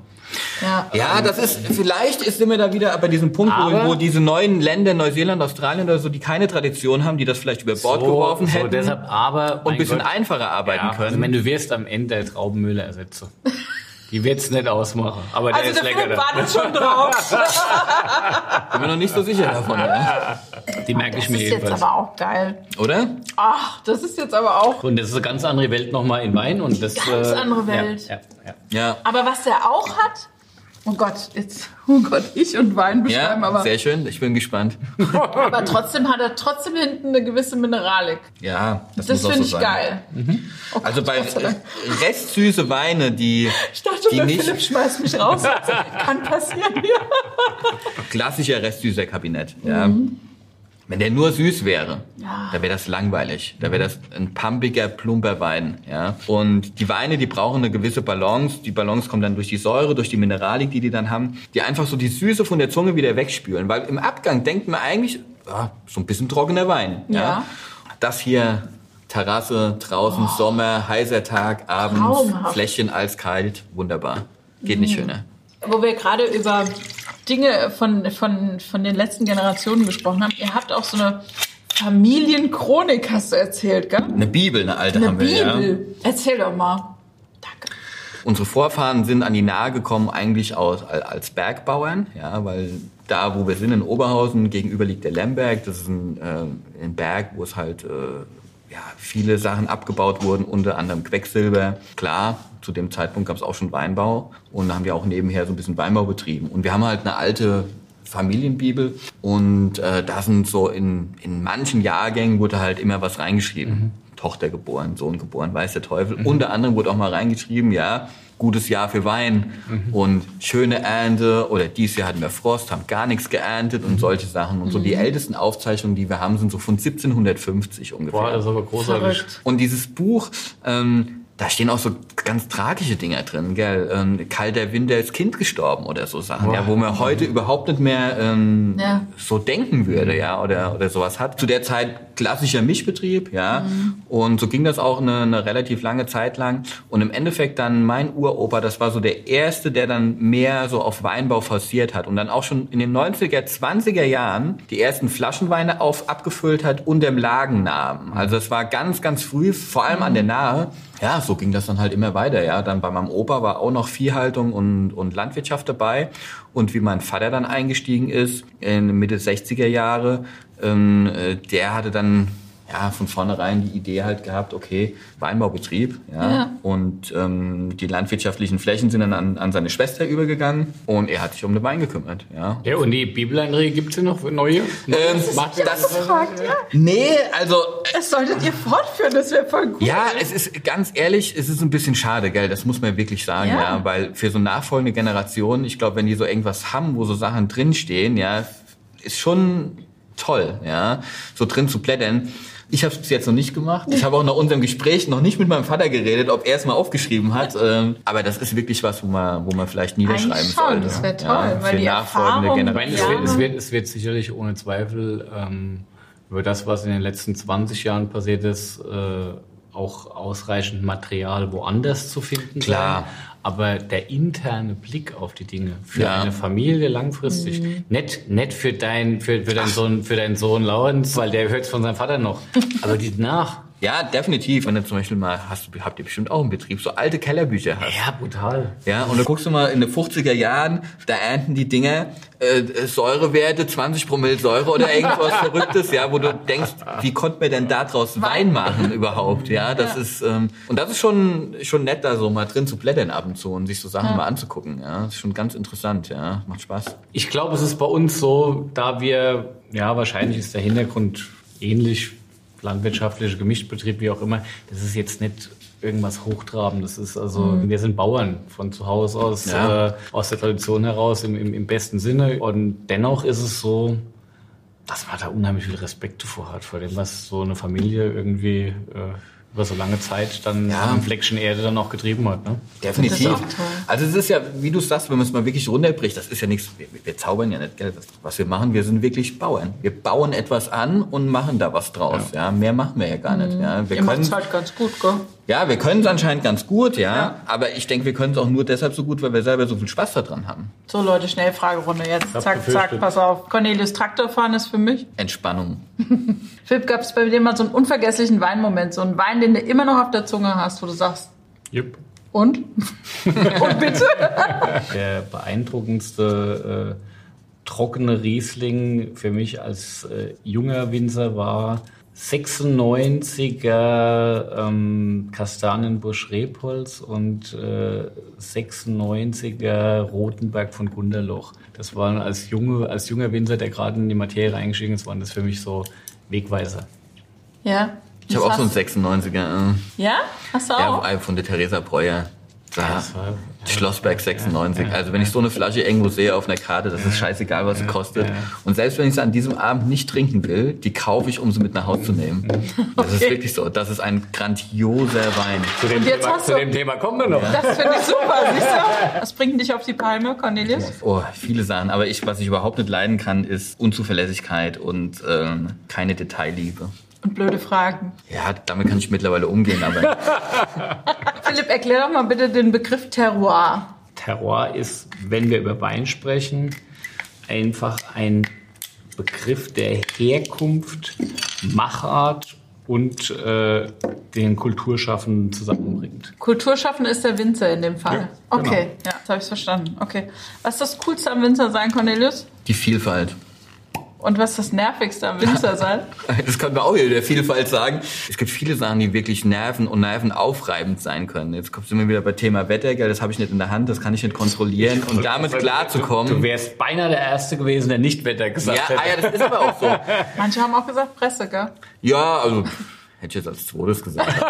Ja. Ja, das ist, vielleicht ist, sind wir da wieder bei diesem Punkt, wo, Aber- wo diese neuen Länder, Neuseeland, Australien oder so, die keine Tradition haben, die das vielleicht über Bord geworfen so hätten deshalb, aber und ein bisschen Gott, einfacher arbeiten ja, können. Also wenn du wirst am Ende der Traubenmühle Die wird's nicht ausmachen. Aber der Also ist der lecker. Philipp Der. wartet schon drauf. Bin mir noch nicht so sicher davon, ja. Die merke ich Das mir ist jetzt jedenfalls. aber auch geil. oder? Ach, das ist jetzt aber auch. Und das ist eine ganz andere Welt nochmal in Wein. Und das, Ganz äh, andere Welt. Ja, ja, Ja. Aber was der auch hat, oh Gott, jetzt, oh Gott, ich und Wein beschreiben, Ja, aber, sehr schön. Ich bin gespannt. aber trotzdem hat er trotzdem hinten eine gewisse Mineralik. Ja, das, Das finde so ich sein. geil. Oh Gott, Also bei restsüße Weine, die, Ich dachte, die nicht Philipp schmeißt mich raus. Kann passieren hier. klassischer restsüßer Kabinett. Ja. Mhm. Wenn der nur süß wäre, Ja. da wäre das langweilig. Da wäre das ein pumpiger, plumper Wein. Ja. Und die Weine, die brauchen eine gewisse Balance. Die Balance kommt dann durch die Säure, durch die Mineralik, die die dann haben, die einfach so die Süße von der Zunge wieder wegspülen. Weil im Abgang denkt man eigentlich, ah, so ein bisschen trockener Wein. Ja. Ja. Das hier, Terrasse, draußen, Sommer, heißer Tag, abends, Traumhaft. Fläschchen eiskalt, wunderbar. Geht nicht schöner. Wo wir gerade über Dinge von, von, von den letzten Generationen gesprochen haben. Ihr habt auch so eine Familienchronik, hast du erzählt, gell? Eine Bibel, eine alte Eine haben wir, ja. Bibel. Erzähl doch mal. Danke. Unsere Vorfahren sind an die Nahe gekommen eigentlich aus, als Bergbauern, ja, weil da, wo wir sind, in Oberhausen, gegenüber liegt der Lemberg. Das ist ein, äh, ein Berg, wo es halt äh, ja, viele Sachen abgebaut wurden, unter anderem Quecksilber. Klar, zu dem Zeitpunkt gab es auch schon Weinbau und da haben wir auch nebenher so ein bisschen Weinbau betrieben. Und wir haben halt eine alte Familienbibel und äh, da sind so in, in manchen Jahrgängen wurde halt immer was reingeschrieben. Tochter geboren, Sohn geboren, weiß der Teufel. Unter anderem wurde auch mal reingeschrieben, ja, gutes Jahr für Wein und schöne Ernte oder dieses Jahr hatten wir Frost, haben gar nichts geerntet und solche Sachen. Und so die ältesten Aufzeichnungen, die wir haben, sind so von 1750 ungefähr. Boah, das ist aber großartig. Und dieses Buch, ähm, da stehen auch so ganz tragische Dinge drin, gell? Ähm, Karl der Winter ist Kind gestorben oder so Sachen, Boah. ja, wo man heute überhaupt nicht mehr ähm, Ja. so denken würde, ja, oder, oder sowas hat. Zu der Zeit klassischer Mischbetrieb, ja, und so ging das auch eine, eine relativ lange Zeit lang. Und im Endeffekt dann mein Uropa, das war so der erste, der dann mehr so auf Weinbau forciert hat und dann auch schon in den 90er, 20er Jahren die ersten Flaschenweine auf abgefüllt hat und dem Lagen nahm. Also es war ganz, ganz früh, vor allem an der Nahe. Ja, so ging das dann halt immer weiter, ja. Dann bei meinem Opa war auch noch Viehhaltung und, und Landwirtschaft dabei. Und wie mein Vater dann eingestiegen ist, in Mitte 60er Jahre, ähm, äh, der hatte dann ja von vornherein die Idee halt gehabt, okay, Weinbaubetrieb, ja. Ja. Und ähm, die landwirtschaftlichen Flächen sind dann an, an seine Schwester übergegangen und er hat sich um den Wein gekümmert, ja. Ja, und die Bibeleinträge gibt's hier noch für neue? Ähm, Macht ihr das, Fragt ihr? nee, also Das solltet ihr fortführen, das wäre voll gut. Ja, es ist ganz ehrlich, es ist ein bisschen schade, gell? Das muss man wirklich sagen, Ja. ja, weil für so nachfolgende Generationen, ich glaube, wenn die so irgendwas haben, wo so Sachen drinstehen, ja, ist schon toll, ja, so drin zu blättern. Ich habe es jetzt noch nicht gemacht. Ich habe auch nach unserem Gespräch noch nicht mit meinem Vater geredet, ob er es mal aufgeschrieben hat. Ähm, aber das ist wirklich was, wo man, wo man vielleicht niederschreiben sollte. das wär toll, ja, weil für die nachfolgende Erfahrung- Generationen. es, wird, es, wird, es wird sicherlich ohne Zweifel ähm, über das, was in den letzten 20 Jahren passiert ist, äh, auch ausreichend Material woanders zu finden Klar. sein. Aber der interne Blick auf die Dinge für Ja. eine Familie langfristig, Mhm. nicht, nicht für, dein, für, für, deinen Sohn, für deinen Sohn Lawrence, weil der hört von seinem Vater noch, aber die nach. Ja, definitiv. Wenn du zum Beispiel mal hast, du- habt ihr bestimmt auch einen Betrieb, so alte Kellerbücher hast. Ja, brutal. Ja, und dann guckst du mal in den 50er Jahren, da ernten die Dinger äh, Säurewerte, 20 Promille Säure oder irgendwas Verrücktes, ja, wo du denkst, wie konnte man denn da draus Wein machen überhaupt, ja, das ist, ähm, und das ist schon, schon nett, da so mal drin zu blättern ab und zu und sich so Sachen mal anzugucken, ja, das ist schon ganz interessant, ja, macht Spaß. Ich glaube, es ist bei uns so, da wir, ja, wahrscheinlich ist der Hintergrund ähnlich, landwirtschaftlicher Gemischtbetrieb, wie auch immer. Das ist jetzt nicht irgendwas Hochtrabendes. Das ist also, wir sind Bauern von zu Hause aus, Ja. äh, aus der Tradition heraus im, im, im besten Sinne. Und dennoch ist es so, dass man da unheimlich viel Respekt davor hat, vor dem, was so eine Familie irgendwie äh, über so lange Zeit dann Ja. am Fleckchen Erde dann auch getrieben hat. Ne? Definitiv. Also es ist ja, wie du sagst, wenn man es mal wirklich runterbricht, das ist ja nichts, wir, wir zaubern ja nicht, gell? Was, was wir machen, wir sind wirklich Bauern. Wir bauen etwas an und machen da was draus. Ja, mehr machen wir ja gar nicht. Ja, wir Ihr können, es halt ganz gut, gell? Ja, wir können es anscheinend ganz gut, ja, Ja. aber ich denke, wir können es auch nur deshalb so gut, weil wir selber so viel Spaß daran haben. So Leute, Schnellfragerunde jetzt. hab Zack, befürchtet. zack, pass auf. Cornelius Traktorfahren ist für mich. Entspannung. Philipp, gab es bei dir mal so einen unvergesslichen Weinmoment, so einen Wein, den du immer noch auf der Zunge hast, wo du sagst, Jupp. und? und bitte? Der beeindruckendste äh, trockene Riesling für mich als äh, junger Winzer war 96er ähm, Kastanienbusch Rebholz und äh, 96er Rotenberg von Gunderloch. Das waren als, junge, als junger Winzer, der gerade in die Materie eingestiegen ist, waren das für mich so Wegweiser. Ja. Ich habe auch so einen hast- 96er. Ja? Hast du Äh, auch? ja, von der Theresa Breuer. Da, Das war- Schlossberg 96. Also wenn ich so eine Flasche irgendwo sehe auf einer Karte, das ist scheißegal, was sie kostet. Und selbst wenn ich sie an diesem Abend nicht trinken will, die kaufe ich, um sie mit nach Hause zu nehmen. Das ist Okay. wirklich so. Das ist ein grandioser Wein. Zu dem, Thema, hast zu dem Thema kommen wir noch. Das finde ich super, siehst du? Was bringt dich auf die Palme, Cornelius? Oh, viele Sachen. Aber ich, was ich überhaupt nicht leiden kann, ist Unzuverlässigkeit und ähm, keine Detailliebe. Und blöde Fragen. Ja, damit kann ich mittlerweile umgehen, aber Philipp, erklär doch mal bitte den Begriff Terroir. Terroir ist, wenn wir über Wein sprechen, einfach ein Begriff der Herkunft, Machart und äh, den Kulturschaffenden zusammenbringt. Kulturschaffen ist der Winzer in dem Fall. Ja, genau. okay, ja, jetzt habe ich verstanden. Okay. Was ist das Coolste am Winzer sein, Cornelius? die Vielfalt. Und was ist das Nervigste am Winzer sein? Das kann man auch wieder der Vielfalt sagen. Es gibt viele Sachen, die wirklich nerven und nervenaufreibend sein können. Jetzt kommt wir wieder bei Thema Wetter, gell? das habe ich nicht in der Hand, das kann ich nicht kontrollieren. Und damit Du, klarzukommen. du wärst beinahe der Erste gewesen, der nicht Wetter gesagt Ja, hätte. ah, ja, das ist aber auch so. Manche haben auch gesagt Presse, gell? Ja, also hätte ich jetzt als zweites gesagt.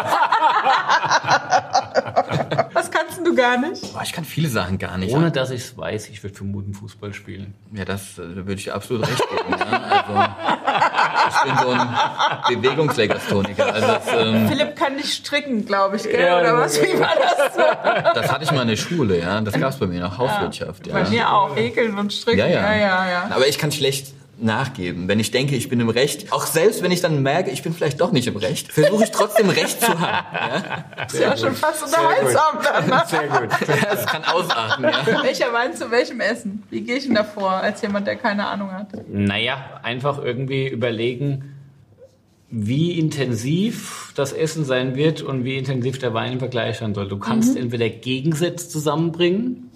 Was kannst du gar nicht? Boah, ich kann viele Sachen gar nicht. Ohne dass ich es weiß, ich würde vermuten Fußball spielen. Ja, das äh, da würde ich dir absolut recht geben. Ja? Also, ich bin so ein Bewegungslegasthoniker. Also das, ähm, Philipp kann nicht stricken, glaube ich, gell? Ja, Oder was? Wie war das so? das hatte ich mal in der Schule, ja. Das gab es bei mir noch, Hauswirtschaft. Ja. Bei mir auch. Häkeln und stricken. Ja, ja. ja, ja. ja. Aber ich kann schlecht nachgeben. Wenn ich denke, ich bin im Recht, auch selbst wenn ich dann merke, ich bin vielleicht doch nicht im Recht, versuche ich trotzdem Recht zu haben. Ja? Das ist ja schon fast unterhaltsam dann. Ne? Sehr gut. Das kann ausarten. Ja? Welcher Wein zu welchem Essen? Wie gehe ich denn davor, als jemand, der keine Ahnung hat? Naja, einfach irgendwie überlegen, wie intensiv das Essen sein wird und wie intensiv der Wein im Vergleich sein soll. Du kannst entweder Gegensätze zusammenbringen,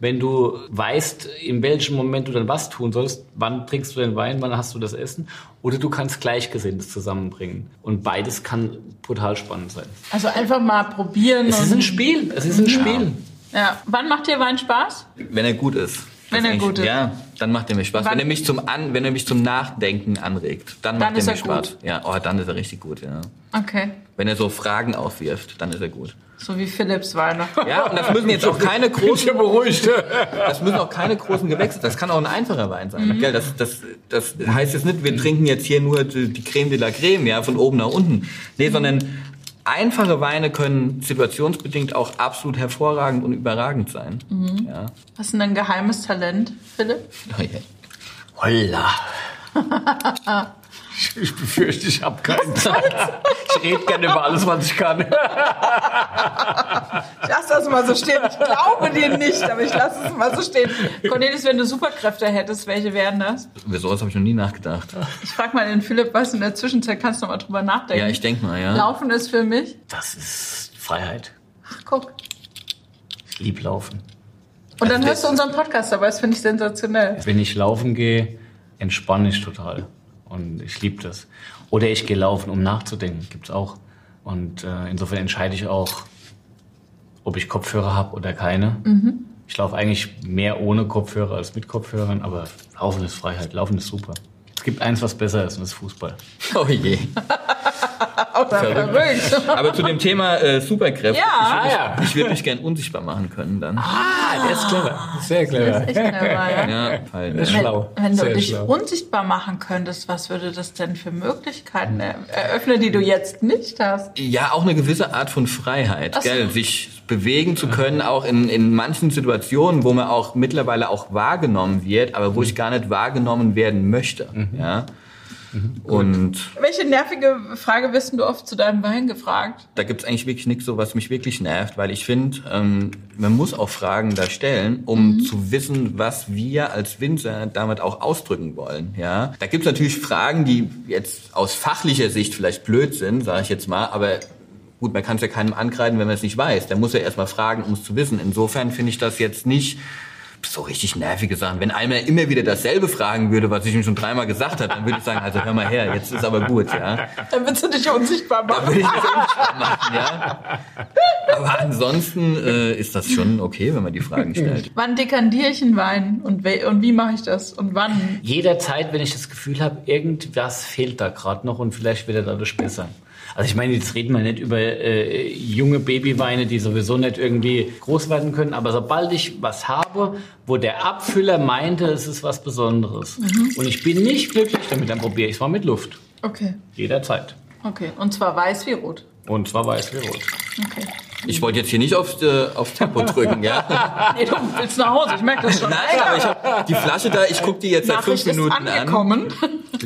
wenn du weißt, in welchem Moment du dann was tun sollst, wann trinkst du den Wein, wann hast du das Essen, oder du kannst Gleichgesinntes zusammenbringen. Und beides kann brutal spannend sein. Also einfach mal probieren. Es ist ein Spiel, es ist ein Spiel. ja. Wann macht dir Wein Spaß? Wenn er gut ist. Wenn er gut ist. Ja, dann macht er mir Spaß. Wann- Wenn er mich zum An, wenn er mich zum Nachdenken anregt, dann macht Dann ist er mir Spaß. gut. Ja, oh, dann ist er richtig gut, ja. Okay. Wenn er so Fragen aufwirft, dann ist er gut. So wie Philips Weine. Ja, und das müssen jetzt auch keine großen, beruhigt. das müssen auch keine großen Gewächse. Das kann auch ein einfacher Wein sein. Mhm. Gell, das, das, das heißt jetzt nicht, wir trinken jetzt hier nur die die Creme de la Creme, ja, von oben nach unten. Nee, sondern einfache Weine können situationsbedingt auch absolut hervorragend und überragend sein. Mhm. Ja. Was ist denn dein geheimes Talent, Philipp? Oh je. Holla. Ich, ich befürchte, ich habe keine Zeit. Ich rede gerne über alles, was ich kann. Lasse das mal so stehen. Ich glaube dir nicht, aber ich lasse es mal so stehen. Cornelis, wenn du Superkräfte hättest, welche wären das? Über sowas habe ich noch nie nachgedacht. Ich frage mal den Philipp, was in der Zwischenzeit kannst du noch mal drüber nachdenken. Ja, ich denke mal, ja. Laufen ist für mich. Das ist Freiheit. Ach, guck. Ich lieb laufen. Und dann Also hörst du unseren Podcast, aber das finde ich sensationell. Wenn ich laufen gehe, entspanne ich total. Und ich liebe das. Oder ich gehe laufen, um nachzudenken. Gibt's auch. Und äh, insofern entscheide ich auch, ob ich Kopfhörer habe oder keine. Ich laufe eigentlich mehr ohne Kopfhörer als mit Kopfhörern, aber Laufen ist Freiheit. Laufen ist super. Es gibt eins, was besser ist, und das ist Fußball. Oh je. Auch da verrückt. Aber zu dem Thema äh, Superkräfte. Ja. Ah ja. Ich würde mich gern unsichtbar machen können dann. Ah, der ist clever. Sehr clever. Echt clever, ja. Ja, halt, Das ist schlau. Wenn du Sehr dich schlau. unsichtbar machen könntest, was würde das denn für Möglichkeiten er- eröffnen, die du jetzt nicht hast? ja, auch eine gewisse Art von Freiheit, so. gell? sich bewegen zu können, auch in, in manchen Situationen, wo man auch mittlerweile auch wahrgenommen wird, aber wo ich gar nicht wahrgenommen werden möchte. Ja. Und Welche nervige Frage wirst denn du oft zu deinem Wein gefragt? da gibt's eigentlich wirklich nichts, so was mich wirklich nervt, weil ich finde, ähm, man muss auch Fragen da stellen, um zu wissen, was wir als Winzer damit auch ausdrücken wollen. Ja, da gibt's natürlich Fragen, die jetzt aus fachlicher Sicht vielleicht blöd sind, sage ich jetzt mal, aber gut, man kann es ja keinem ankreiden, wenn man es nicht weiß. Der muss ja erstmal fragen, um es zu wissen. Insofern finde ich das jetzt nicht so richtig nervige Sachen. Wenn einer immer wieder dasselbe fragen würde, was ich ihm schon dreimal gesagt habe, dann würde ich sagen, also hör mal her, jetzt ist aber gut, ja. Dann willst du dich unsichtbar machen. würde ich das unsichtbar machen, ja. Aber ansonsten äh, ist das schon okay, wenn man die Fragen stellt. Wann dekandiere ich einen Wein und, we und wie mache ich das und wann? Jederzeit, wenn ich das Gefühl habe, irgendwas fehlt da gerade noch und vielleicht wird er dadurch besser. Also ich meine, jetzt reden wir nicht über äh, junge Babyweine, die sowieso nicht irgendwie groß werden können, aber sobald ich was habe, wo der Abfüller meinte, es ist was Besonderes und ich bin nicht glücklich damit, dann probiere ich es mal mit Luft. Okay, Jederzeit. okay. Und zwar weiß wie rot. Und zwar weiß wie rot. Okay. Ich wollte jetzt hier nicht aufs, äh, aufs Tempo drücken, ja. Nee, du willst nach Hause, ich merke das schon. Nein, aber ich habe die Flasche da, ich gucke die jetzt seit fünf Nachricht ist Minuten an. angekommen.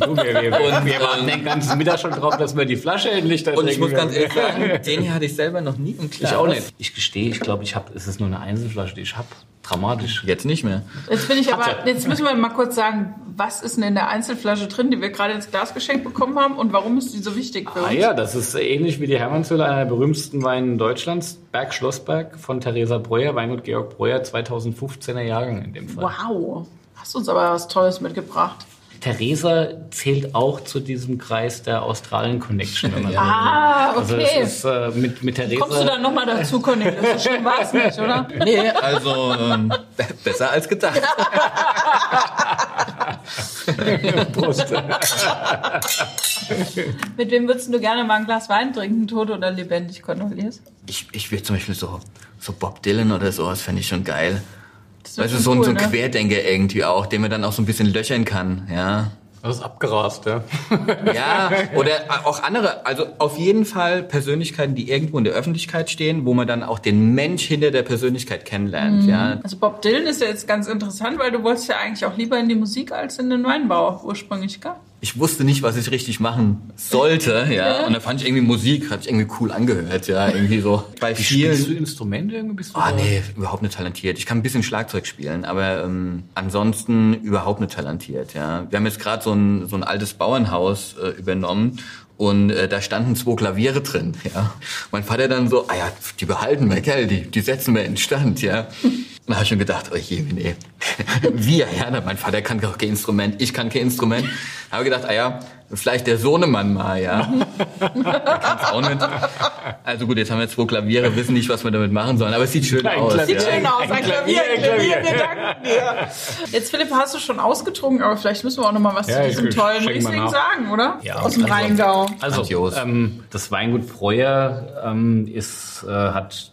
Du, wir, wir, Und, wir warten ähm, den ganzen Mittag schon drauf, dass wir die Flasche endlich da Und ich muss ganz ehrlich sagen, den hier hatte ich selber noch nie im Glas. Ich auch nicht. Ich gestehe, ich glaube, ich habe, es ist nur eine Einzelflasche, die ich habe. Dramatisch. Jetzt nicht mehr. Jetzt bin ich aber, Hatte. jetzt müssen wir mal kurz sagen, was ist denn in der Einzelflasche drin, die wir gerade ins Glas geschenkt bekommen haben und warum ist die so wichtig für uns? Ah ja, das ist ähnlich wie die Hermannshöhle, einer der berühmtesten Weine Deutschlands. Berg Schlossberg von Theresa Breuer, Weingut Georg Breuer, 2015er Jahrgang in dem Fall. Wow, hast uns aber was Tolles mitgebracht. Theresa zählt auch zu diesem Kreis der Australien Connection. Wenn man so Ah, will. Also okay. es ist äh, mit, mit Theresa... Kommst du dann nochmal dazu, Cornelis? So schlimm war es nicht, oder? Nee, also ähm, besser als gedacht. Prost. Mit wem würdest du gerne mal ein Glas Wein trinken, tot oder lebendig, Cornelis? Ich, ich will zum Beispiel so, so Bob Dylan oder sowas, fände ich schon geil. Das ist Weißt du, schon so, ein- cool, so ein ne? Querdenker irgendwie auch, den man dann auch so ein bisschen löchern kann, ja. Das ist abgerast, ja. Ja, oder auch andere, also auf jeden Fall Persönlichkeiten, die irgendwo in der Öffentlichkeit stehen, wo man dann auch den Mensch hinter der Persönlichkeit kennenlernt, ja. Also Bob Dylan ist ja jetzt ganz interessant, weil du wolltest ja eigentlich auch lieber in die Musik als in den Weinbau ursprünglich, gell? Ich wusste nicht, was ich richtig machen sollte, ja. Und da fand ich irgendwie Musik, hat sich irgendwie cool angehört, ja, irgendwie so. Bei Spielst du vielen. Instrumente irgendwie? Bist du Ah, da- nee, überhaupt nicht talentiert. Ich kann ein bisschen Schlagzeug spielen, aber ähm, ansonsten überhaupt nicht talentiert, ja. Wir haben jetzt gerade so ein, so ein altes Bauernhaus äh, übernommen und äh, da standen zwei Klaviere drin, ja. Mein Vater dann so, ah ja, die behalten wir, gell, die, die setzen wir in Stand, ja. Und da habe ich schon gedacht, oh je, nee. Wir, ja, mein Vater kann auch kein Instrument, ich kann kein Instrument. Habe gedacht, ah ja, vielleicht der Sohnemann mal, ja. Der auch nicht. Also gut, jetzt haben wir zwei Klaviere, wissen nicht, was wir damit machen sollen, aber es sieht schön Ein aus. Klavier. Sieht ja. schön aus, Ein ein Klavier, Klavier, ein Klavier, Klavier. wir danken dir. Jetzt, Philipp, hast du schon ausgetrunken, aber vielleicht müssen wir auch noch mal was Ja, zu diesem tollen Riesling sagen, oder? Ja, Aus dem also- Rheingau. Also, ähm, das Weingut Breuer ähm, ist, äh, hat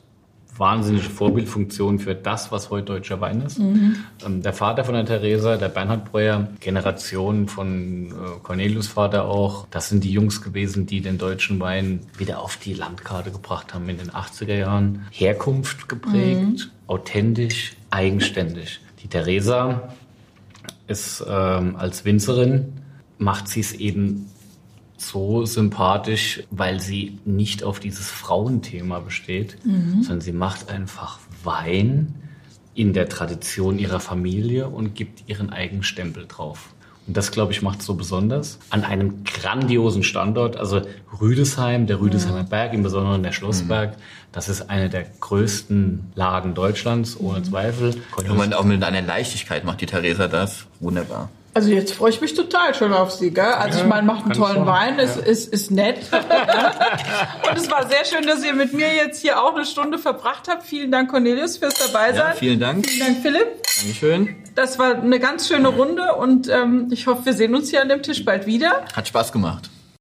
wahnsinnige Vorbildfunktion für das, was heute deutscher Wein ist. Ähm, der Vater von der Theresa, der Bernhard Breuer, Generation von äh, Cornelius Vater auch, das sind die Jungs gewesen, die den deutschen Wein wieder auf die Landkarte gebracht haben in den 80er Jahren. Herkunft geprägt, authentisch, eigenständig. Die Theresa ist ähm, als Winzerin, macht sie es eben so sympathisch, weil sie nicht auf dieses Frauenthema besteht, sondern sie macht einfach Wein in der Tradition ihrer Familie und gibt ihren eigenen Stempel drauf. Und das, glaube ich, macht es so besonders. An einem grandiosen Standort, also Rüdesheim, der Rüdesheimer Berg, im Besonderen der Schlossberg, das ist eine der größten Lagen Deutschlands, ohne Zweifel. Und man auch mit einer Leichtigkeit macht die Theresa das. Wunderbar. Also jetzt freue ich mich total schon auf sie, gell? Also ich meine, macht einen tollen. Wein, ist, ist, ist nett. Und es war sehr schön, dass ihr mit mir jetzt hier auch eine Stunde verbracht habt. Vielen Dank, Cornelius, fürs dabei Ja, sein. vielen Dank. Vielen Dank, Philipp. Dankeschön. Das war eine ganz schöne Runde und ähm, ich hoffe, wir sehen uns hier an dem Tisch bald wieder. Hat Spaß gemacht.